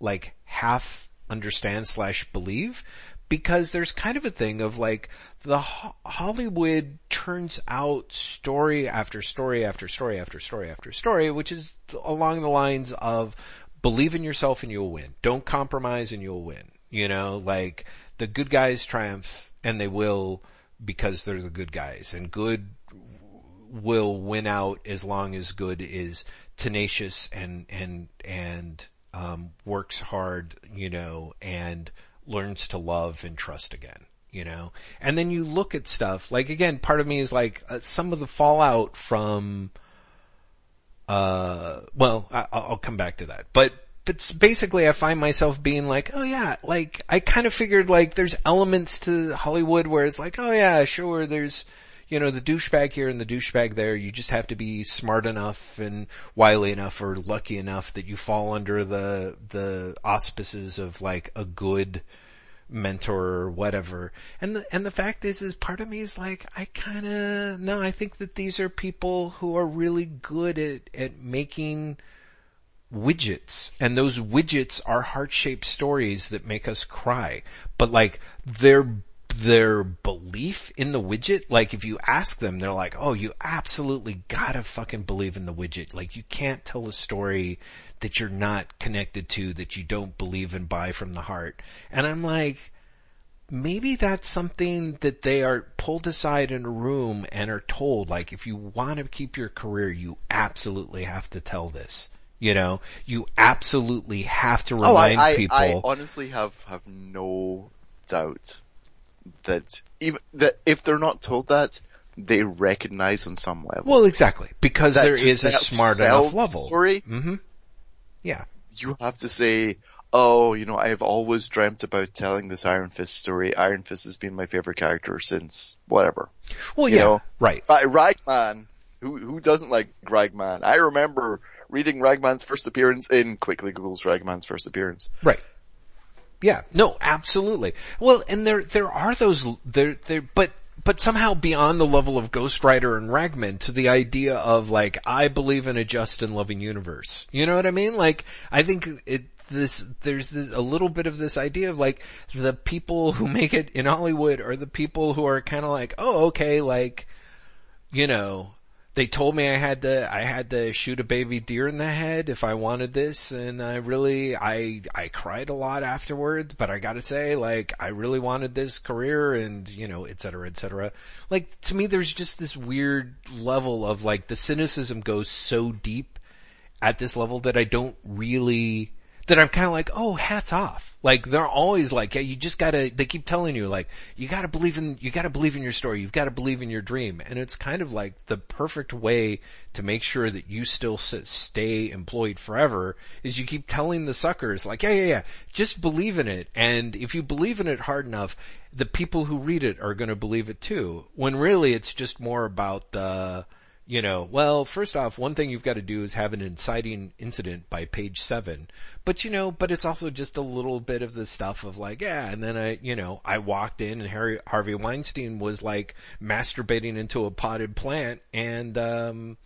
like half understand slash believe because there's kind of a thing of like the Ho- Hollywood turns out story after story after story after story after story, which is along the lines of believe in yourself and you'll win. Don't compromise and you'll win. You know, like the good guys triumph and they will because they're the good guys and good will win out as long as good is tenacious and and and um, works hard, you know, and learns to love and trust again, you know. And then you look at stuff like again, part of me is like uh, some of the fallout from. Uh, well, I, I'll I'll come back to that, but. But basically I find myself being like, oh yeah, like, I kind of figured like there's elements to Hollywood where it's like, oh yeah, sure, there's, you know, the douchebag here and the douchebag there. You just have to be smart enough and wily enough or lucky enough that you fall under the, the auspices of like a good mentor or whatever. And the, and the fact is, is part of me is like, I kinda, no, I think that these are people who are really good at, at making widgets and those widgets are heart-shaped stories that make us cry but like their their belief in the widget? Like if you ask them they're like oh you absolutely gotta fucking believe in the widget. Like you can't tell a story that you're not connected to that you don't believe and buy from the heart. And i'm like maybe that's something that they are pulled aside in a room and are told like if you want to keep your career you absolutely have to tell this you know, you absolutely have to Oh, I, remind I, people. I honestly have, have no doubt that even, that if they're not told that, they recognize on some level. well, exactly, because that there to a smart enough level. Story, hmm Yeah. you have to say, oh, you know, I've always dreamt about telling this Iron Fist story. Iron Fist has been my favorite character since whatever. Well, You yeah. know, right. But Ragman, who, who doesn't like Ragman? I remember reading Ragman's first appearance in, quickly Google's Ragman's first appearance. Right. Yeah. No, absolutely. Well, and there, there are those, there, there, but, but somehow beyond the level of Ghost Rider and Ragman to the idea of like, I believe in a just and loving universe. You know what I mean? Like, I think it, this, there's this, a little bit of this idea of like the people who make it in Hollywood are the people who are kind of like, oh, okay, like, you know, they told me I had to, I had to shoot a baby deer in the head if I wanted this, and I really, I, I cried a lot afterwards, but I gotta say, like, I really wanted this career and, you know, et cetera, et cetera. Like, to me, there's just this weird level of like, the cynicism goes so deep at this level that I don't really, that I'm kind of like, oh, hats off. Like they're always like, yeah, you just gotta, they keep telling you like, you gotta believe in, you gotta believe in your story. You've gotta believe in your dream. And it's kind of like the perfect way to make sure that you still sit, stay employed forever is you keep telling the suckers like, yeah, yeah, yeah, just believe in it. And if you believe in it hard enough, the people who read it are going to believe it too. When really it's just more about the, you know, well, first off, one thing you've got to do is have an inciting incident by page seven. But you know, but it's also just a little bit of the stuff of like, yeah, and then I, you know, I walked in and Harry, Harvey Weinstein was like masturbating into a potted plant and, um,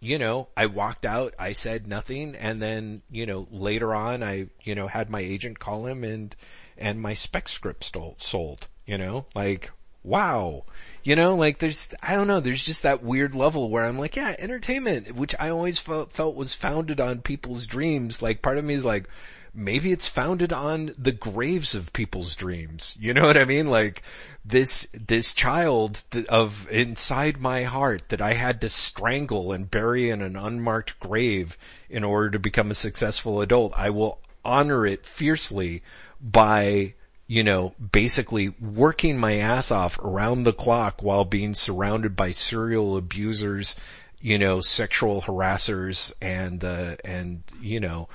you know, I walked out, I said nothing, and then, you know, later on I, you know, had my agent call him and, and my spec script sold, you know, like, wow. You know, like there's, I don't know, there's just that weird level where I'm like, yeah, entertainment, which I always felt, felt was founded on people's dreams. Like part of me is like, maybe it's founded on the graves of people's dreams. You know what I mean? Like this, this child of inside my heart that I had to strangle and bury in an unmarked grave in order to become a successful adult. I will honor it fiercely by you know, basically working my ass off around the clock while being surrounded by serial abusers, you know, sexual harassers and, uh, and, you know,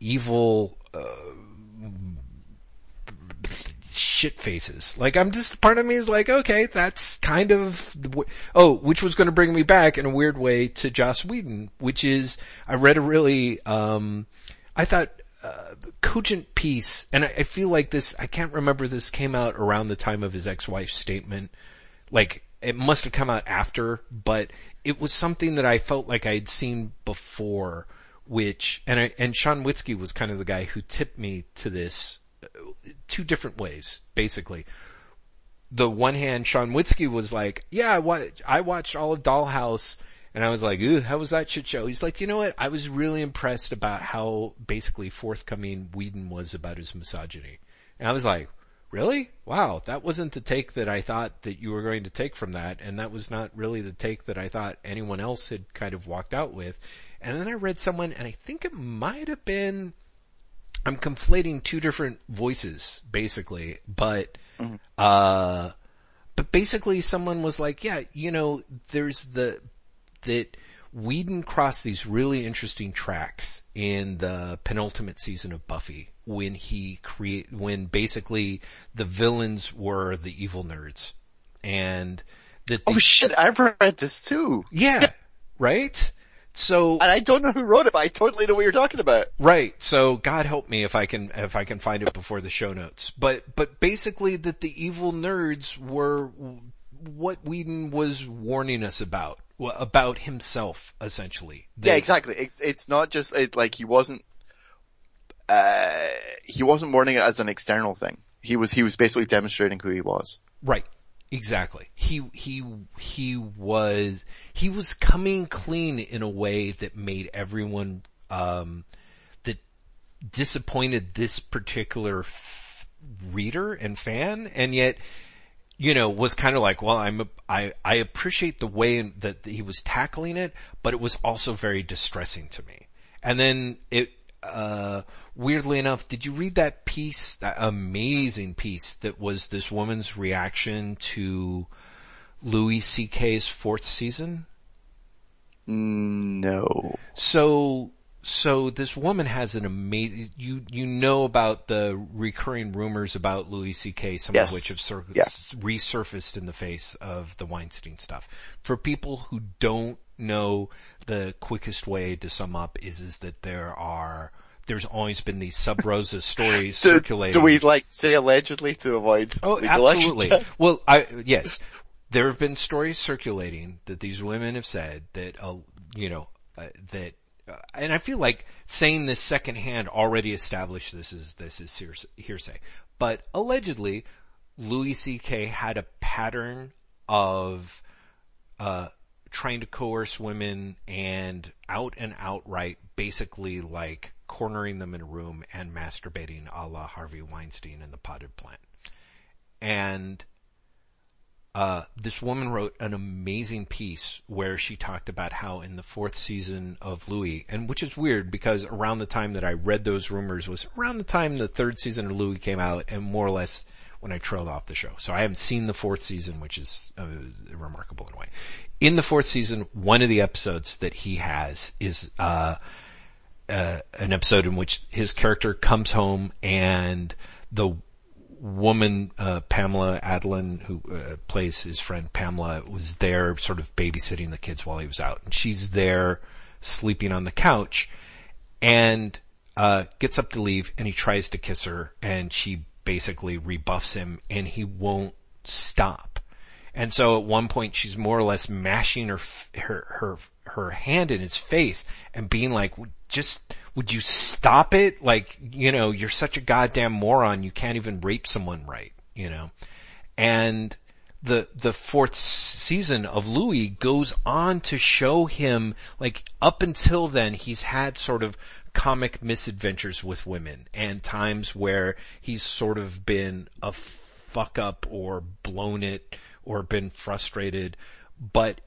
evil, uh, shit faces. Like I'm just, part of me is like, okay, that's kind of, the, oh, which was going to bring me back in a weird way to Joss Whedon, which is, I read a really, um, I thought uh, cogent piece, and I, I, feel like this, I can't remember this came out around the time of his ex-wife's statement. Like, it must have come out after, but it was something that I felt like I'd seen before, which, and I, and Sean Witzke was kind of the guy who tipped me to this uh, two different ways, basically. The one hand, Sean Witzke was like, yeah, I, I watched all of Dollhouse and I was like, Ooh, how was that shit show? He's like, you know what? I was really impressed about how basically forthcoming Whedon was about his misogyny. And I was like, really? Wow, that wasn't the take that I thought that you were going to take from that. And that was not really the take that I thought anyone else had kind of walked out with. And then I read someone and I think it might have been, I'm conflating two different voices basically, but, mm-hmm. uh, but basically someone was like, yeah, you know, there's the that Whedon crossed these really interesting tracks in the penultimate season of Buffy when he create, when basically the villains were the evil nerds. And that Oh shit, I've read this too. Yeah. right? So And I don't know who wrote it, but I totally know what you're talking about. Right. So God help me if I can if I can find it before the show notes. But but basically that the evil nerds were what Whedon was warning us about about himself, essentially. yeah, exactly. It's, it's not just, it, like, he wasn't, uh, he wasn't warning it as an external thing. He was, he was basically demonstrating who he was. Right. Exactly. He, he, he was, he was coming clean in a way that made everyone, um, that disappointed this particular f- reader and fan, and yet, you know, was kind of like, well, I'm, a, I, I appreciate the way that he was tackling it, but it was also very distressing to me. And then it, uh, weirdly enough, did you read that piece, that amazing piece that was this woman's reaction to Louis C.K.'s fourth season? No. So so this woman has an amazing, you, you know about the recurring rumors about Louis C.K., some yes. of which have sur- yeah. resurfaced in the face of the Weinstein stuff. For people who don't know, the quickest way to sum up is, is that there are, there's always been these sub rosa stories do, circulating. Do we like say allegedly to avoid? Oh, absolutely. well, I, yes. There have been stories circulating that these women have said that, uh, you know, uh, that and I feel like saying this secondhand already established this is, this is hearsay. But allegedly, Louis C.K. had a pattern of, uh, trying to coerce women and out and outright basically like cornering them in a room and masturbating a la Harvey Weinstein in the potted plant. And uh, this woman wrote an amazing piece where she talked about how in the fourth season of Louie, and which is weird because around the time that I read those rumors was around the time the third season of Louie came out and more or less when I trailed off the show. So I haven't seen the fourth season, which is uh, remarkable in a way. In the fourth season, one of the episodes that he has is, uh, uh, an episode in which his character comes home and the woman, uh, Pamela Adlon, who uh, plays his friend Pamela, was there sort of babysitting the kids while he was out. And she's there sleeping on the couch and, uh, gets up to leave and he tries to kiss her and she basically rebuffs him and he won't stop. And so at one point she's more or less mashing her, her, her, her hand in his face and being like, just, would you stop it? Like, you know, you're such a goddamn moron. You can't even rape someone right, you know? And the, the fourth season of Louie goes on to show him, like, up until then, he's had sort of comic misadventures with women and times where he's sort of been a fuck up or blown it or been frustrated. But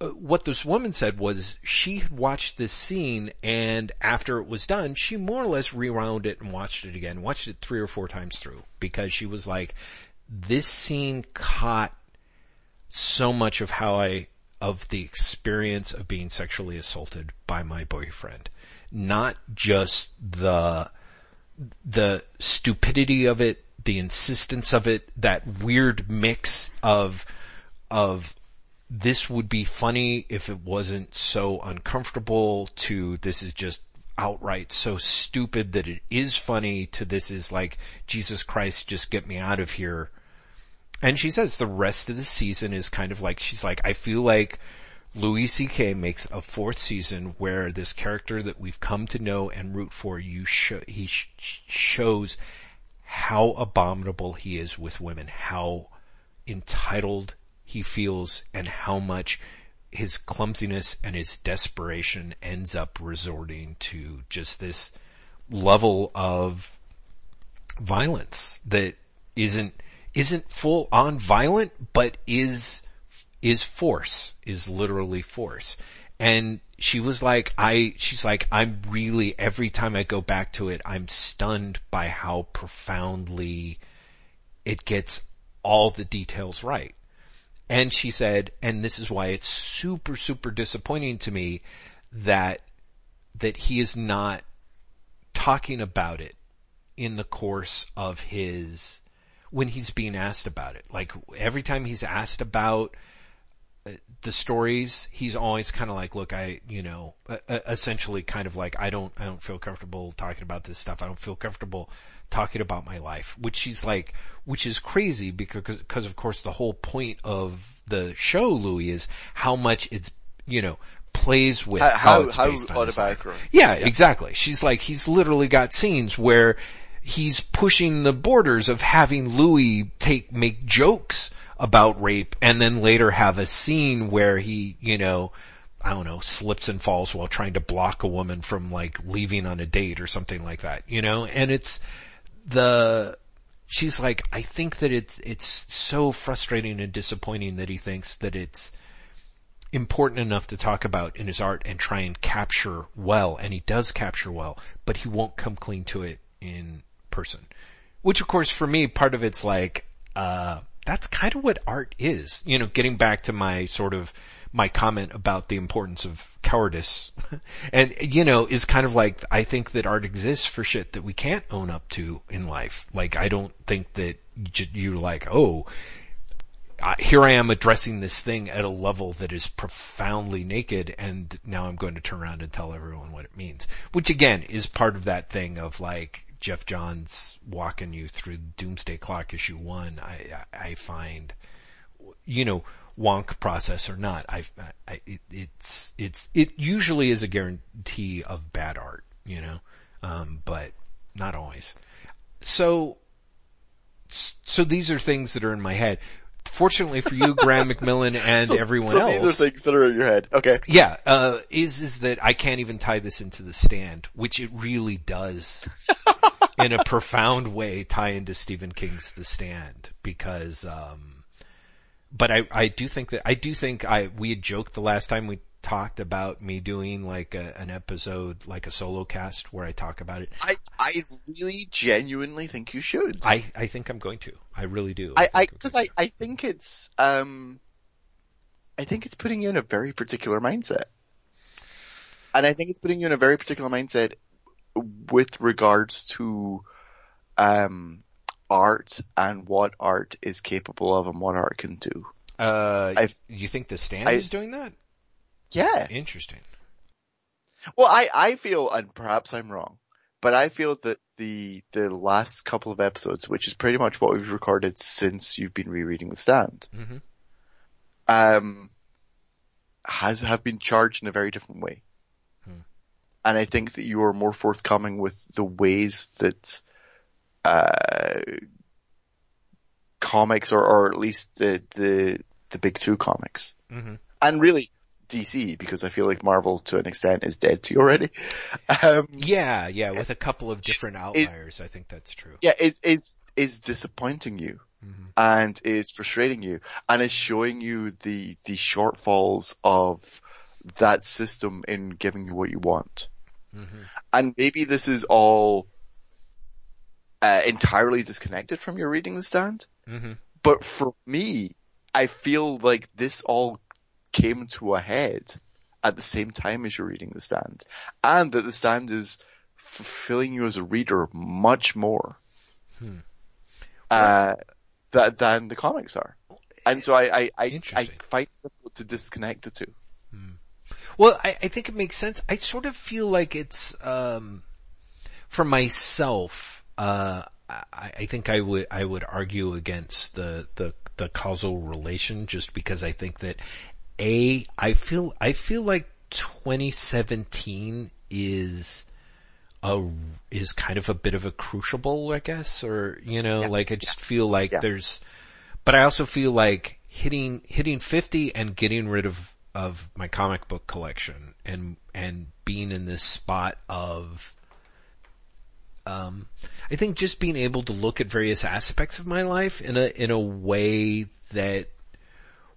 what this woman said was she had watched this scene and after it was done, she more or less rewound it and watched it again, watched it three or four times through because she was like, this scene caught so much of how I, of the experience of being sexually assaulted by my boyfriend. Not just the, the stupidity of it, the insistence of it, that weird mix of, of this would be funny if it wasn't so uncomfortable to this is just outright so stupid that it is funny to this is like, Jesus Christ, just get me out of here. And she says the rest of the season is kind of like, she's like, I feel like Louis C.K. makes a fourth season where this character that we've come to know and root for, you he sh- shows how abominable he is with women, how entitled he feels and how much his clumsiness and his desperation ends up resorting to just this level of violence that isn't isn't full on violent but is is force is literally force. And she was like i she's like i'm really every time i go back to it i'm stunned by how profoundly it gets all the details right and she said, and this is why it's super, super disappointing to me that, that he is not talking about it in the course of his, when he's being asked about it. Like every time he's asked about uh, the stories, he's always kind of like, look, I, you know, essentially kind of like, I don't, I don't feel comfortable talking about this stuff. I don't feel comfortable talking about my life, which she's like, which is crazy because, because of course the whole point of the show, Louie, is how much it's, you know, plays with how, how it's based how on autobiographical. Yeah, yeah, exactly. She's like, he's literally got scenes where he's pushing the borders of having Louie take, make jokes about rape and then later have a scene where he, you know, I don't know, slips and falls while trying to block a woman from like leaving on a date or something like that, you know, and it's, the she's like, I think that it's it's so frustrating and disappointing that he thinks that it's important enough to talk about in his art and try and capture well, and he does capture well, but he won't come clean to it in person. Which of course for me, part of it's like, uh, that's kind of what art is. You know, getting back to my sort of my comment about the importance of cowardice. and, you know, is kind of like, I think that art exists for shit that we can't own up to in life. Like, I don't think that you're like, oh, here I am addressing this thing at a level that is profoundly naked and now I'm going to turn around and tell everyone what it means. Which again is part of that thing of like Geoff Johns walking you through Doomsday Clock issue one. I, I find, you know, wonk process or not. I, I it, it's it's it usually is a guarantee of bad art, you know, um, but not always. So so these are things that are in my head. Fortunately for you, Graeme McMillan and So- everyone so else. These are things that are in your head. Okay. Yeah, uh, is, is that I can't even tie this into the stand, which it really does in a profound way tie into Stephen King's The Stand because, um, but I, I do think that, I do think I, we had joked the last time we talked about me doing like a, an episode, like a solo cast where I talk about it. I, I really genuinely think you should. I, I think I'm going to. I really do. I, I, cause I, I think it's, um, I think it's putting you in a very particular mindset. And I think it's putting you in a very particular mindset with regards to, um, art and what art is capable of and what art can do. Uh, I've- you think The Stand I- is doing that? Yeah. Interesting. Well, I, I feel, and perhaps I'm wrong, but I feel that the, the last couple of episodes, which is pretty much what we've recorded since you've been rereading The Stand, hmm um, has have been charged in a very different way. Hmm. And I think that you are more forthcoming with the ways that, uh, comics or, or at least the, the, the big two comics. hmm And really DC, because I feel like Marvel to an extent is dead to you already. Um, Yeah, yeah, with a couple of different outliers, I think that's true. yeah, it's is, is disappointing you. hmm and is frustrating you and is showing you the the shortfalls of that system in giving you what you want. hmm And maybe this is all uh, entirely disconnected from your reading the stand, hmm but for me, I feel like this all came to a head at the same time as you're reading the stand, and that the stand is fulfilling you as a reader much more. Hmm. Uh, that than the comics are. And so I, I, I, I find to disconnect the two. Well, I, I think it makes sense. I sort of feel like it's, um, for myself, uh, I, I think I would, I would argue against the, the, the causal relation just because I think that A, I feel, I feel like 2017 is, a is kind of a bit of a crucible, I guess, or you know, like I just feel like Yeah. there's, but I also feel like hitting hitting fifty and getting rid of of my comic book collection and and being in this spot of, um, I think just being able to look at various aspects of my life in a in a way that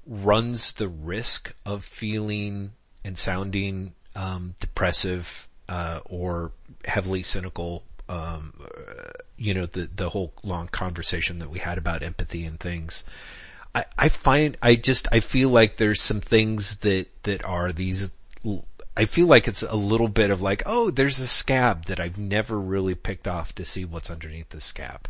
runs the risk of feeling and sounding um, depressive uh, or heavily cynical. Um, uh, you know, the the whole long conversation that we had about empathy and things. I, I find I just I feel like there's some things that that are these. l- I feel like it's a little bit of like, oh, there's a scab that I've never really picked off to see what's underneath the scab,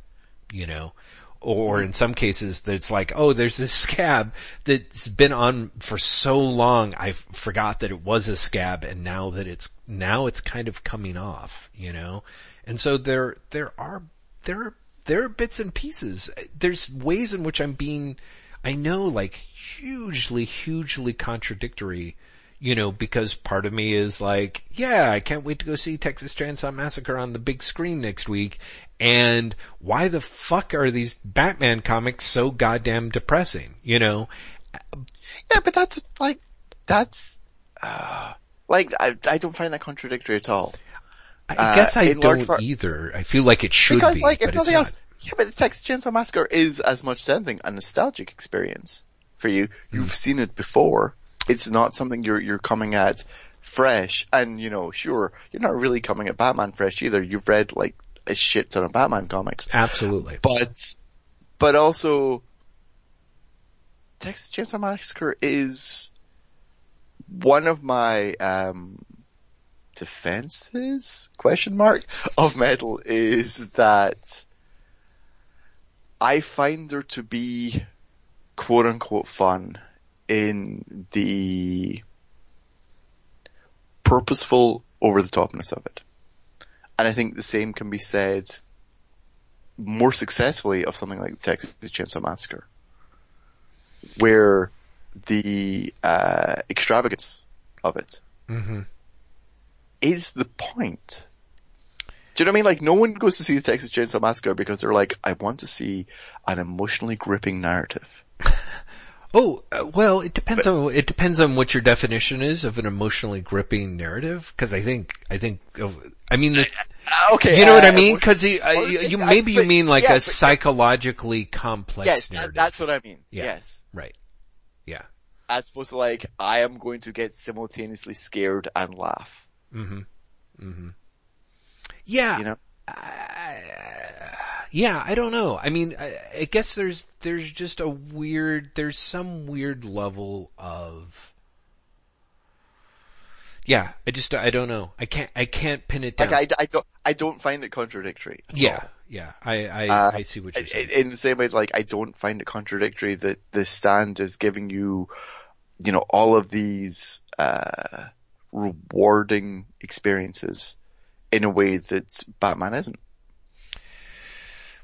you know, or in some cases that's like, oh, there's this scab that's been on for so long, I forgot that it was a scab, and now that it's now it's kind of coming off, you know, and so there there are there are there are bits and pieces. There's ways in which I'm being, I know, like hugely hugely contradictory. You know, because part of me is like, yeah, I can't wait to go see Texas Chainsaw Massacre on the big screen next week. And why the fuck are these Batman comics so goddamn depressing? You know, Yeah, but that's like, that's, uh, like, I, I don't find that contradictory at all. I Uh, guess I don't part- either. I feel like it should because be, like, if it's nothing not. else, yeah, but the Texas Chainsaw Massacre is as much as anything a nostalgic experience for you. Hmm. You've seen it before. It's not something you're, you're coming at fresh. And, you know, sure, you're not really coming at Batman fresh either. You've read like a shit ton of Batman comics. Absolutely. but but also Texas Chainsaw Massacre is one of my um defenses question mark of metal is that I find there to be quote unquote fun in the purposeful over the topness of it. And I think the same can be said more successfully of something like the Texas Chainsaw Massacre, where the uh, extravagance of it Mm-hmm. is the point. Do you know what I mean? Like, no one goes to see the Texas Chainsaw Massacre because they're like, I want to see an emotionally gripping narrative. Oh, uh, well, it depends on, it depends on what your definition is of an emotionally gripping narrative. Cause I think, I think, of, I mean, the, Okay, you know what uh, I mean? Cause you, uh, you, you- I- maybe you mean like yeah, a but- psychologically complex yes, narrative. that's what I mean. Yeah. Yes. right. Yeah. As opposed to like, I am going to get simultaneously scared and laugh. Mm-hmm. Mm-hmm. Yeah. You know? Yeah, I don't know. I mean, I, I guess there's there's just a weird there's some weird level of yeah. I just I don't know. I can't I can't pin it down. Like, I, I don't, I don't find it contradictory. yeah, all. yeah. I I, Uh, I see what you're saying. In the same way, like, I don't find it contradictory that the stand is giving you, you know, all of these, uh, rewarding experiences in a way that Batman isn't.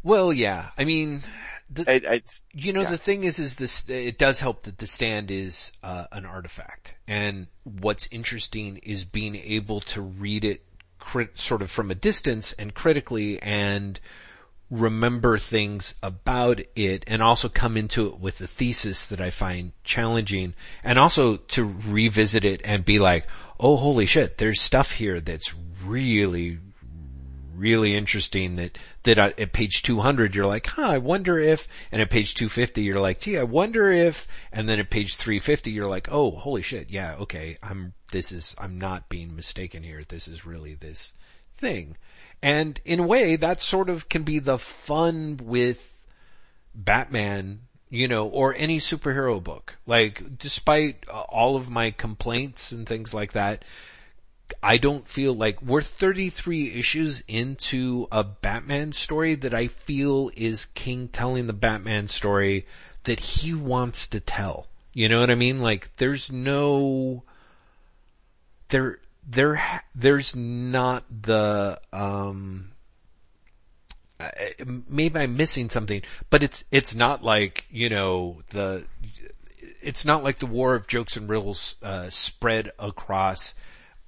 Well, yeah. I mean, the, You know, Yeah. the thing is, is this, it does help that the stand is, uh, an artifact. And what's interesting is being able to read it crit, sort of from a distance and critically and remember things about it and also come into it with a thesis that I find challenging and also to revisit it and be like, oh holy shit, there's stuff here that's really, really interesting that, that at page 200 you're like, huh, I wonder if, and at page 250 you're like, gee, I wonder if, and then at page 350 you're like, oh, holy shit, yeah, okay, I'm, this is, I'm not being mistaken here, this is really this thing. And in a way, that sort of can be the fun with Batman, you know, or any superhero book. Like, despite all of my complaints and things like that, I don't feel like we're 33 issues into a Batman story that I feel is King telling the Batman story that he wants to tell. You know what I mean? Like there's no, there, there, there's not the, um, maybe I'm missing something, but it's, it's not like, you know, the, it's not like the War of Jokes and Riddles, uh, spread across,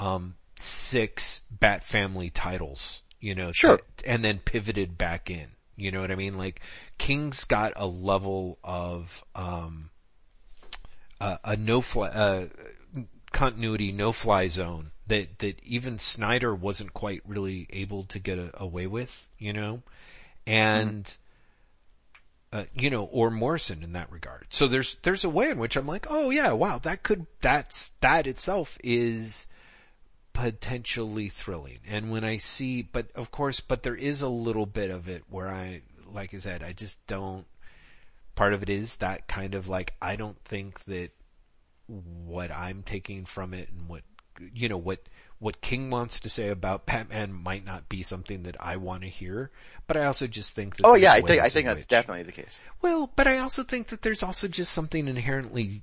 um, six Bat Family titles, you know, Sure. and then pivoted back in. You know what I mean? Like King's got a level of um, a, a no fly uh, continuity, no fly zone that that even Snyder wasn't quite really able to get a, away with. You know, and. Uh, you know, or Morrison in that regard. So there's, there's a way in which I'm like, oh yeah, wow, that could, that's, that itself is, potentially thrilling. And when I see, but of course, but there is a little bit of it where I, like I said, I just don't, part of it is that kind of like, I don't think that what I'm taking from it and what, you know, what, what King wants to say about Batman might not be something that I want to hear, but I also just think that oh yeah, I think, I think that's which- definitely the case. well, but I also think that there's also just something inherently,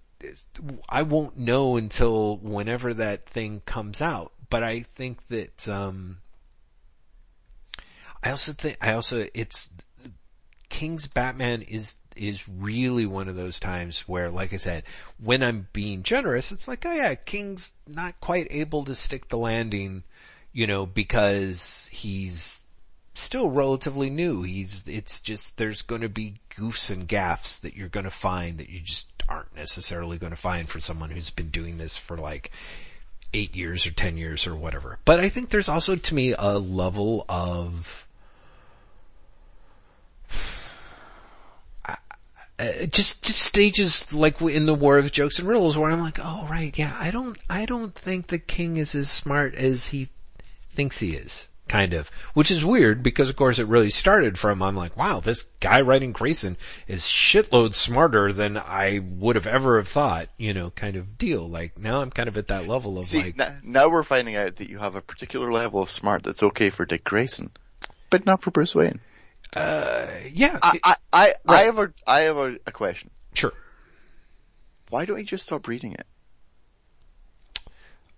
I won't know until whenever that thing comes out. But I think that, um, I also think, I also, it's, King's Batman is, is really one of those times where, like I said, when I'm being generous, it's like, oh yeah, King's not quite able to stick the landing, you know, because he's still relatively new. He's, it's just, there's going to be goofs and gaffs that you're going to find that you just aren't necessarily going to find for someone who's been doing this for like eight years or ten years or whatever. But I think there's also to me a level of, uh, just just stages like in the War of Jokes and Riddles where I'm like, oh right, yeah, I don't I don't think the king is as smart as he thinks he is, kind of, which is weird because of course it really started from I'm like, wow, this guy writing Grayson is shitload smarter than I would have ever have thought, you know, kind of deal. Like now I'm kind of at that level of See, like, n- now we're finding out that you have a particular level of smart that's okay for Dick Grayson, but not for Bruce Wayne. Uh, yeah, I, I, I, I have a, I have a, a question. sure. Why don't you just stop reading it?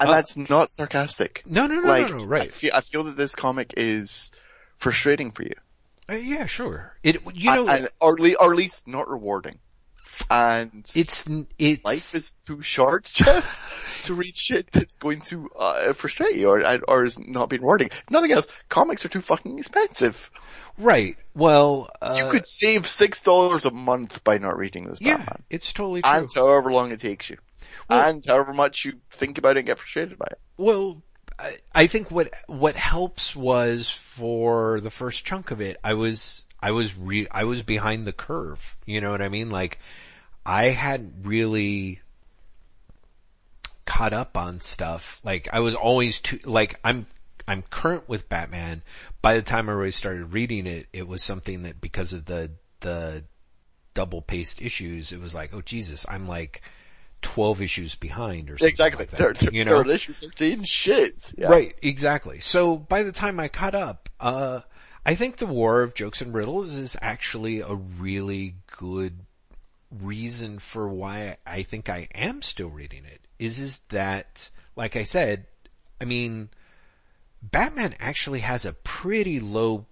And Uh, that's not sarcastic. No, no, no, like, no, no, I right. feel, I feel that this comic is frustrating for you. Uh, yeah, sure. It, you know, and, or, at le- or at least not rewarding. And it's, it's, life is too short, Jeff, to read shit that's going to, uh, frustrate you or, or is not being rewarding. Nothing else. Comics are too fucking expensive. right. Well, uh, You could save six dollars a month by not reading this yeah, Batman. it's totally true. And however long it takes you. Well- and however much you think about it and get frustrated by it. Well, I, I think what what helps was for the first chunk of it, I was I was re I was behind the curve. You know what I mean? Like I hadn't really caught up on stuff. Like I was always too like I'm I'm current with Batman. By the time I really started reading it, it was something that because of the the double paced issues, it was like, oh Jesus, I'm like twelve issues behind or something Exactly. like that. They're, you know, they're issue 13 shit. Yeah. Right, exactly. So by the time I caught up, uh, I think the War of Jokes and Riddles is actually a really good reason for why I think I am still reading it. Is is that, like I said, I mean, Batman actually has a pretty low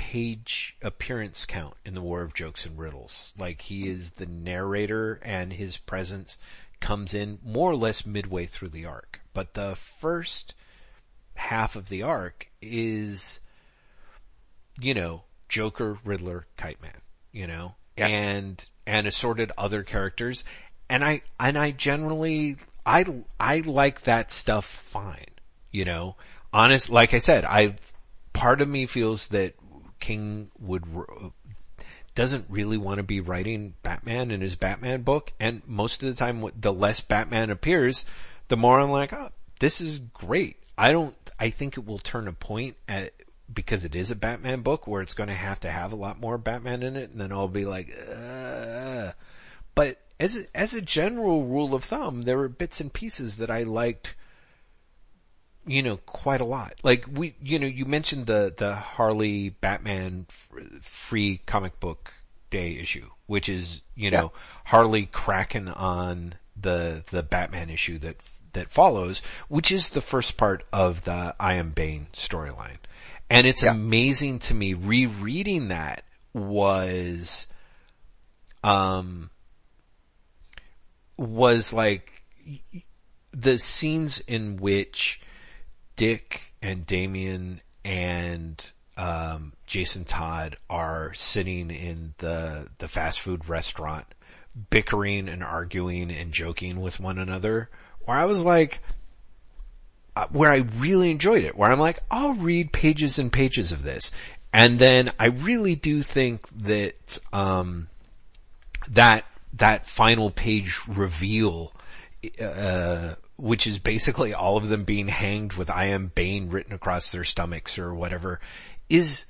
page appearance count in the War of Jokes and Riddles. Like he is the narrator and his presence comes in more or less midway through the arc. But the first half of the arc is, you know, Joker, Riddler, Kite Man, you know, Yeah. and, and assorted other characters. And I, and I generally, I, I like that stuff fine, you know, honest, like I said, I, part of me feels that King would, doesn't really want to be writing Batman in his Batman book. And most of the time, the less Batman appears, the more I'm like, oh, this is great. I don't, I think it will turn a point at, because it is a Batman book where it's going to have to have a lot more Batman in it. And then I'll be like, uh, but as a, as a general rule of thumb, there were bits and pieces that I liked you know, quite a lot. Like we, you know, you mentioned the, the Harley Batman free comic book day issue, which is, you know, Harley cracking on the, the Batman issue that, that follows, which is the first part of the I Am Bane storyline. And it's Yeah. amazing to me rereading that was, um, was like the scenes in which Dick and Damian and um, Jason Todd are sitting in the the fast food restaurant, bickering and arguing and joking with one another. Where I was like, uh, where I really enjoyed it, where I'm like, I'll read pages and pages of this, and then I really do think that um, that that final page reveal, uh, which is basically all of them being hanged with "I am Bane" written across their stomachs or whatever, is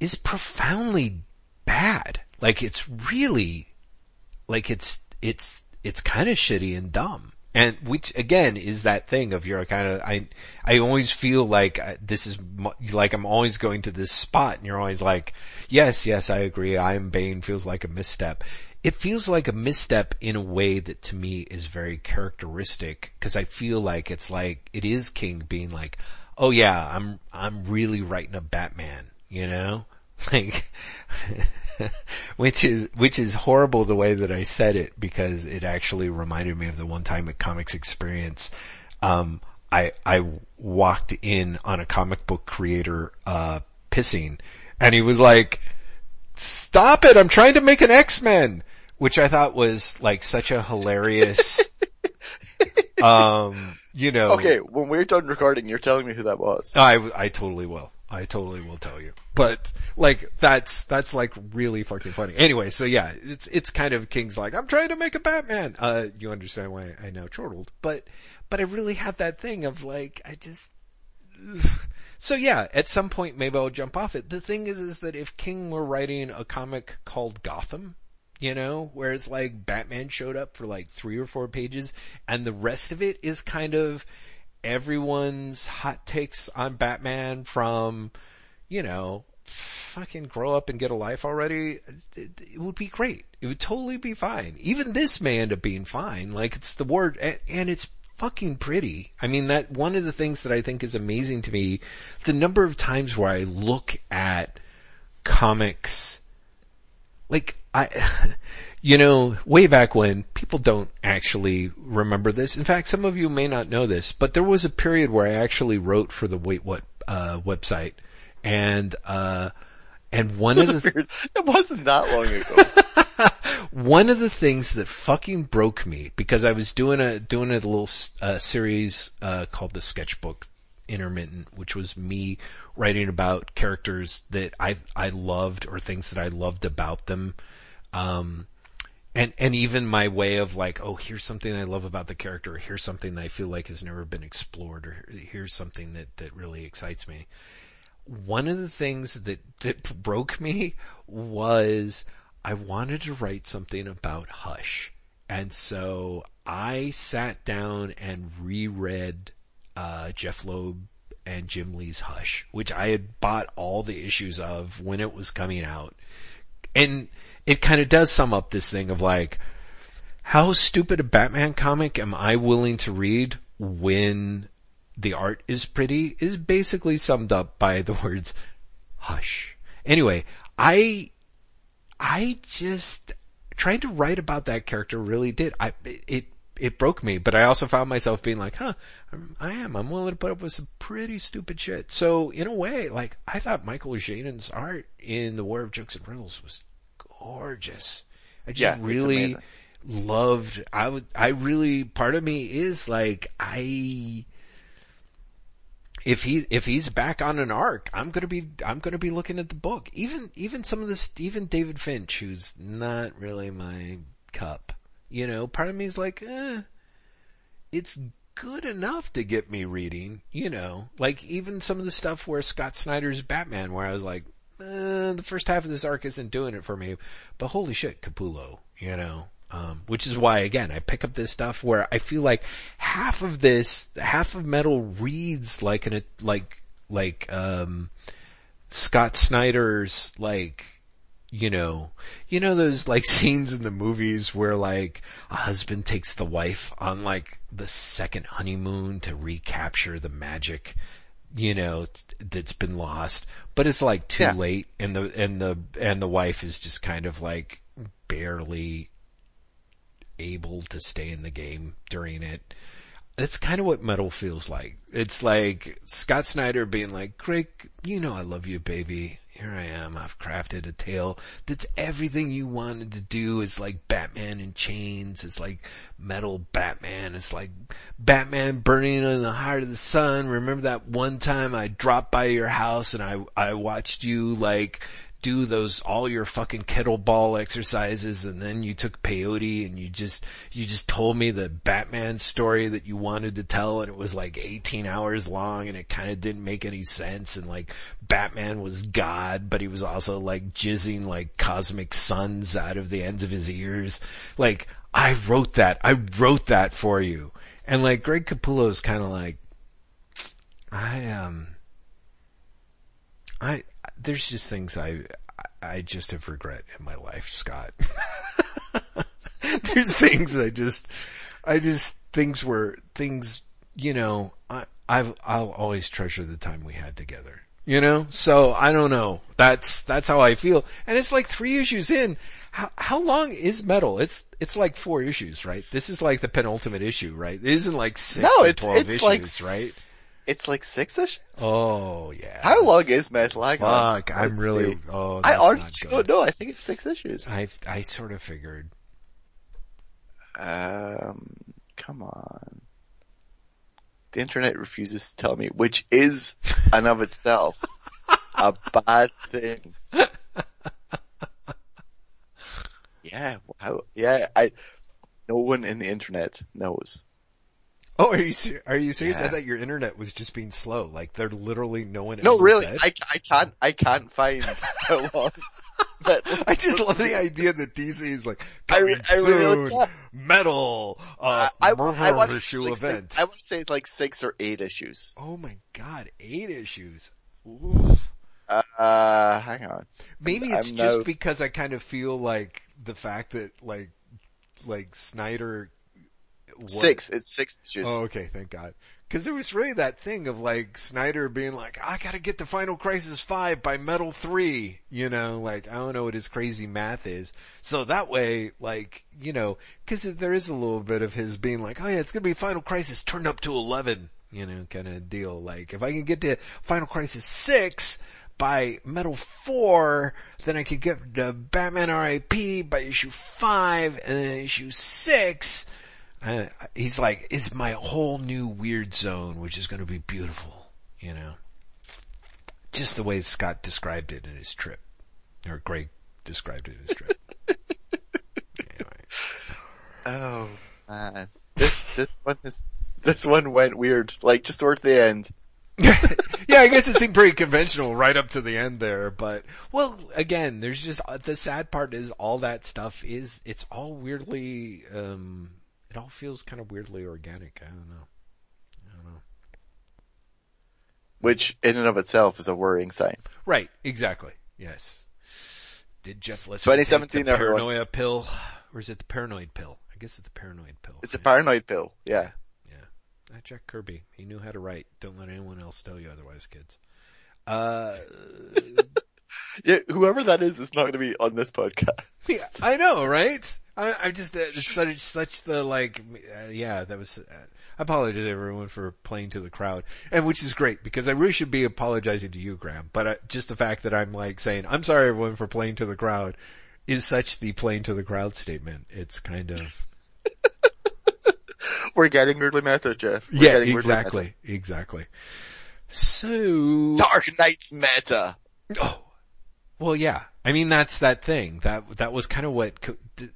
is profoundly bad. Like it's really, like it's it's it's kind of shitty and dumb. And which again is that thing of you're kind of I I always feel like uh, this is like I'm always going to this spot and you're always like yes yes I agree I am Bane feels like a misstep. It feels like a misstep in a way that to me is very characteristic because I feel like it's like it is King being like oh yeah I'm I'm really writing a Batman you know like which is which is horrible the way that I said it because it actually reminded me of the one time at Comics Experience. Um, I I walked in on a comic book creator uh, pissing, and he was like, "Stop it! I'm trying to make an X Men," which I thought was like such a hilarious. um, you know. Okay, when we're done recording, you're telling me who that was. I, I totally will. I totally will tell you. But like that's that's like really fucking funny. Anyway, so yeah, it's it's kind of King's like I'm trying to make a Batman. Uh, you understand why I now chortled, but but I really had that thing of like I just. So yeah, at some point maybe I'll jump off it. The thing is, is that if King were writing a comic called Gotham, you know, where it's like Batman showed up for like three or four pages and the rest of it is kind of everyone's hot takes on Batman from, you know, fucking grow up and get a life already. It, it would be great. It would totally be fine. Even this may end up being fine. Like it's the word, and, and it's fucking pretty. I mean that one of the things that I think is amazing to me, the number of times where I look at comics like I, You know, way back when, people don't actually remember this. In fact, some of you may not know this, but there was a period where I actually wrote for the Wait What, uh, website. And, uh, and one of the. It wasn't that long ago. one of the things that fucking broke me because I was doing a doing a little uh, series uh, called the Sketchbook Intermittent, which was me writing about characters that I I loved or things that I loved about them. Um, and and even my way of like, oh, here's something I love about the character, or here's something that I feel like has never been explored, or here's something that that really excites me. One of the things that that broke me was I wanted to write something about Hush. And so I sat down and reread uh, Jeph Loeb and Jim Lee's Hush, which I had bought all the issues of when it was coming out. And it kind of does sum up this thing of like, how stupid a Batman comic am I willing to read when the art is pretty is basically summed up by the words hush. Anyway, I I just trying to write about that character really did. I it it broke me, but I also found myself being like, huh, I'm, I am. I'm willing to put up with some pretty stupid shit. So in a way, like I thought Mikel Janín's art in The War of Jokes and Riddles was gorgeous. I just Yeah, really loved. I would. I really. Part of me is like I if he if he's back on an arc, I'm gonna be I'm gonna be looking at the book. Even even some of this even David Finch, who's not really my cup. You know, part of me is like, eh, it's good enough to get me reading. You know, like even some of the stuff where Scott Snyder's Batman, where I was like, eh, the first half of this arc isn't doing it for me. But holy shit, Capullo, you know. Um, which is why again I pick up this stuff where I feel like half of this, half of metal reads like an like like um, Scott Snyder's like you know, you know those like scenes in the movies where like a husband takes the wife on like the second honeymoon to recapture the magic, you know, that's been lost, but it's like too Yeah. late and the, and the, and the wife is just kind of like barely able to stay in the game during it. That's kind of what metal feels like. It's like Scott Snyder being like, Craig, you know I love you, baby. Here I am. I've crafted a tale that's everything you wanted to do. It's like Batman in chains. It's like metal Batman. It's like Batman burning in the heart of the sun. Remember that one time I dropped by your house and I, I watched you like do those all your fucking kettlebell exercises and then you took peyote and you just you just told me the Batman story that you wanted to tell and it was like 18 hours long and it kind of didn't make any sense and like Batman was God but he was also like jizzing like cosmic suns out of the ends of his ears. Like I wrote that I wrote that for you. And like Greg Capullo is kind of like I um I there's just things I I just have regret in my life, Scott. there's things I just I just things were things you know I I've I'll always treasure the time we had together. You know, so I don't know. That's that's how I feel, and it's like three issues in. How how long is Metal? It's it's like four issues, right? This is like the penultimate issue, right? It isn't like six No, or it's- twelve it's issues, like right? It's like six-ish? Oh yeah. How long is Metal? Hang on. Fuck, I'm Let's really. see. Oh, I honestly don't know. I think it's six issues. I I sort of figured. Um, come on. The internet refuses to tell me, which is, and of itself, a bad thing. Yeah, wow. Yeah, I, no one in the internet knows. Oh, are you ser- are you serious? I thought your internet was just being slow. Like there literally no one. No, really, said? I, I can't, I can't find how long. I just love the idea that DC is like I coming I really soon, can't. metal, uh, I, I, I want to issue like, event. Six, I want to say it's like six or eight issues. oh my god, eight issues. Ooh. Uh, hang on. Maybe it's I'm just no- because I kind of feel like the fact that like, like Snyder. Was- Six, it's six issues. Oh, okay, thank God. Cause there was really that thing of like Snyder being like, I gotta get to Final Crisis 5 by Metal 3, you know, like I don't know what his crazy math is. So that way, like, you know, cause there is a little bit of his being like, oh yeah, it's gonna be Final Crisis turned up to 11, you know, kind of deal. Like if I can get to Final Crisis 6, by Metal 4, then I could get the Batman RIP by issue 5, and then issue 6, uh, he's like, it's my whole new weird zone, which is going to be beautiful, you know. Just the way Scott described it in his trip, or Greg described it in his trip. anyway. Oh man, this this one is this one went weird. Like just towards the end. yeah, I guess it seemed pretty conventional right up to the end there, but well, again, there's just the sad part is all that stuff is it's all weirdly um it all feels kind of weirdly organic. I don't know. I don't know. Which in and of itself is a worrying sign. Right, exactly. Yes. Did Jeff 2017 take the everyone. paranoia pill? Or is it the paranoid pill? I guess it's the paranoid pill. It's a paranoid pill. Yeah. Uh, Jack Kirby. He knew how to write. Don't let anyone else tell you otherwise, kids. Uh, Yeah, whoever that is is not going to be on this podcast. yeah, I know, right? I, I just, uh, it's such, such the like, uh, yeah, that was, uh, I apologize everyone for playing to the crowd. And which is great because I really should be apologizing to you, Graeme. But uh, just the fact that I'm like saying, I'm sorry everyone for playing to the crowd is such the playing to the crowd statement. It's kind of, We're getting weirdly meta, Jeff. We're yeah, exactly, exactly. So. Dark Knight's meta. Oh, well, yeah. I mean, that's that thing. That that was kind of what.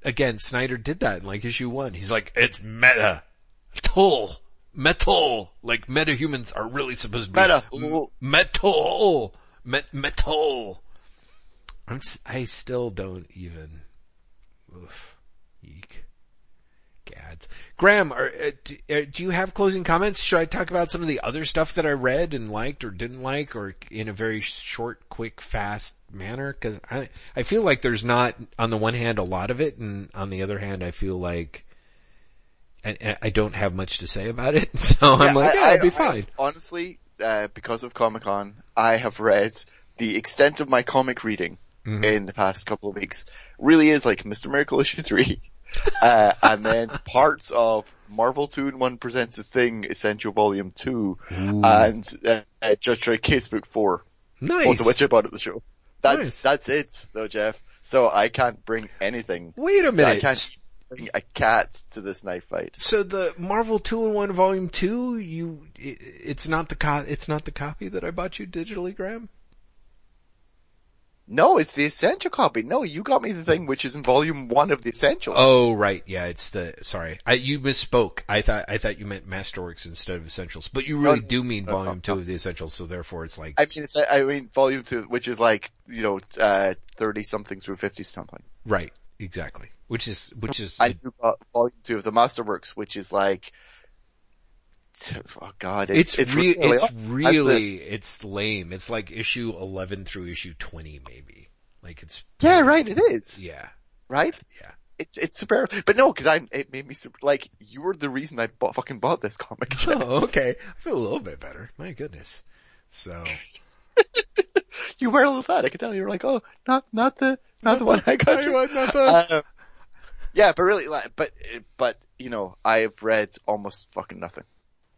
Again, Snyder did that in like issue one. He's like, it's meta, metal, metal. Like meta humans are really supposed to be Meta. m- metal, met, metal. I'm. s- I still don't even. Oof. Gads. Graeme, are, uh, do, uh, do you have closing comments? Should I talk about some of the other stuff that I read and liked or didn't like, or in a very short, quick, fast manner? Because I I feel like there's not, on the one hand, a lot of it, and on the other hand, I feel like I, I- don't have much to say about it. So I'm like, yeah, I- I'll be I- fine. honestly, uh, because of Comic Con, I have read the extent of my comic reading Mm-hmm. in the past couple of weeks. Really is like Mr. Miracle issue three, uh, and then parts of Marvel Two in One Presents a Thing Essential Volume Two, and uh, uh, Judge Dredd Case Book Four, nice. both of which I bought at the show. That's Nice. that's it, though, Jeff. So I can't bring anything. Wait a minute. I can't bring a cat to this knife fight. So the Marvel two in one volume two, you it, it's not the co- it's not the copy that I bought you digitally, Graeme. No, it's the essential copy. No, you got me the thing which is in volume one of the essentials. Oh right, yeah, it's the sorry, I, you misspoke. I thought I thought you meant Masterworks instead of Essentials, but you really No, do mean no, volume no. two of the Essentials, so therefore it's like I mean, it's, I mean, volume two, which is like, you know, uh, 30 something through 50 something. right, exactly. Which is which is I do volume two of the Masterworks, which is like, oh god, it's it's, re- really, it's the- it's lame. It's like issue eleven through issue twenty, maybe. Like it's yeah, right, it is. yeah, Right? yeah. It's, it's super, but no, cause I, it made me super, like, you were the reason I bought, fucking bought this comic. Oh, okay. I feel a little bit better. My goodness. So you were a little sad, I could tell you were like, oh, not, not the, not the one I got you. Not the- Uh, yeah, but really, like, but but you know, I've read almost fucking nothing.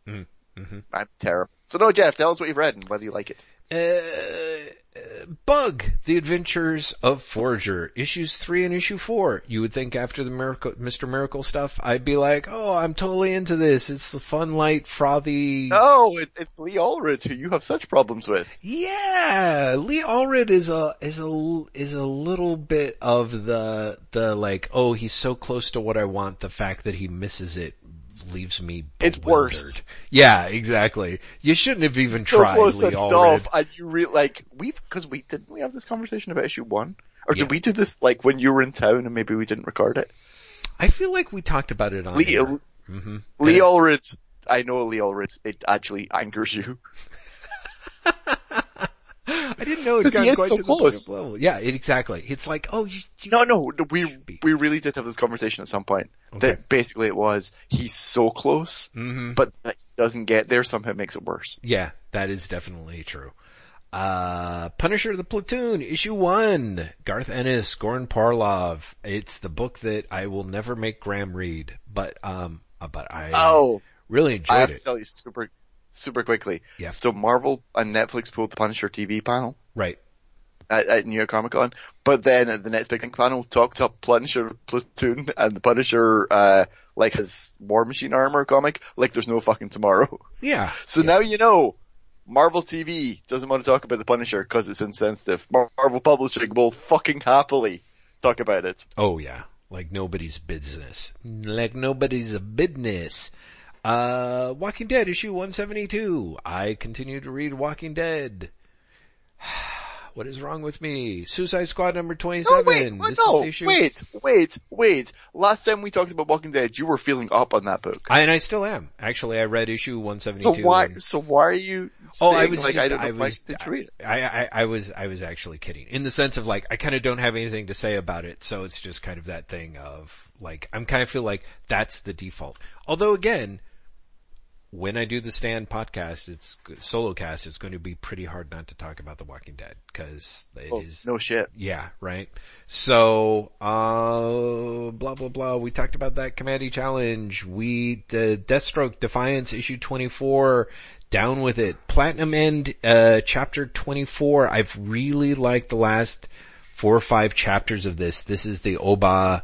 Mhm, mhm. I'm terrible. So no, Jeff, tell us what you've read and whether you like it. Uh, uh, Bug, The Adventures of Forager, issues three and issue four. You would think after the miracle, Mr. Miracle stuff, I'd be like, oh, I'm totally into this. It's the fun, light, frothy. No, it's it's Lee Allred who you have such problems with. Yeah, Lee Allred is a, is a, is a little bit of the, the like, oh, he's so close to what I want. The fact that he misses it leaves me It's worse. Yeah, exactly. You shouldn't have even so tried close Lee to Allred. dissolve, and you re- like we've because we didn't we have this conversation about issue one, or did we do this like when you were in town and maybe we didn't record it? I feel like we talked about it on Lee, air. hmm Lee Allred, I know Lee Allred. It actually angers you. I didn't know it he got is quite so to the point close. of level. Yeah, it, exactly. It's like, oh, you, you No, no, no, we we really did have this conversation at some point. Okay. That basically it was he's so close, Mhm. but that doesn't get there somehow makes it worse. Yeah, that is definitely true. Uh, Punisher the Platoon, issue one, Garth Ennis, Goran Parlov. It's the book that I will never make Graeme read, but, um, uh, but I Oh, really enjoyed it. I enjoyed have to it. tell you super, super quickly. Yeah. So Marvel and Netflix pulled the Punisher TV panel Right. at, at New York Comic Con, but then at the next big thing panel talked up Punisher Platoon and the Punisher, uh, like his War Machine armor comic, like there's no fucking tomorrow. Yeah. So now you know, Marvel TV doesn't want to talk about the Punisher because it's insensitive. Marvel Publishing will fucking happily talk about it. Oh yeah. Like nobody's business. Like nobody's a business. Uh, Walking Dead issue 172. I continue to read Walking Dead. what is wrong with me? Suicide Squad number 27. No, wait, what? this no, issue. wait, wait, wait. Last time we talked about Walking Dead, you were feeling up on that book. I, and I still am. Actually, I read issue 172. So 172. why, and- so why are you Oh, I was like, just, I I was? I, I, I was, I was actually kidding in the sense of like, I kind of don't have anything to say about it. So it's just kind of that thing of like, I'm kind of feel like that's the default. Although again, when I do the stand podcast, it's solo cast, it's going to be pretty hard not to talk about The Walking Dead because it is. Oh, no shit. Yeah, right. So, uh, blah, blah, blah. We talked about that Kamandi challenge. We, the Deathstroke Defiance issue 24, down with it. Platinum End, uh, chapter 24. I've really liked the last four or five chapters of this. This is the Oba,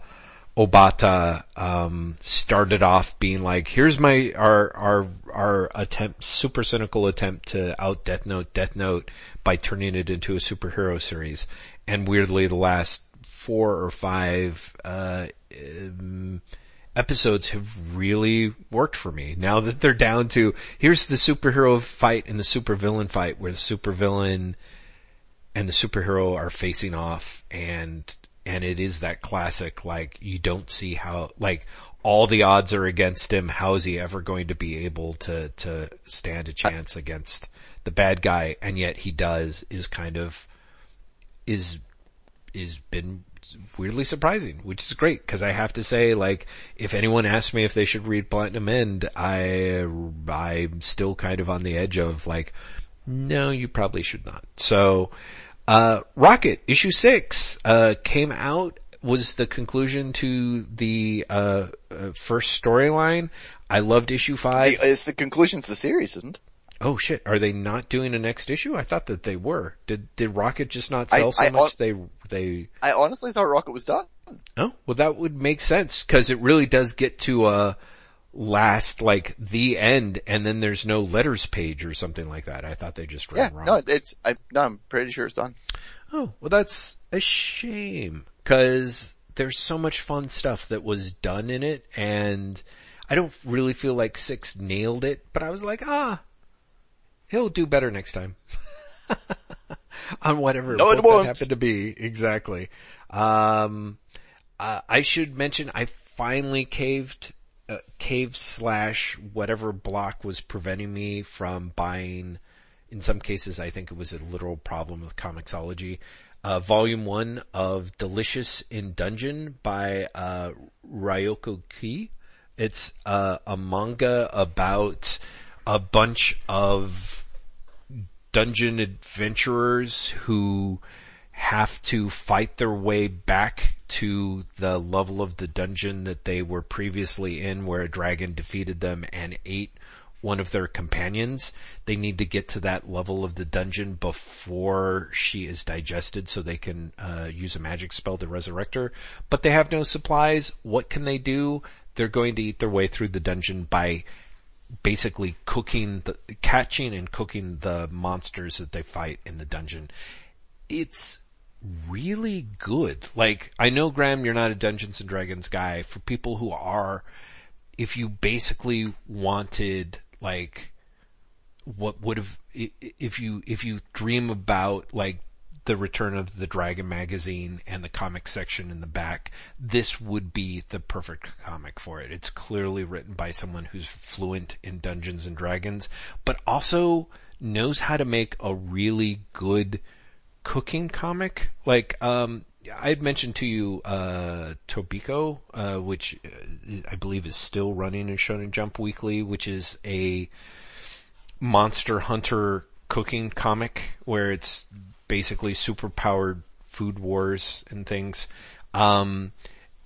Obata, um, started off being like, here's my, our, our, our attempt, super cynical attempt to out Death Note, Death Note by turning it into a superhero series. And weirdly the last four or five, uh, um, episodes have really worked for me. Now that they're down to, here's the superhero fight and the supervillain fight where the supervillain and the superhero are facing off and, and it is that classic, like, you don't see how, like, all the odds are against him. How is he ever going to be able to, to stand a chance against the bad guy? And yet he does is kind of, is, is been weirdly surprising, which is great because I have to say, like, if anyone asks me if they should read Platinum End, I, I'm still kind of on the edge of like, no, you probably should not. So, uh, Rocket issue six, uh, came out, was the conclusion to the, uh, uh first storyline. I loved issue five. It's the conclusion to the series, isn't it? Oh shit, are they not doing a next issue? I thought that they were. Did, did Rocket just not sell I- so I- much they, they, I honestly thought Rocket was done. Oh, well that would make sense because it really does get to a last like the end and then there's no letters page or something like that. I thought they just Yeah, ran wrong. no, it's, I, no, I'm pretty sure it's done. Oh, well that's a shame because there's so much fun stuff that was done in it and I don't really feel like six nailed it, but I was like, ah, he'll do better next time. On whatever No, it book that won't. happened to be. Exactly. Um, uh, I should mention I finally caved, uh, cave slash whatever block was preventing me from buying in some cases, I think it was a literal problem with Comixology. Uh, volume one of Delicious in Dungeon by, uh, Ryoko Kui. It's, uh, a manga about a bunch of dungeon adventurers who have to fight their way back to the level of the dungeon that they were previously in where a dragon defeated them and ate one of their companions. They need to get to that level of the dungeon before she is digested so they can uh, use a magic spell to resurrect her. But they have no supplies. What can they do? They're going to eat their way through the dungeon by basically cooking the, catching and cooking the monsters that they fight in the dungeon. It's really good. Like, I know Graeme, you're not a Dungeons and Dragons guy. For people who are, if you basically wanted like what would have if you if you dream about like the return of the Dragon magazine and the comic section in the back, this would be the perfect comic for it. It's clearly written by someone who's fluent in Dungeons and Dragons, but also knows how to make a really good cooking comic. Like, um, I had mentioned to you, uh, Toriko, uh, which uh, I believe is still running in Shonen Jump Weekly, which is a monster hunter cooking comic where it's basically super powered food wars and things. Um,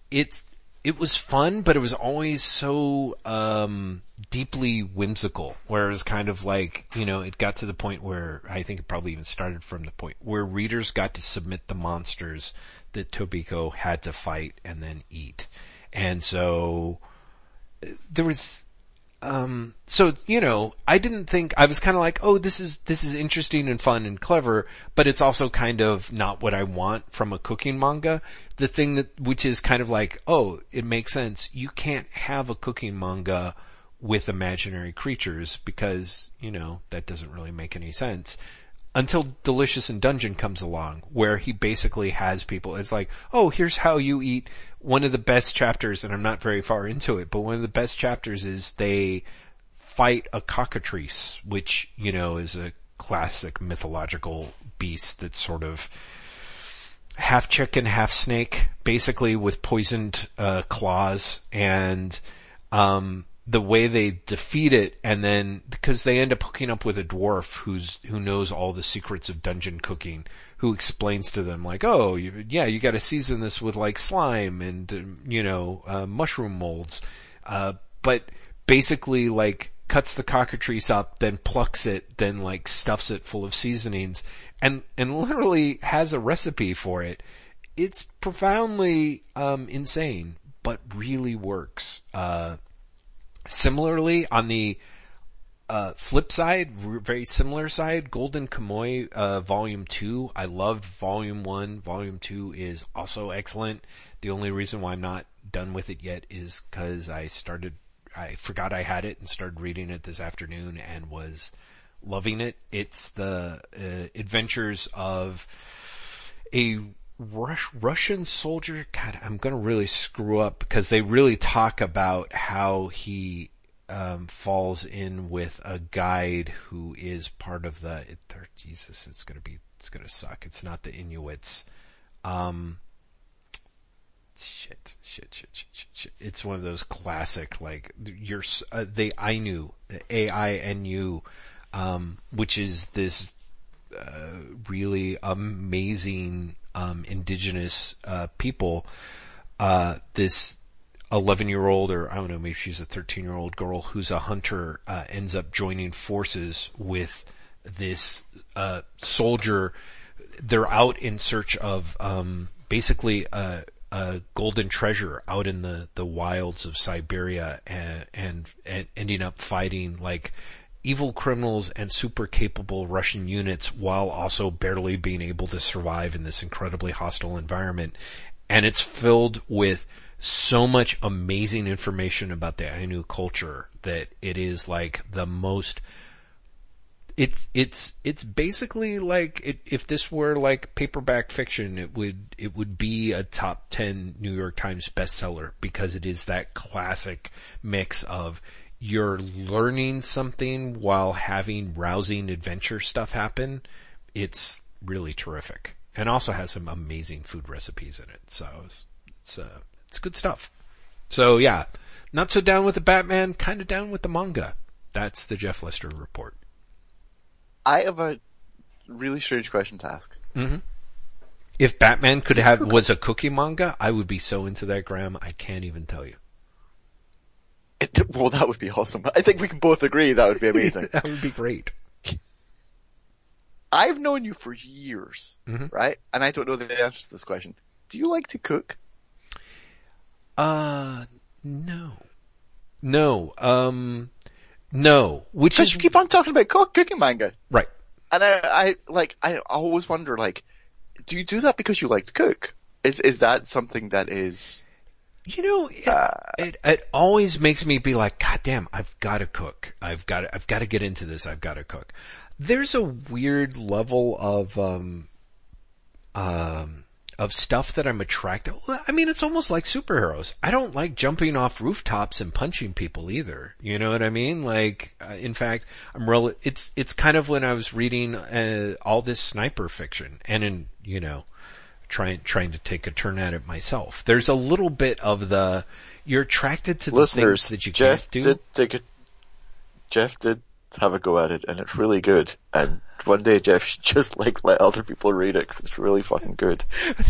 it, it was fun, but it was always so, um, deeply whimsical, where it was kind of like, you know, it got to the point where I think it probably even started from the point where readers got to submit the monsters that Toriko had to fight and then eat. And so there was, um, so, you know, I didn't think, I was kind of like, oh, this is, this is interesting and fun and clever, but it's also kind of not what I want from a cooking manga. The thing that, which is kind of like, oh, it makes sense. You can't have a cooking manga with imaginary creatures because, you know, that doesn't really make any sense. Until Delicious in Dungeon comes along, where he basically has people, it's like, oh, here's how you eat one of the best chapters, and I'm not very far into it, but one of the best chapters is they fight a cockatrice, which, you know, is a classic mythological beast that's sort of half chicken, half snake, basically with poisoned, uh, claws, and, um, the way they defeat it and then because they end up hooking up with a dwarf who's who knows all the secrets of dungeon cooking who explains to them like oh you, yeah you got to season this with like slime and um, you know uh, mushroom molds. Uh, but basically like cuts the cockatrice up then plucks it then like stuffs it full of seasonings and and literally has a recipe for it. It's profoundly um, insane but really works. Uh, Similarly, on the uh, flip side, very similar side, Golden Kamuy uh, Volume 2, I loved Volume 1. Volume 2 is also excellent. The only reason why I'm not done with it yet is because I started, I forgot I had it and started reading it this afternoon and was loving it. It's the uh, adventures of a Rush, Russian soldier. God, I'm to really screw up because they really talk about how he um, falls in with a guide who is part of the. It, Jesus, it's to be. It's to suck. It's not the Inuits. Um, shit, shit, shit, shit, shit, shit. It's one of those classic like you're uh, they Ainu, A I N U, um, which is this uh, really amazing um, indigenous uh, people, uh, this 11 year old or I don't know, maybe she's a 13 year old girl who's a hunter, uh, ends up joining forces with this, uh, soldier. They're out in search of, um, basically a, a, golden treasure out in the, the wilds of Siberia and, and, and ending up fighting like evil criminals and super capable Russian units while also barely being able to survive in this incredibly hostile environment. And it's filled with so much amazing information about the Ainu culture that it is like the most it's it's it's basically like it, if this were like paperback fiction, it would it would be a top ten New York Times bestseller because it is that classic mix of you're learning something while having rousing adventure stuff happen, it's really terrific. And also has some amazing food recipes in it. So it's, it's, uh, it's good stuff. So yeah, not so down with the Batman, kind of down with the manga. That's the Jeff Lester report. I have a really strange question to ask. Mm-hmm. If Batman could have was a cookie manga, I would be so into that, Graeme. I can't even tell you. It, well, that would be awesome. I think we can both agree that would be amazing. that would be great. I've known you for years, mm-hmm. right? And I don't know the answer to this question. Do you like to cook? Uh, no. No, um, no. Which is you keep on talking about cook, cooking manga, right? And I, I like, I always wonder, like, do you do that because you like to cook? Is is that something that is you know, it, uh, it, it always makes me be like, God damn, I've got to cook. I've got to, I've got to get into this. I've got to cook. There's a weird level of, um, um, of stuff that I'm attracted. I mean, it's almost like superheroes. I don't like jumping off rooftops and punching people either. You know what I mean? Like, uh, in fact, I'm real. It's it's kind of when I was reading uh, all this sniper fiction, and in you know, trying trying to take a turn at it myself. There's a little bit of the you're attracted to the Listeners, things that you Jeff can't do. did take a, Jeff did have a go at it and it's really good. And one day Jeff should just like let other people read it because it's really fucking good.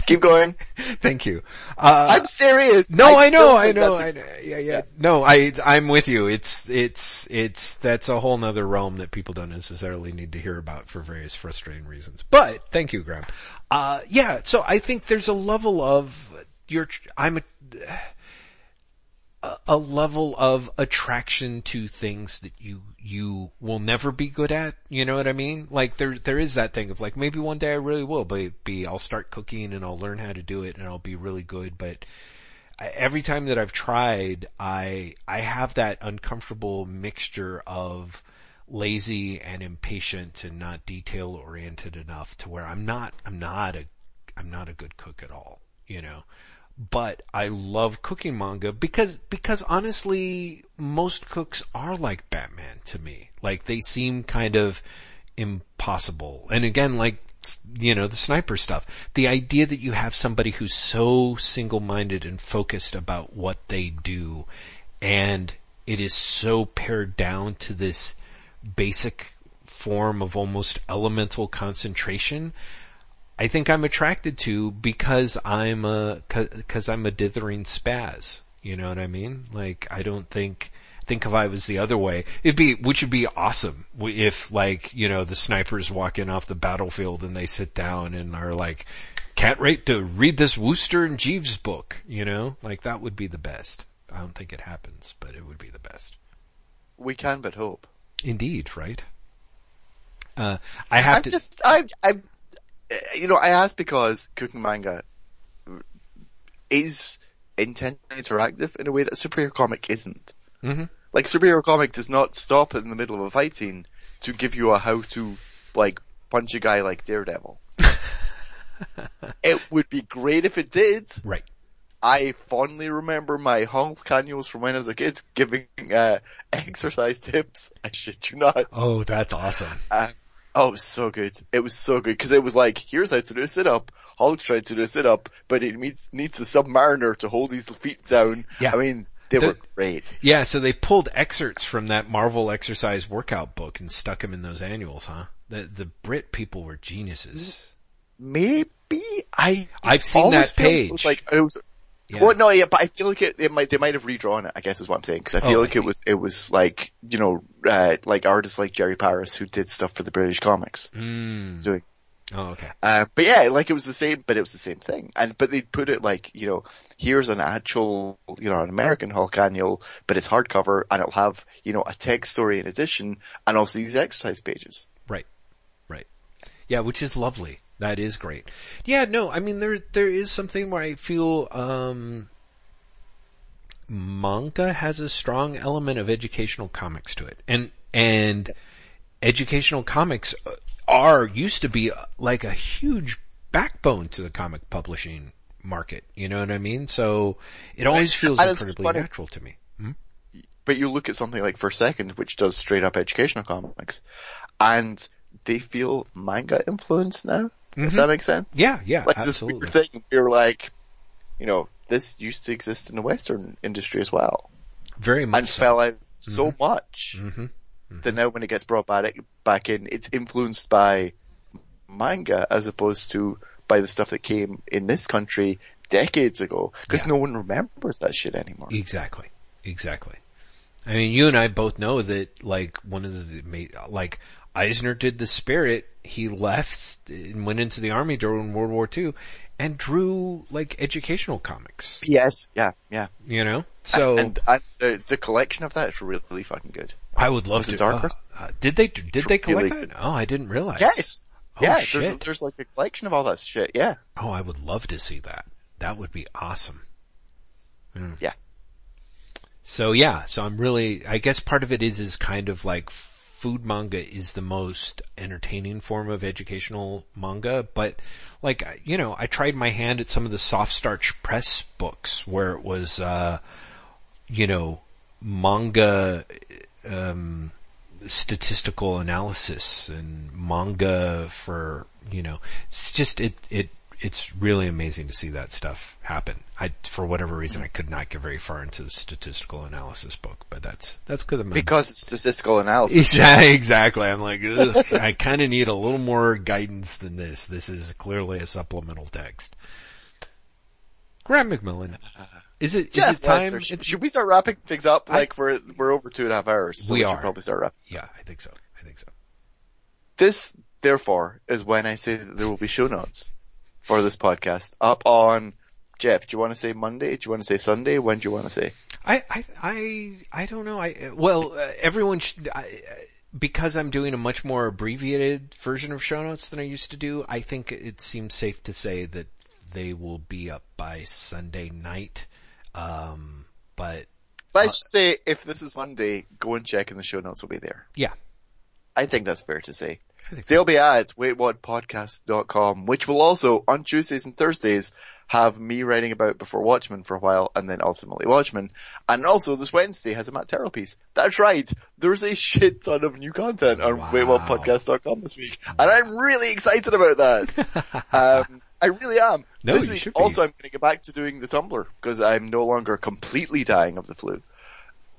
Keep going. Thank you. Uh, I'm serious. No, I, know, I know, I a- know. Yeah, yeah. No, I, I'm with you. It's, it's, it's, that's a whole nother realm that people don't necessarily need to hear about for various frustrating reasons. But, thank you, Graeme. Uh, yeah, so I think there's a level of, you're, I'm a- a level of attraction to things that you you will never be good at. You know what I mean? Like there there is that thing of like maybe one day I really will be, be I'll start cooking and I'll learn how to do it and I'll be really good. But every time that I've tried, I I have that uncomfortable mixture of lazy and impatient and not detail oriented enough to where I'm not I'm not a I'm not a good cook at all. You know but I love cooking manga because because honestly most cooks are like Batman to me. Like they seem kind of impossible. And again like you know the sniper stuff. The idea that you have somebody who's so single-minded and focused about what they do and it is so pared down to this basic form of almost elemental concentration I think I'm attracted to because I'm a because I'm a dithering spaz. You know what I mean? Like I don't think think if I was the other way, it'd be which would be awesome if like you know the snipers walk in off the battlefield and they sit down and are like, can't wait to read this Wooster and Jeeves book. You know, like that would be the best. I don't think it happens, but it would be the best. We can but hope. Indeed, right? Uh, I have I'm to. just, I, I, you know, I asked because cooking manga is intensely interactive in a way that superhero comic isn't. Mhm. Like superhero comic does not stop in the middle of a fight scene to give you a how to like punch a guy like Daredevil. it would be great if it did. Right. I fondly remember my Hulk annuals from when I was a kid giving uh, exercise tips. I shit you not. Oh, that's awesome. Uh, oh, it was so good. It was so good because it was like, here's how to do a sit up. Hulk's trying to do a sit up, but it needs needs a submariner to hold his feet down. Yeah. I mean, they The- were great. Yeah, so they pulled excerpts from that Marvel exercise workout book and stuck them in those annuals, huh? The the Brit people were geniuses. Maybe I. I've seen that page. Like it was. Yeah. Well, no, yeah, but I feel like it, it might they might have redrawn it. I guess is what I'm saying because I feel Oh, like see. it was it was like you know uh, like artists like Jerry Paris who did stuff for the British comics Mm. doing Oh, okay. Uh, but yeah, like it was the same, but it was the same thing. And, but they put it like, you know, here's an actual, you know, an American Hulk annual, but it's hardcover and it'll have, you know, a text story in addition and also these exercise pages. Right. Right. Yeah, which is lovely. That is great. Yeah, no, I mean there there is something where I feel um manga has a strong element of educational comics to it. And and educational comics are used to be uh, like a huge backbone to the comic publishing market. You know what I mean? So it always feels incredibly natural to me. Hmm? But you look at something like First Second, which does straight up educational comics, and they feel manga influenced now. If mm-hmm. that makes sense. Yeah, yeah, Like absolutely. this weird thing, we were like, you know, this used to exist in the Western industry as well. Very much and so. fell out so mm-hmm. much Mhm. that now when it gets brought back back in, it's influenced by manga as opposed to by the stuff that came in this country decades ago because Yeah. no one remembers that shit anymore. Exactly. Exactly. I mean, you and I both know that, like, one of the, like, Eisner did the spirit, he left and went into the army during World War II and drew, like, educational comics, Yes, yeah, yeah. you know? So, and, and the, the collection of that is really, fucking good. I would love to, uh, uh, did they, did they collect really that? Oh, I didn't realize. Yes, Oh, yeah. There's, there's like a collection of all that shit. Yeah, Oh, I would love to see that. That would be awesome. Mm. yeah. So yeah, so I'm really, I guess part of it is, is kind of like food manga is the most entertaining form of educational manga, but like, you know, I tried my hand at some of the soft starch press books where it was, uh, you know, manga, um, statistical analysis and manga for, you know, it's just, it, it, it's really amazing to see that stuff happen. I, for whatever reason, I could not get very far into the statistical analysis book, but that's, that's cause I'm Because it's statistical analysis. Exactly, exactly. I'm like, I kind of need a little more guidance than this. This is clearly a supplemental text. Graeme McMillan, is it, is Jeff it time? Lester, should, should we start wrapping things up? I- Like we're, we're over two and a half hours. So We we, are. should probably start wrapping. yeah, I think so. I think so. This, therefore, is when I say that there will be show notes for this podcast up on, Jeff, do you want to say Monday? Do you want to say Sunday? When do you want to say? I, I, I, I don't know. I, well, uh, everyone should, I, uh, because I'm doing a much more abbreviated version of show notes than I used to do, I think it seems safe to say that they will be up by Sunday night. Um, but Let's just say if this is Monday, go and check and the show notes will be there. yeah, I think that's fair to say. I think so. They'll be at waitwhatpodcast.com, which will also, on Tuesdays and Thursdays, have me writing about Before Watchmen for a while, and then ultimately Watchmen. And also this Wednesday has a Matt Terl piece. That's right, there's a shit ton of new content on Wow. waitwhatpodcast.com this week. And I'm really excited about that. um, I really am. No, this you week, should be. also I'm going to get back to doing the Tumblr, because I'm no longer completely dying of the flu.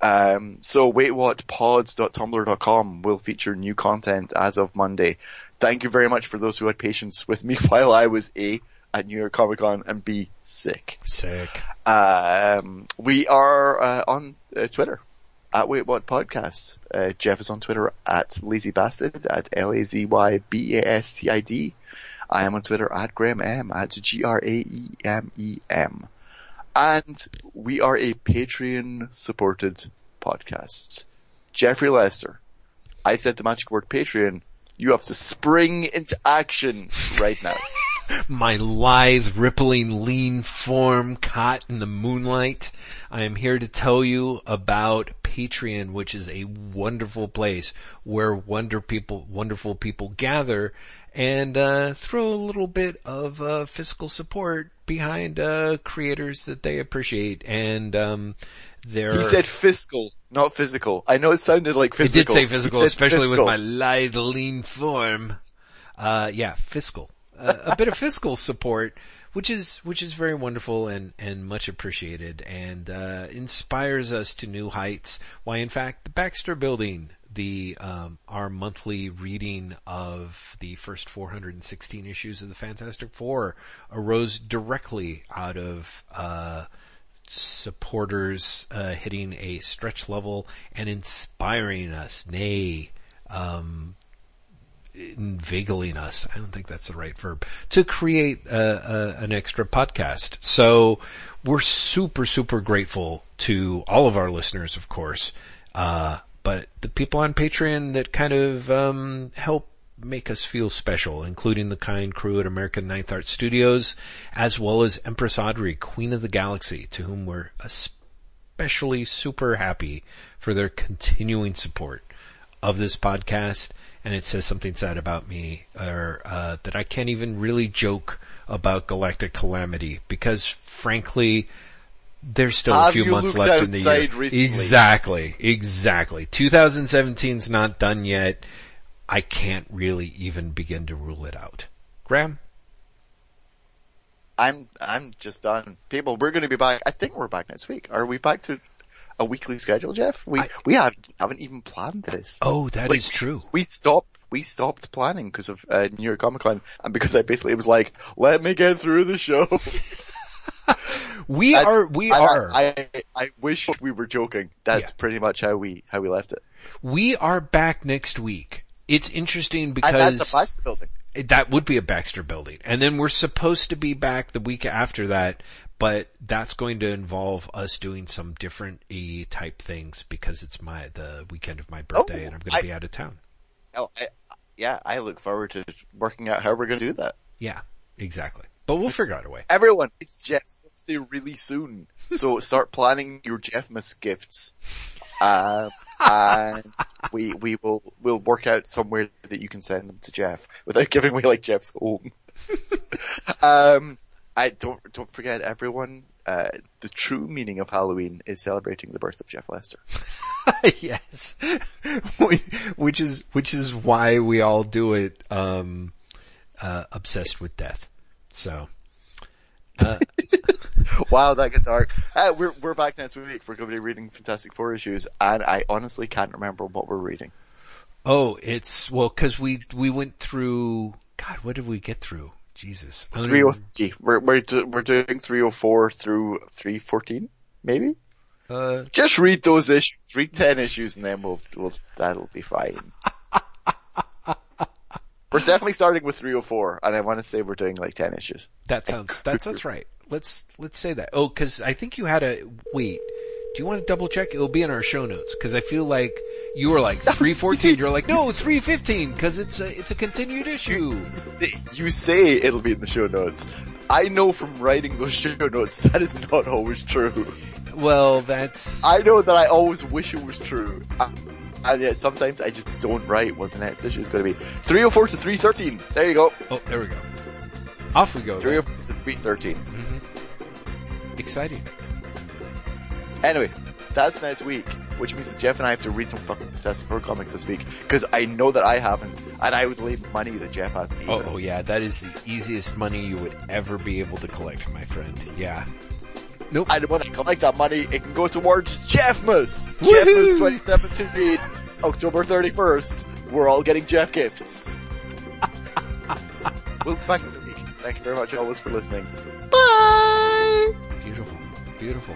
Um, so waitwhatpods.tumblr.com will feature new content as of Monday. Thank you very much for those who had patience with me while I was A, at New York Comic Con and B, sick. Sick. Um, we are uh, on uh, Twitter at Wait What Podcast. Uh, Jeff is on Twitter at Lazy Bastard at L A Z Y B A S T I D. I am on Twitter at Graeme M at G R A E M E M. And we are a Patreon supported podcast. Jeffrey Lester, I said the magic word Patreon. You have to spring into action right now. My lithe, rippling, lean form caught in the moonlight. I am here to tell you about Patreon, which is a wonderful place where wonder people, wonderful people gather and uh, throw a little bit of uh, fiscal support behind uh, creators that they appreciate. And um, there, He said fiscal, not physical. I know it sounded like it physical. did say physical, especially fiscal. with my lithe, lean form. Uh, yeah, fiscal. Uh, a bit of fiscal support, which is, which is very wonderful and, and much appreciated and, uh, inspires us to new heights. Why, in fact, the Baxter Building, the, um, our monthly reading of the first 416 issues of the Fantastic Four arose directly out of, uh, supporters uh, hitting a stretch level and inspiring us, nay, um, inveigling us. I don't think that's the right verb to create uh, uh, an extra podcast. So we're super super grateful to all of our listeners, of course, uh, but the people on Patreon that kind of um, help make us feel special, including the kind crew at American Ninth Art Studios, as well as Empress Audrey, Queen of the Galaxy, to whom we're especially super happy for their continuing support of this podcast. And it says something sad about me, or uh, that I can't even really joke about Galactic Calamity because, frankly, there's still a few months left in the year. recently? Exactly, exactly. 2017's not done yet. I can't really even begin to rule it out. Graeme? I'm I'm just done. People, we're going to be back. I think we're back next week. Are we back to a weekly schedule, Jeff? We I- we have, haven't even planned this. Oh, that is Like, true. We stopped we stopped planning because of uh, New York Comic Con, and because I basically was like, let me get through the show. We And- are, we and are, I, I I wish we were joking. That's Yeah. pretty much how we how we left it. we are back next week. It's interesting because that's a Baxter building. that would be a Baxter building. And then we're supposed to be back the week after that, but that's going to involve us doing some different E type things because it's my, the weekend of my oh, birthday Oh, and I'm going to be out of town. Oh, I, yeah, I look forward to working out how we're going to do that. Yeah, exactly. But we'll figure out a way. Everyone, it's Jeff's birthday really soon, so start planning your Jeffmas gifts. Um, and we we will we'll work out somewhere that you can send them to Jeff without giving away like Jeff's home. um, I don't don't forget everyone. Uh, the true meaning of Halloween is celebrating the birth of Jeff Lester. yes. which is, which is why we all do it, um, uh, obsessed with death. So Uh, wow, that gets dark. Uh, we're we're back next week. We're going to be reading Fantastic Four issues, and I honestly can't remember what we're reading. oh, it's well because we we went through. God, what did we get through? Jesus, Three oh even- We're we're do, we're doing three oh four through three fourteen, maybe. Uh, Just read those issues. Read ten issues, and then we'll we'll that'll be fine. we're definitely starting with three oh four, and I want to say we're doing like ten issues. that sounds that sounds right. Let's let's say that. Oh, because I think you had a wait. Do you want to double check? It'll be in our show notes because I feel like you were like three fourteen. You're like no three fifteen because it's a it's a continued issue. You say, you say it'll be in the show notes. I know from writing those show notes that is not always true. Well, that's I know that I always wish it was true. Uh, And yet sometimes I just don't write what the next issue is going oh to be. 304 to 313. There you go. oh there we go. Off we go. then. 304 to 313. Mm-hmm. Exciting. Anyway, that's next week, which means that Jeff and I have to read some fucking Fantastic Four comics this week, because I know that I haven't, and I would lay money that Jeff hasn't oh, either. Oh, oh yeah, that is the easiest money you would ever be able to collect, my friend. Yeah. Nope. And when I collect that money, it can go towards Jeffmas! Jeffmas 2017, October 31st. We're all getting Jeff gifts. we'll be back in a week. Thank you very much always for listening. Bye! Beautiful. Beautiful.